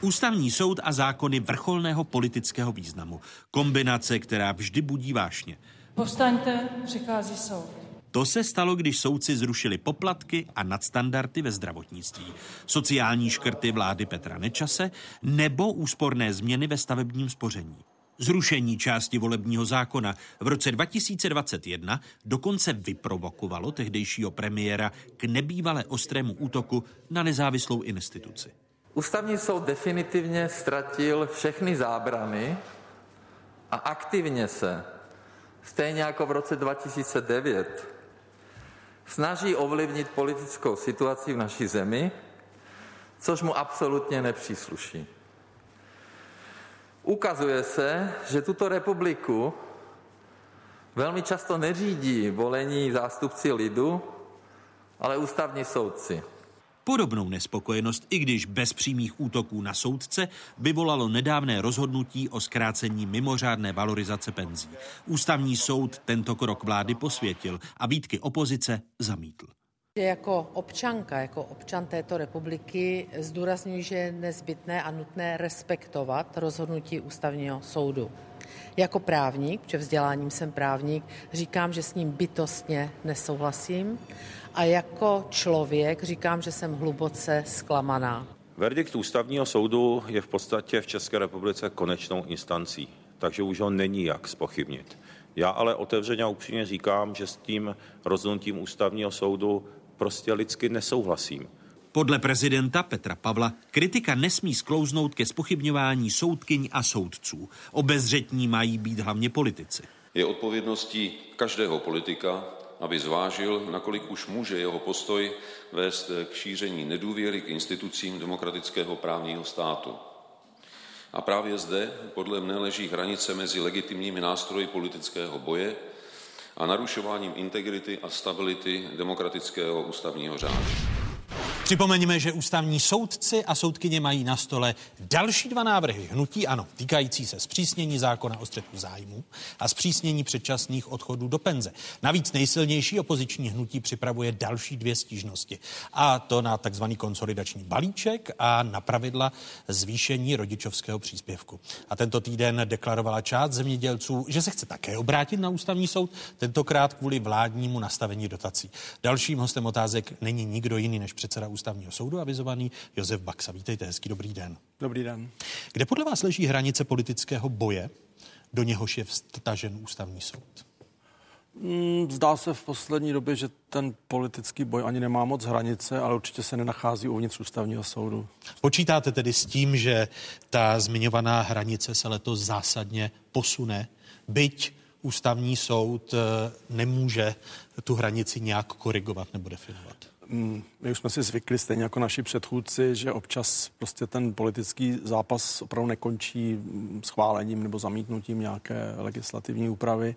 Ústavní soud a zákony vrcholného politického významu. Kombinace, která vždy budí vášně. Povstaňte, přichází soud. To se stalo, když soudci zrušili poplatky a nadstandardy ve zdravotnictví, sociální škrty vlády Petra Nečase nebo úsporné změny ve stavebním spoření. Zrušení části volebního zákona v roce 2021 dokonce vyprovokovalo tehdejšího premiéra k nebývalé ostrému útoku na nezávislou instituci. Ústavní soud definitivně ztratil všechny zábrany a aktivně se, stejně jako v roce 2009, snaží ovlivnit politickou situaci v naší zemi, což mu absolutně nepřísluší. Ukazuje se, že tuto republiku velmi často neřídí volení zástupci lidu, ale ústavní soudci. Podobnou nespokojenost, i když bez přímých útoků na soudce, vyvolalo nedávné rozhodnutí o zkrácení mimořádné valorizace penzí. Ústavní soud tento krok vlády posvětil a výtky opozice zamítl. Jako občanka, jako občan této republiky zdůrazňuji, že je nezbytné a nutné respektovat rozhodnutí ústavního soudu. Jako právník, protože vzděláním jsem právník, říkám, že s ním bytostně nesouhlasím a jako člověk říkám, že jsem hluboce zklamaná. Verdikt ústavního soudu je v podstatě v České republice konečnou instancí, takže už ho není jak spochybnit. Já ale otevřeně a upřímně říkám, že s tím rozhodnutím ústavního soudu prostě lidsky nesouhlasím. Podle prezidenta Petra Pavla kritika nesmí sklouznout ke spochybňování soudkyň a soudců. Obezřetní mají být hlavně politici. Je odpovědností každého politika, aby zvážil, nakolik už může jeho postoj vést k šíření nedůvěry k institucím demokratického právního státu. A právě zde podle mne leží hranice mezi legitimními nástroji politického boje a narušováním integrity a stability demokratického ústavního řádu. Připomeňme, že ústavní soudci a soudkyně mají na stole další dva návrhy hnutí ano, týkající se zpřísnění zákona o střetu zájmu a zpřísnění předčasných odchodů do penze. Navíc nejsilnější opoziční hnutí připravuje další dvě stížnosti. A to na takzvaný konsolidační balíček a na pravidla zvýšení rodičovského příspěvku. A tento týden deklarovala část zemědělců, že se chce také obrátit na ústavní soud, tentokrát kvůli vládnímu nastavení dotací. Dalším hostem otázek není nikdo jiný než předseda ústavního soudu avizovaný Josef Baxa. Vítejte, hezký dobrý den. Dobrý den. Kde podle vás leží hranice politického boje, do něhož je vstažen ústavní soud? Hmm, zdá se v poslední době, že ten politický boj ani nemá moc hranice, ale určitě se nenachází uvnitř ústavního soudu. Počítáte tedy s tím, že ta zmiňovaná hranice se letos zásadně posune, byť ústavní soud eh, nemůže tu hranici nějak korigovat nebo definovat? Mm, my už jsme si zvykli, stejně jako naši předchůdci, že občas prostě ten politický zápas opravdu nekončí schválením nebo zamítnutím nějaké legislativní úpravy,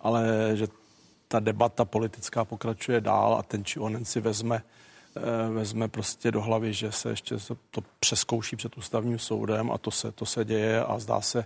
ale že ta debata politická pokračuje dál a ten či onen si vezme, eh, vezme prostě do hlavy, že se ještě to přeskouší před ústavním soudem a to se, to se děje a zdá se,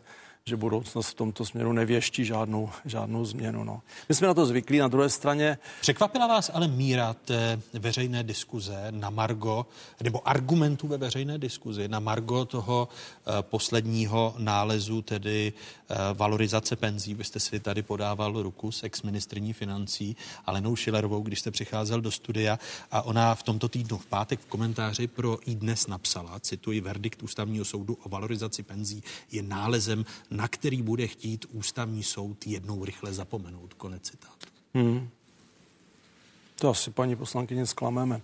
že budoucnost v tomto směru nevěští žádnou, žádnou změnu. No. My jsme na to zvyklí, na druhé straně. Překvapila vás ale míra té veřejné diskuze na Margo, nebo argumentů ve veřejné diskuzi na Margo toho uh, posledního nálezu, tedy uh, valorizace penzí. Vy jste si tady podával ruku s ex-ministrní financí Alenou Šilerovou, když jste přicházel do studia a ona v tomto týdnu v pátek v komentáři pro i dnes napsala, cituji, verdikt ústavního soudu o valorizaci penzí je nálezem na který bude chtít ústavní soud jednou rychle zapomenout. Konec citátu. Hmm. To asi paní poslankyně zklameme.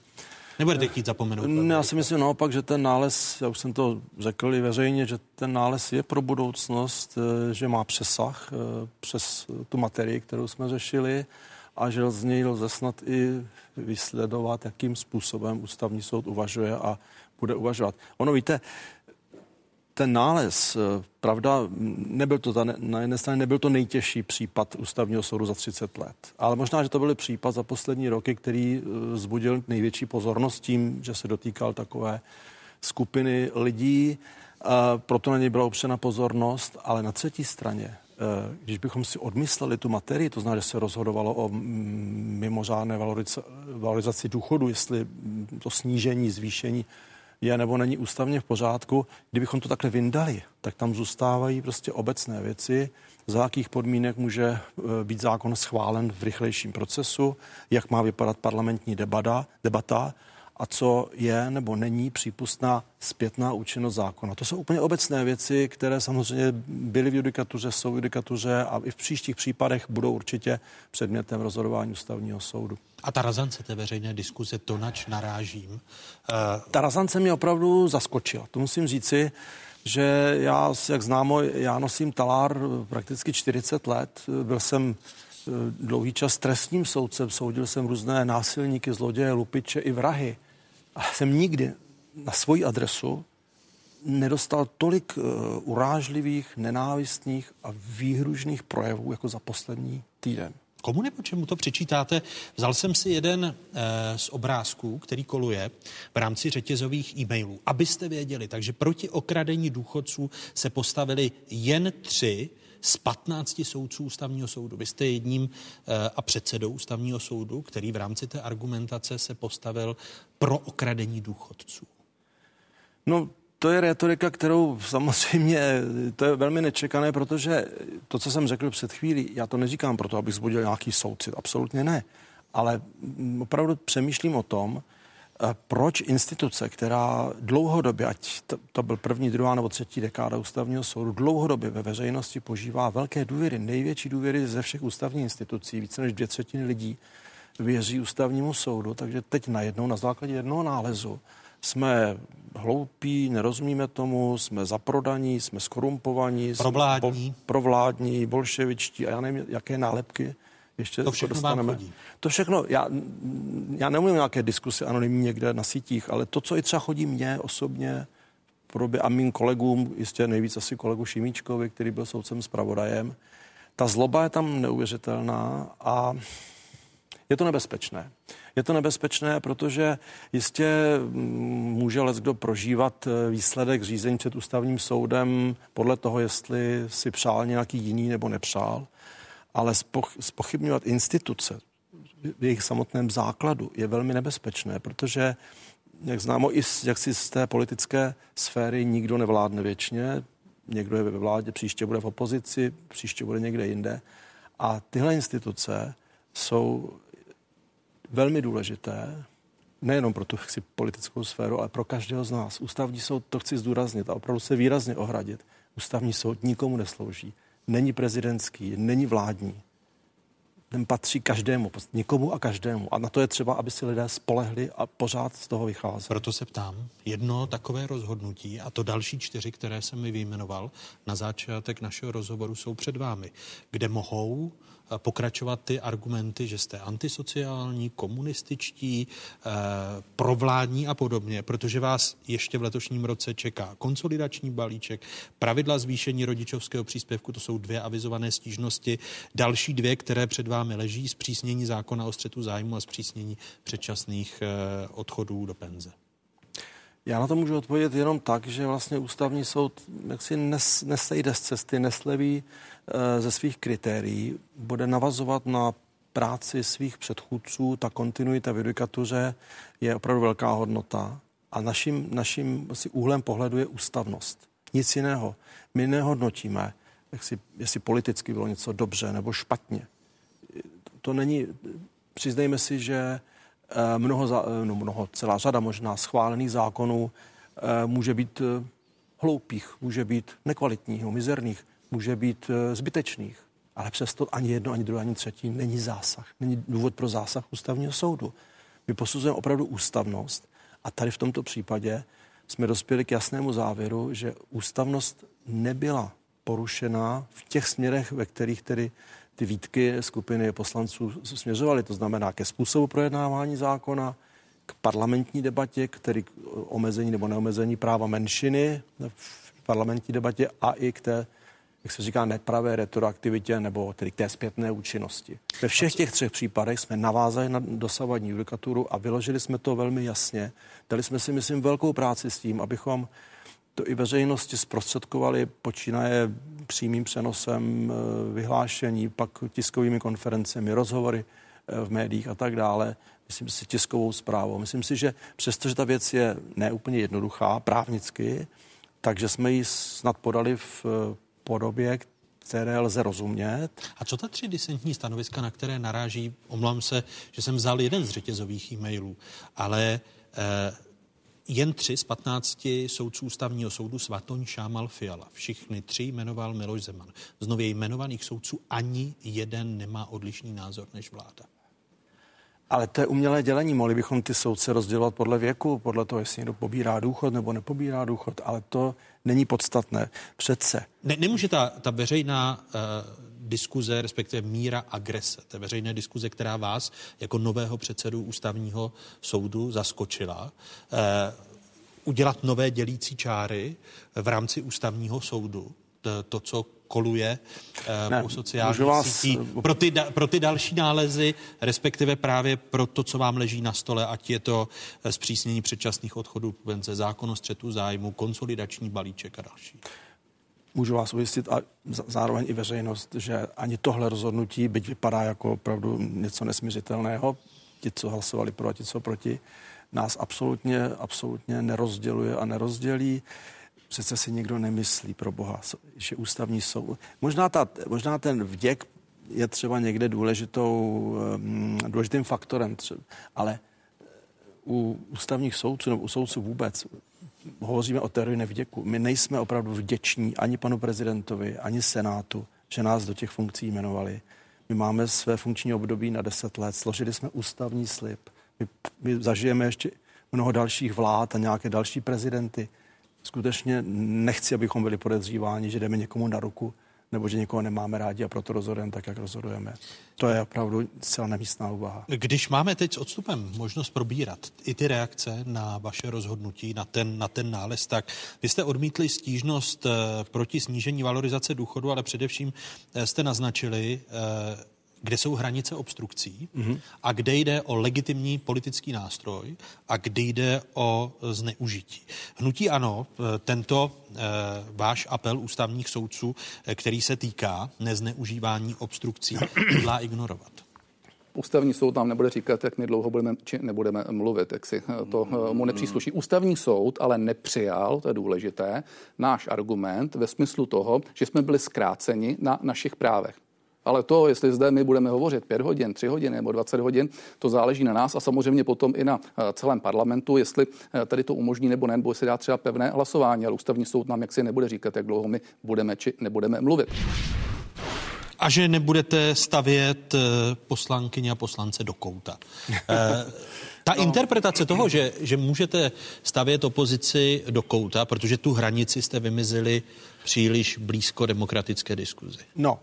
Nebudete chtít zapomenout? Ne, já si myslím naopak, že ten nález, já už jsem to řekl i veřejně, že ten nález je pro budoucnost, eh, že má přesah eh, přes tu materii, kterou jsme řešili a že z něj lze snad i vysledovat, jakým způsobem ústavní soud uvažuje a bude uvažovat. Ono víte, ten nález, eh, pravda, nebyl to na jedné straně nebyl to nejtěžší případ ústavního soudu za 30 let, ale možná, že to byl případ za poslední roky, který eh, zbudil největší pozornost tím, že se dotýkal takové skupiny lidí, proto na něj byla upřena pozornost, ale na třetí straně, eh, když bychom si odmysleli tu materii, to znamená, že se rozhodovalo o mimořádné valorizaci důchodu, jestli to snížení, zvýšení je nebo není ústavně v pořádku. Kdybychom to takhle vyndali, tak tam zůstávají prostě obecné věci, za jakých podmínek může e, být zákon schválen v rychlejším procesu, jak má vypadat parlamentní debata, debata a co je nebo není přípustná zpětná účinnost zákona. To jsou úplně obecné věci, které samozřejmě byly v judikatuře, jsou v judikatuře a i v příštích případech budou určitě předmětem rozhodování ústavního soudu. A ta razance té veřejné diskuze, to nač narážím. Uh... Ta razance mě opravdu zaskočila. To musím říci, že já, jak známo, já nosím talár prakticky 40 let. Byl jsem eh, dlouhý čas trestním soudcem, soudil jsem různé násilníky, zloděje, lupiče i vrahy. A jsem nikdy na svoji adresu nedostal tolik uh, urážlivých, nenávistných a výhružných projevů jako za poslední týden. Komu nebo čemu to přečítáte? Vzal jsem si jeden e, z obrázků, který koluje v rámci řetězových e-mailů, abyste věděli. Takže proti okradení důchodců se postavili jen tři z 15 soudců ústavního soudu. Vy jste jedním e, a předsedou ústavního soudu, který v rámci té argumentace se postavil pro okradení důchodců. No, to je retorika, kterou samozřejmě, to je velmi nečekané, protože to, co jsem řekl před chvílí, já to neříkám proto, abych zbudil nějaký soucit, absolutně ne. Ale opravdu přemýšlím o tom, eh, proč instituce, která dlouhodobě, ať to, to byl první, druhá nebo třetí dekáda ústavního soudu, dlouhodobě ve veřejnosti požívá velké důvěry, největší důvěry ze všech ústavních institucí, více než dvě třetiny lidí věří ústavnímu soudu, takže teď najednou na základě jednoho nálezu jsme hloupí, nerozumíme tomu, jsme zaprodaní, jsme skorumpovaní, provládní, bol, provládní bolševičtí a já nevím, jaké nálepky ještě to všechno dostaneme. To všechno, já, já nemluvím nějaké diskuse anonymní někde na sítích, ale to, co i třeba chodí mně osobně podobě a mým kolegům, jistě nejvíc asi kolegu Šimíčkovi, který byl soudcem s pravodajem, ta zloba je tam neuvěřitelná a je to nebezpečné. Je to nebezpečné, protože jistě mm, může kdo prožívat eh, výsledek řízení před ústavním soudem podle toho, jestli si přál nějaký jiný nebo nepřál, ale spochybňovat instituce v jejich samotném základu je velmi nebezpečné, protože jak známo, i z, jak si z té politické sféry nikdo nevládne věčně, někdo je ve vládě, příště bude v opozici, příště bude někde jinde. A tyhle instituce jsou velmi důležité, nejenom pro tu chci, politickou sféru, ale pro každého z nás. Ústavní soud, to chci zdůraznit a opravdu se výrazně ohradit. Ústavní soud nikomu neslouží. Není prezidentský, není vládní. Ten patří každému, nikomu a každému. A na to je třeba, aby si lidé spolehli a pořád z toho vycházeli. Proto se ptám, jedno takové rozhodnutí a to další čtyři, které jsem mi vyjmenoval na začátek našeho rozhovoru, jsou před vámi, kde mohou pokračovat ty argumenty, že jste antisociální, komunističtí, eh, provládní a podobně, protože vás ještě v letošním roce čeká konsolidační balíček, pravidla zvýšení rodičovského příspěvku, to jsou dvě avizované stížnosti, další dvě, které před vámi leží, zpřísnění zákona o střetu zájmu a zpřísnění předčasných eh, odchodů do penze. Já na to můžu odpovědět jenom tak, že vlastně ústavní soud jaksi nes, nesejde z cesty, nesleví e, ze svých kritérií, bude navazovat na práci svých předchůdců, ta kontinuita v judikatuře je opravdu velká hodnota. A naším, naším asi úhlem pohledu je ústavnost. Nic jiného. My nehodnotíme, jestli, jestli politicky bylo něco dobře nebo špatně. To není, přiznejme si, že mnoho, eh, no mnoho, celá řada možná schválených zákonů eh, může být hloupých, může být nekvalitních, mizerných, může být zbytečných. Ale přesto ani jedno, ani druhé, ani třetí není zásah. Není důvod pro zásah ústavního soudu. My posuzujeme opravdu ústavnost a tady v tomto případě jsme dospěli k jasnému závěru, že ústavnost nebyla porušená v těch směrech, ve kterých tedy ty výtky skupiny poslanců směřovaly. To znamená ke způsobu projednávání zákona, k parlamentní debatě, který omezení nebo neomezení práva menšiny v parlamentní debatě a i k té, jak se říká, nepravé retroaktivitě nebo tedy k té zpětné účinnosti. Ve všech těch třech případech jsme navázali na dosavadní judikaturu a vyložili jsme to velmi jasně. Dali jsme si, myslím, velkou práci s tím, abychom to i veřejnosti zprostředkovali, počínaje přímým přenosem eh, vyhlášení, pak tiskovými konferencemi, rozhovory eh, v médiích a tak dále. Myslím si tiskovou zprávou. Myslím si, že přestože ta věc je neúplně jednoduchá právnicky, takže jsme ji snad podali v eh, podobě, které lze rozumět. A co ta tři disentní stanoviska, na které naráží, omlám se, že jsem vzal jeden z řetězových e-mailů, ale eh, jen tři z 15 soudců ústavního soudu Svatoň Šámal Fiala. Všichni tři jmenoval Miloš Zeman. Z nově jmenovaných soudců ani jeden nemá odlišný názor než vláda. Ale to je umělé dělení. Mohli bychom ty soudce rozdělovat podle věku, podle toho, jestli někdo pobírá důchod nebo nepobírá důchod, ale to není podstatné. Přece. Ne, nemůže ta, ta veřejná uh, diskuze, respektive míra agrese, té veřejné diskuze, která vás jako nového předsedu ústavního soudu zaskočila, eh, udělat nové dělící čáry v rámci ústavního soudu, to, co koluje ne, po sociálních vás... sítích. Pro ty, pro ty další nálezy, respektive právě pro to, co vám leží na stole, ať je to zpřísnění předčasných odchodů pence, zákon o střetu zájmu, konsolidační balíček a další. Můžu vás ujistit a zároveň i veřejnost, že ani tohle rozhodnutí, byť vypadá jako opravdu něco nesměřitelného, ti, co hlasovali pro a ti, co proti, nás absolutně, absolutně nerozděluje a nerozdělí. Přece si nikdo nemyslí pro Boha, že ústavní soud. Možná, ta, možná ten vděk je třeba někde důležitou, důležitým faktorem, třeba, ale u ústavních soudců nebo u soudců vůbec hovoříme o teorii nevděku. My nejsme opravdu vděční ani panu prezidentovi, ani senátu, že nás do těch funkcí jmenovali. My máme své funkční období na deset let, složili jsme ústavní slib. My, my zažijeme ještě mnoho dalších vlád a nějaké další prezidenty. Skutečně nechci, abychom byli podezříváni, že jdeme někomu na ruku nebo že někoho nemáme rádi a proto rozhodujeme tak, jak rozhodujeme. To je opravdu celá nemístná úvaha. Když máme teď s odstupem možnost probírat i ty reakce na vaše rozhodnutí, na ten, na ten nález, tak vy jste odmítli stížnost eh, proti snížení valorizace důchodu, ale především eh, jste naznačili, eh, kde jsou hranice obstrukcí mm-hmm. a kde jde o legitimní politický nástroj a kde jde o zneužití. Hnutí ano, eh, tento e, váš apel ústavních soudců, eh, který se týká nezneužívání obstrukcí, hodlá ignorovat. Ústavní soud nám nebude říkat, jak my dlouho budeme či nebudeme mluvit, jak si to mu nepřísluší. Ústavní soud ale nepřijal, to je důležité, náš argument ve smyslu toho, že jsme byli zkráceni na našich právech. Ale to, jestli zde my budeme hovořit 5 hodin, 3 hodiny nebo 20 hodin, to záleží na nás a samozřejmě potom i na eh, celém parlamentu, jestli eh, tady to umožní nebo ne, nebo se dá třeba pevné hlasování, ale ústavní soud nám jaksi nebude říkat, jak dlouho my budeme či nebudeme mluvit. A že nebudete stavět eh, poslankyně a poslance do kouta. Ta no. interpretace toho, že, že můžete stavět opozici do kouta, protože tu hranici jste vymizili příliš blízko demokratické diskuzi. No,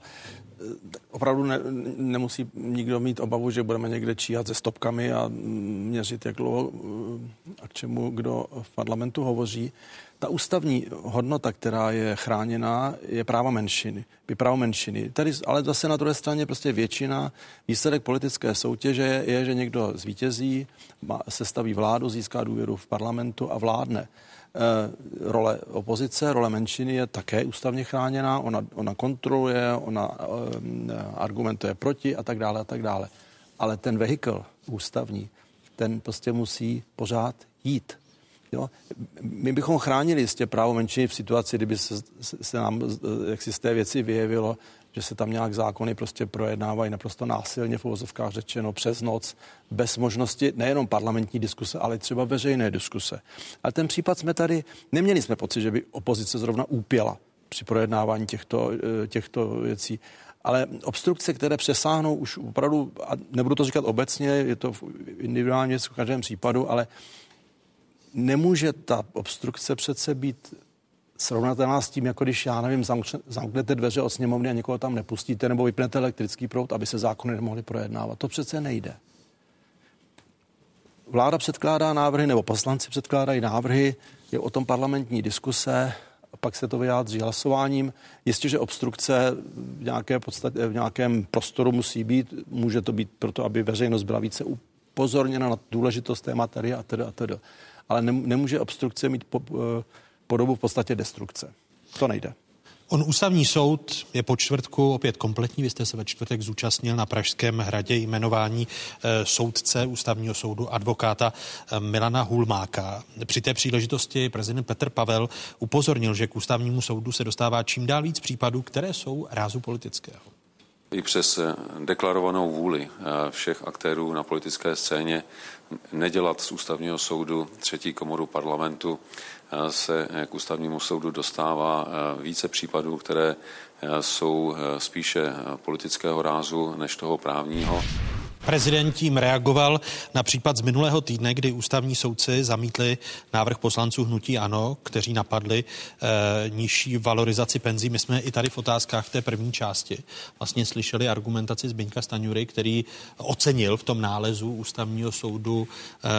opravdu ne, nemusí nikdo mít obavu, že budeme někde číhat se stopkami a měřit, jak dlouho a k čemu kdo v parlamentu hovoří. Ta ústavní hodnota, která je chráněná, je práva menšiny, by právo menšiny. Tady, ale zase na druhé straně prostě většina, výsledek politické soutěže je, je že někdo zvítězí, sestaví vládu, získá důvěru v parlamentu a vládne. Eh, role opozice, role menšiny je také ústavně chráněná, ona, ona kontroluje, ona eh, argumentuje proti a tak dále a tak dále. Ale ten vehikl ústavní, ten prostě musí pořád jít. Jo? My bychom chránili jistě právo menšiny v situaci, kdyby se, se nám eh, jak si z té věci vyjevilo, že se tam nějak zákony prostě projednávají naprosto násilně v uvozovkách řečeno přes noc, bez možnosti nejenom parlamentní diskuse, ale třeba veřejné diskuse. Ale ten případ jsme tady, neměli jsme pocit, že by opozice zrovna úpěla při projednávání těchto, eh, těchto věcí. Ale obstrukce, které přesáhnou už opravdu, a nebudu to říkat obecně, je to individuální věc v každém případu, ale nemůže ta obstrukce přece být srovnatelná s tím, jako když, já nevím, zamknete dveře od sněmovny a někoho tam nepustíte, nebo vypnete elektrický proud, aby se zákony nemohly projednávat. To přece nejde. Vláda předkládá návrhy, nebo poslanci předkládají návrhy, je o tom parlamentní diskuse, pak se to vyjádří hlasováním. Jistě, že obstrukce v, nějaké podstatě, v nějakém prostoru musí být, může to být proto, aby veřejnost byla více upozorněna na důležitost té materie a tedy a tedy. Ale nemůže obstrukce mít po, eh, podobu v podstatě destrukce. To nejde. On ústavní soud je po čtvrtku opět kompletní. Vy jste se ve čtvrtek zúčastnil na Pražském hradě jmenování e, soudce ústavního soudu advokáta e, Milana Hulmáka. Při té příležitosti prezident Petr Pavel upozornil, že k ústavnímu soudu se dostává čím dál víc případů, které jsou rázu politického. I přes deklarovanou vůli všech aktérů na politické scéně nedělat z ústavního soudu třetí komoru parlamentu se k ústavnímu soudu dostává eh, více případů, které eh, jsou eh, spíše politického rázu než toho právního. Prezident tím reagoval na případ z minulého týdne, kdy ústavní soudci zamítli návrh poslanců hnutí ANO, kteří napadli e, nižší valorizaci penzí. My jsme i tady v otázkách v té první části vlastně slyšeli argumentaci Zbyňka Staňury, který ocenil v tom nálezu ústavního soudu e,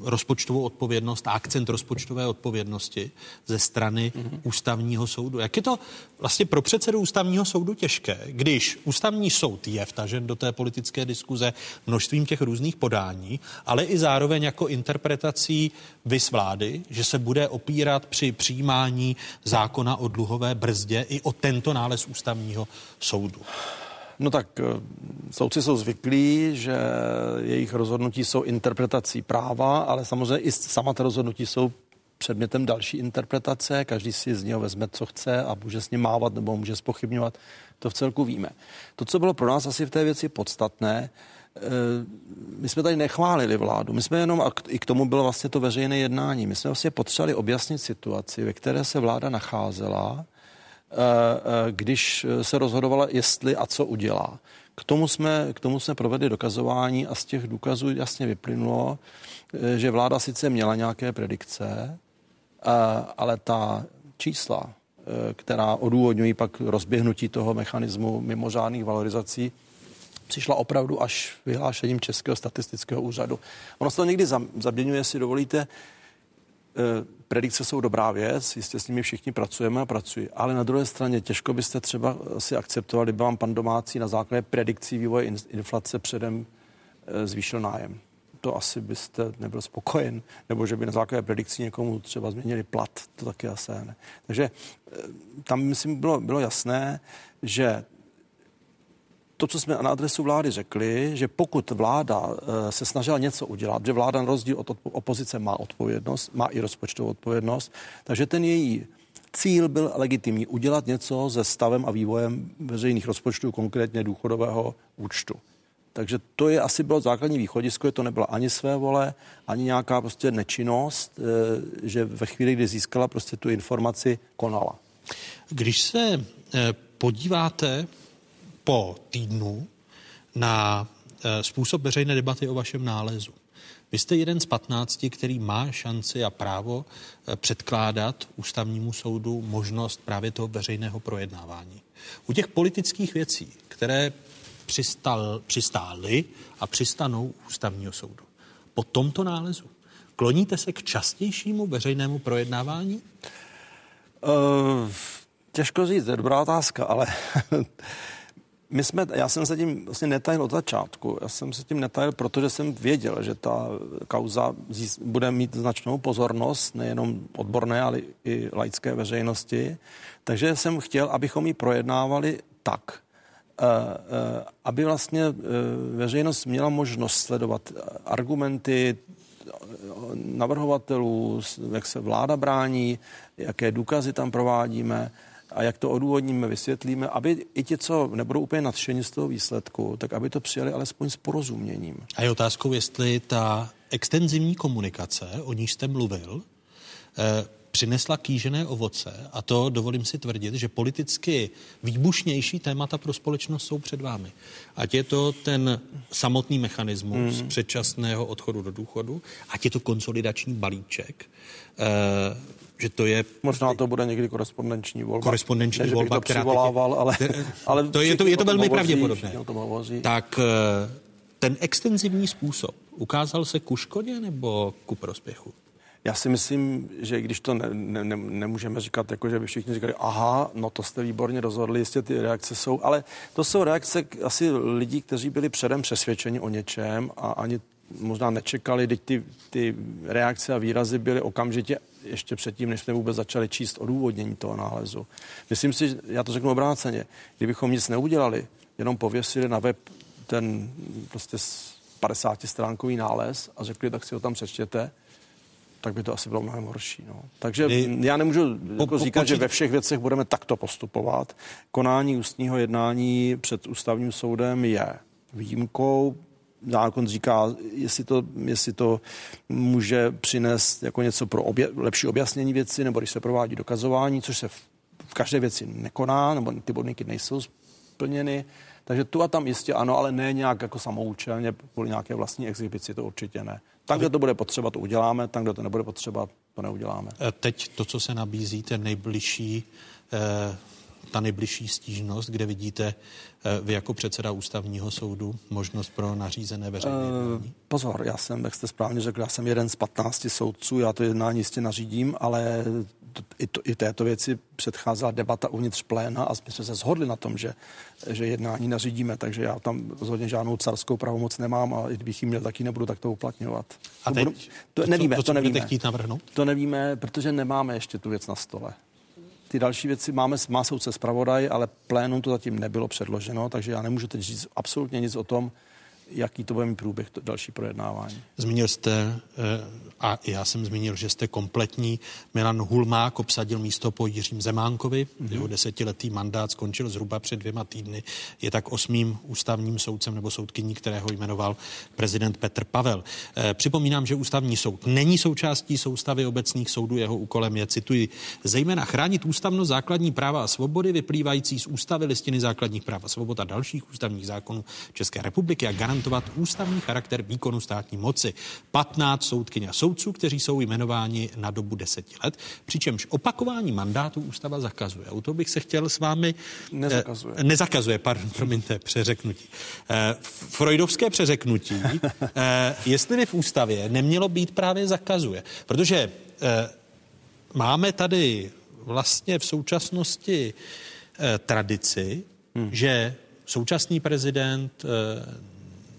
rozpočtovou odpovědnost a akcent rozpočtové odpovědnosti ze strany mm-hmm. ústavního soudu. Jak je to vlastně pro předsedu ústavního soudu těžké, když ústavní soud je vtažen do té politické diskuze množstvím těch různých podání, ale i zároveň jako interpretací vys vlády, že se bude opírat při přijímání zákona o dluhové brzdě i o tento nález ústavního soudu. No tak eh, soudci jsou zvyklí, že jejich rozhodnutí jsou interpretací práva, ale samozřejmě i sama ta rozhodnutí jsou předmětem další interpretace, každý si z něho vezme, co chce a může s ním mávat nebo může spochybňovat, to v celku víme. To, co bylo pro nás asi v té věci podstatné, eh, my jsme tady nechválili vládu, my jsme jenom, a i k tomu bylo vlastně to veřejné jednání, my jsme vlastně potřebovali objasnit situaci, ve které se vláda nacházela, eh, eh, když se rozhodovala, jestli a co udělá. K tomu jsme, k tomu jsme provedli dokazování a z těch důkazů jasně vyplynulo, že vláda sice měla nějaké predikce, ale ta čísla, která odůvodňují pak rozběhnutí toho mechanismu mimořádných valorizací, přišla opravdu až vyhlášením Českého statistického úřadu. Ono se to někdy zaběňuje, si dovolíte, e, predikce jsou dobrá věc, jistě s nimi všichni pracujeme a pracují, ale na druhé straně těžko byste třeba si akceptovali, by vám pan domácí na základě predikcí vývoje inflace předem e, zvýšil nájem to asi byste nebyl spokojen, nebo že by na základě predikcí někomu třeba změnili plat, to taky asi ne. Takže eh, tam, myslím, bylo, bylo jasné, že to, co jsme na adresu vlády řekli, že pokud vláda eh, se snažila něco udělat, že vláda na rozdíl od opozice má odpovědnost, má i rozpočtovou odpovědnost, takže ten její cíl byl legitimní udělat něco se stavem a vývojem veřejných rozpočtů, konkrétně důchodového účtu. Takže to je asi bylo základní východisko, že to nebyla ani své vole, ani nějaká prostě nečinnost, eh, že ve chvíli, kdy získala prostě tu informaci, konala. Když se eh, podíváte po týdnu na eh, způsob veřejné debaty o vašem nálezu, vy jste jeden z patnácti, který má šanci a právo předkládat ústavnímu soudu možnost právě toho veřejného projednávání. U těch politických věcí, které přistal, přistáli a přistanou ústavního soudu. Po tomto nálezu kloníte se k častějšímu veřejnému projednávání? Uh, těžko říct, je dobrá otázka, ale my jsme, já jsem se tím vlastně netajil od začátku. Já jsem se tím netajil, protože jsem věděl, že ta kauza bude mít značnou pozornost, nejenom odborné, ale i laické veřejnosti. Takže jsem chtěl, abychom ji projednávali tak, aby vlastně eh, veřejnost měla možnost sledovat argumenty navrhovatelů, jak se vláda brání, jaké důkazy tam provádíme a jak to odůvodníme, vysvětlíme, aby i ti, co nebudou úplně nadšení z toho výsledku, tak aby to přijali alespoň s porozuměním. A je otázkou, jestli ta extenzivní komunikace, o níž jste mluvil, přinesla kýžené ovoce a to dovolím si tvrdit, že politicky výbušnější témata pro společnost jsou před vámi. Ať je to ten samotný mechanismus mm. předčasného odchodu do důchodu, ať je to konsolidační balíček, e, že to je... Možná to bude někdy korespondenční volba. Korespondenční ne, volba, to která... Přivolával, ale, ale to je to, je to velmi hovoří, pravděpodobné. Tak eh, ten extenzivní způsob ukázal se ku škodě nebo ku prospěchu? Já si myslím, že když to ne, ne, ne, nemůžeme říkat, jako že by všichni říkali, aha, no to jste výborně rozhodli, jistě ty reakce jsou, ale to jsou reakce asi lidí, kteří byli předem přesvědčeni o něčem a ani možná nečekali, teď ty, ty reakce a výrazy byly okamžitě ještě předtím, než jsme vůbec začali číst odůvodnění toho nálezu. Myslím si, já to řeknu obráceně, kdybychom nic neudělali, jenom pověsili na web ten prostě 50 stránkový nález a řekli, tak si ho tam přečtěte, tak by to asi bylo mnohem horší. No. Takže Kdy, já nemůžu po, jako po, říkat, počít... že ve všech věcech budeme takto postupovat. Konání ústního jednání před ústavním soudem je výjimkou. Zákon říká, jestli to, jestli to může přinést jako něco pro obě, lepší objasnění věci, nebo když se provádí dokazování, což se v, v každé věci nekoná, nebo ty podmínky nejsou splněny. Takže tu a tam jistě ano, ale ne nějak jako samoučelně kvůli nějaké vlastní exibici, to určitě ne. Tam, kde to bude potřeba, to uděláme, tam, kde to nebude potřeba, to neuděláme. E, teď to, co se nabízí, ten nejbližší, eh, ta nejbližší stížnost, kde vidíte eh, vy jako předseda ústavního soudu možnost pro nařízené veřejné uh, Pozor, já jsem, jak jste správně řekl, já jsem jeden z 15 soudců, já to jednání jistě nařídím, ale i, to, i této věci předcházela debata uvnitř pléna a my jsme se shodli na tom, že, že jednání nařídíme, takže já tam rozhodně žádnou carskou pravomoc nemám a i kdybych ji měl, tak ji nebudu takto uplatňovat. A teď, to, budu, to, to nevíme, to, to, to nevíme. chtít navrhnout? To nevíme, protože nemáme ještě tu věc na stole. Ty další věci máme, má soudce zpravodaj, ale plénum to zatím nebylo předloženo, takže já nemůžu teď říct absolutně nic o tom, jaký to bude mít průběh to další projednávání. Zmínil jste, eh, a já jsem zmínil, že jste kompletní. Milan Hulmák obsadil místo po Jiřím Zemánkovi. Mm-hmm. Jeho desetiletý mandát skončil zhruba před dvěma týdny. Je tak osmým ústavním soudcem nebo soudkyní, kterého jmenoval prezident Petr Pavel. Eh, připomínám, že ústavní soud není součástí soustavy obecných soudů. Jeho úkolem je, cituji, zejména chránit ústavnost základní práva a svobody vyplývající z ústavy listiny základních práv a svobod a dalších ústavních zákonů České republiky a garant garantovat ústavní charakter výkonu státní moci. 15 soudkyň a soudců, kteří jsou jmenováni na dobu deseti let, přičemž opakování mandátu ústava zakazuje. U toho bych se chtěl s vámi... Nezakazuje. Eh, nezakazuje, pardon, promiňte, přeřeknutí. Eh, freudovské přeřeknutí, eh, jestli by v ústavě nemělo být právě zakazuje. Protože eh, máme tady vlastně v současnosti eh, tradici, hmm. že současný prezident eh,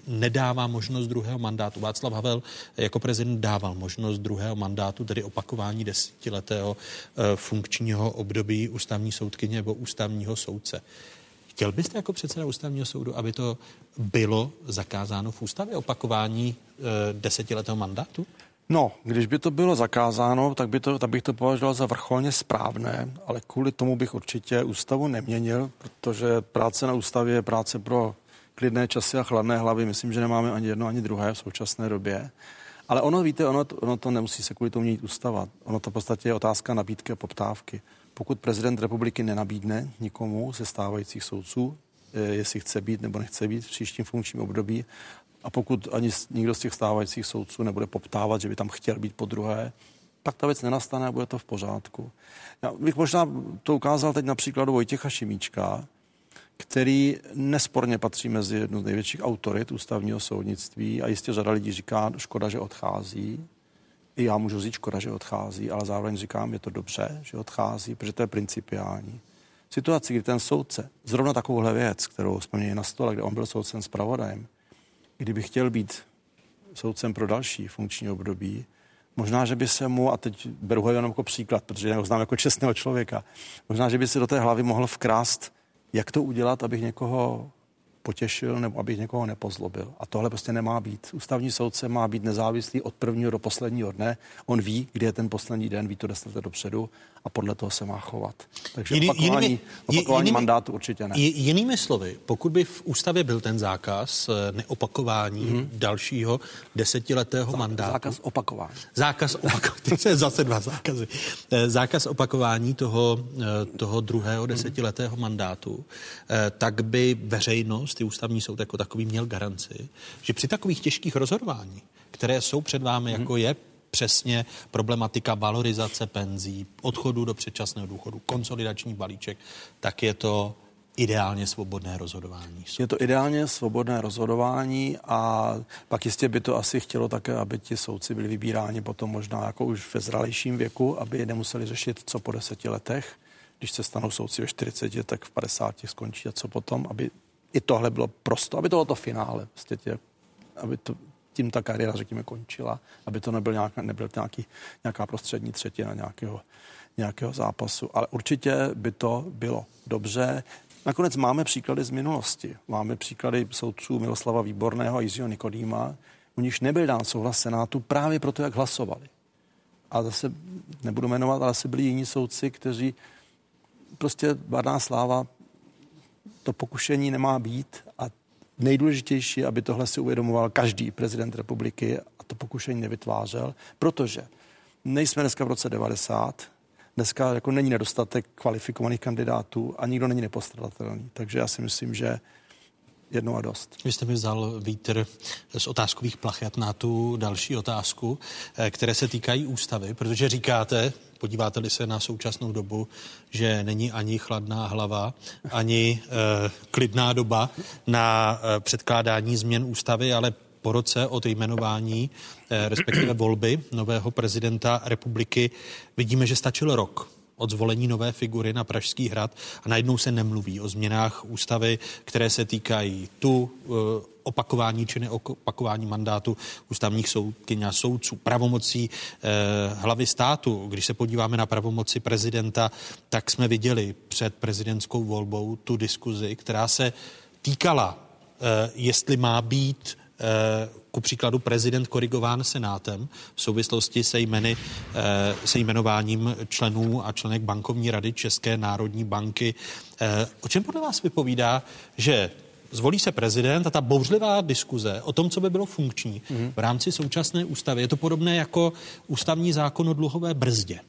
nedává možnost druhého mandátu. Václav Havel jako prezident dával možnost druhého mandátu, tedy opakování desetiletého eh, funkčního období ústavní soudkyně nebo ústavního soudce. Chtěl byste jako předseda ústavního soudu, aby to bylo zakázáno v ústavě, opakování e, desetiletého mandátu? No, když by to bylo zakázáno, tak, by to, tak bych to považoval za vrcholně správné, ale kvůli tomu bych určitě ústavu neměnil, protože práce na ústavě je práce pro klidné časy a chladné hlavy. Myslím, že nemáme ani jedno, ani druhé v současné době. Ale ono, víte, ono, ono to nemusí se kvůli tomu měnit ústava. Ono to v podstatě je otázka nabídky a poptávky. Pokud prezident republiky nenabídne nikomu ze stávajících soudců, eh, jestli chce být nebo nechce být v příštím funkčním období, a pokud ani nikdo z těch stávajících soudců nebude poptávat, že by tam chtěl být po druhé, tak ta věc nenastane a bude to v pořádku. Já bych možná to ukázal teď na příkladu Vojtěcha Šimíčka, který nesporně patří mezi jednu z největších autorit ústavního soudnictví a jistě řada lidí říká, škoda, že odchází. I já můžu říct, škoda, že odchází, ale zároveň říkám, je to dobře, že odchází, protože to je principiální. V situaci, kdy ten soudce, zrovna takovouhle věc, kterou jsme měli na stole, kde on byl soudcem s pravodajem, kdyby chtěl být soudcem pro další funkční období, možná, že by se mu, a teď beru ho jenom jako příklad, protože já ho znám jako čestného člověka, možná, že by se do té hlavy mohl vkrást jak to udělat, abych někoho potěšil nebo abych někoho nepozlobil. A tohle prostě nemá být. Ústavní soudce má být nezávislý od prvního do posledního dne. On ví, kdy je ten poslední den, ví to deset dopředu a podle toho se má chovat. Takže Jiný, opakování, jinými, opakování jinými, mandátu určitě ne. Jinými slovy, pokud by v ústavě byl ten zákaz eh, neopakování mm-hmm. dalšího desetiletého Zá, mandátu. Zákaz opakování. Zákaz opakování. Teď se zase dva zákazy. Eh, zákaz opakování toho, eh, toho druhého desetiletého mandátu, tak by veřejnost, i ústavní soud jako takový měl garanci, že při takových těžkých rozhodování, které jsou před vámi, jako je přesně problematika valorizace penzí, odchodu do předčasného důchodu, konsolidační balíček, tak je to ideálně svobodné rozhodování. Je to ideálně svobodné rozhodování a pak jistě by to asi chtělo také, aby ti soudci byli vybíráni potom možná jako už ve zralejším věku, aby nemuseli řešit co po deseti letech. Když se stanou soudci ve 40, tak v 50 skončí a co potom, aby i tohle bylo prosto, aby to bylo to finále, tě, aby to tím ta kariéra, řekněme, končila, aby to nebyl, nějak, nebyl nějaký, nějaká prostřední třetina nějakého, nějakého zápasu. Ale určitě by to bylo dobře. Nakonec máme příklady z minulosti. Máme příklady soudců Miloslava Výborného a Jiřího Nikodýma, u nichž nebyl dán souhlas Senátu právě proto, jak hlasovali. A zase nebudu jmenovat, ale zase byli jiní soudci, kteří prostě varná sláva, to pokušení nemá být a nejdůležitější aby tohle si uvědomoval každý prezident republiky a to pokušení nevytvářel, protože nejsme dneska v roce 90, dneska jako není nedostatek kvalifikovaných kandidátů a nikdo není nepostradatelný. Takže já si myslím, že jednou a dost. Vy jste mi vzal vítr z otázkových plachet na tu další otázku, eh, které se týkají ústavy, protože říkáte, podíváte-li se na současnou dobu, že není ani chladná hlava, ani eh, klidná doba na eh, předkládání změn ústavy, ale po roce od jmenování, eh, respektive volby nového prezidenta republiky, vidíme, že stačil rok od zvolení nové figury na Pražský hrad a najednou se nemluví o změnách ústavy, které se týkají tu eh, opakování či neopakování mandátu ústavních soudkyň a soudců, pravomocí eh, hlavy státu. Když se podíváme na pravomoci prezidenta, tak jsme viděli před prezidentskou volbou tu diskuzi, která se týkala, eh, jestli má být ku příkladu prezident korigován senátem v souvislosti se, jmeny, eh, se jmenováním členů a členek bankovní rady České národní banky. Eh, o čem podle vás vypovídá, že zvolí se prezident a ta bouřlivá diskuze o tom, co by bylo funkční v rámci současné ústavy, je to podobné jako ústavní zákon o dluhové brzdě.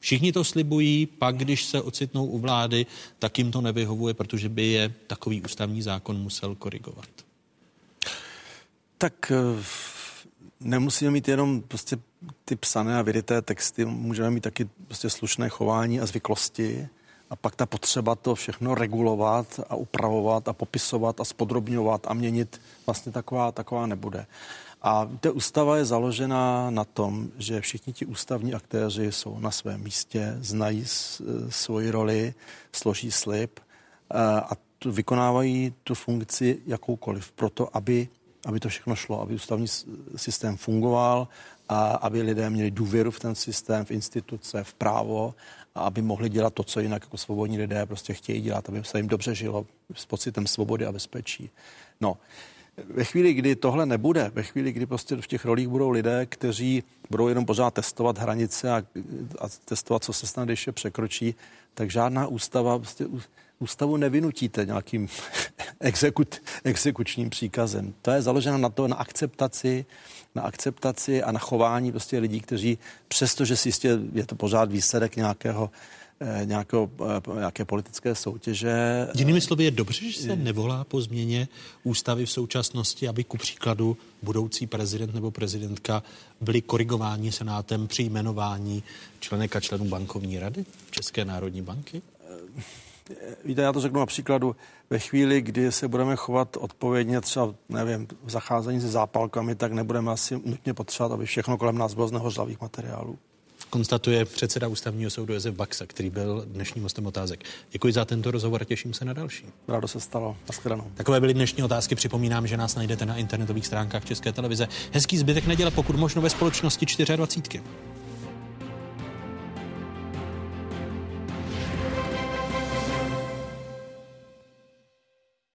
Všichni to slibují, pak když se ocitnou u vlády, tak jim to nevyhovuje, protože by je takový ústavní zákon musel korigovat. Tak eh, nemusíme mít jenom prostě ty psané a vyryté texty, můžeme mít taky prostě slušné chování a zvyklosti a pak ta potřeba to všechno regulovat a upravovat a popisovat a spodrobňovat a měnit vlastně taková, taková nebude. A ta ústava je založena na tom, že všichni ti ústavní aktéři jsou na svém místě, znají svoji roli, složí slib eh, a tu, vykonávají tu funkci jakoukoliv proto, aby aby to všechno šlo, aby ústavní systém fungoval a aby lidé měli důvěru v ten systém, v instituce, v právo a aby mohli dělat to, co jinak jako svobodní lidé prostě chtějí dělat, aby se jim dobře žilo s pocitem svobody a bezpečí. No, ve chvíli, kdy tohle nebude, ve chvíli, kdy prostě v těch rolích budou lidé, kteří budou jenom pořád testovat hranice a, a testovat, co se snad ještě překročí, tak žádná ústava prostě ústavu nevynutíte nějakým exekut, exekučním příkazem. To je založeno na to, na akceptaci, na akceptaci a na chování prostě lidí, kteří přestože si jistě je to pořád výsledek nějakého eh, nějakého, eh, nějaké politické soutěže. Jinými slovy je dobře, že se nevolá po změně ústavy v současnosti, aby ku příkladu budoucí prezident nebo prezidentka byli korigováni senátem při jmenování členek a členů bankovní rady České národní banky? Víte, já to řeknu na příkladu. Ve chvíli, kdy se budeme chovat odpovědně třeba, nevím, v zacházení se zápalkami, tak nebudeme asi nutně potřebovat, aby všechno kolem nás bylo z nehořlavých materiálů. Konstatuje předseda ústavního soudu Josef Baxa, který byl dnešním hostem otázek. Děkuji za tento rozhovor a těším se na další. Rádo se stalo. Naschledanou. Takové byly dnešní otázky. Připomínám, že nás najdete na internetových stránkách České televize. Hezký zbytek neděle, pokud možno ve společnosti 24.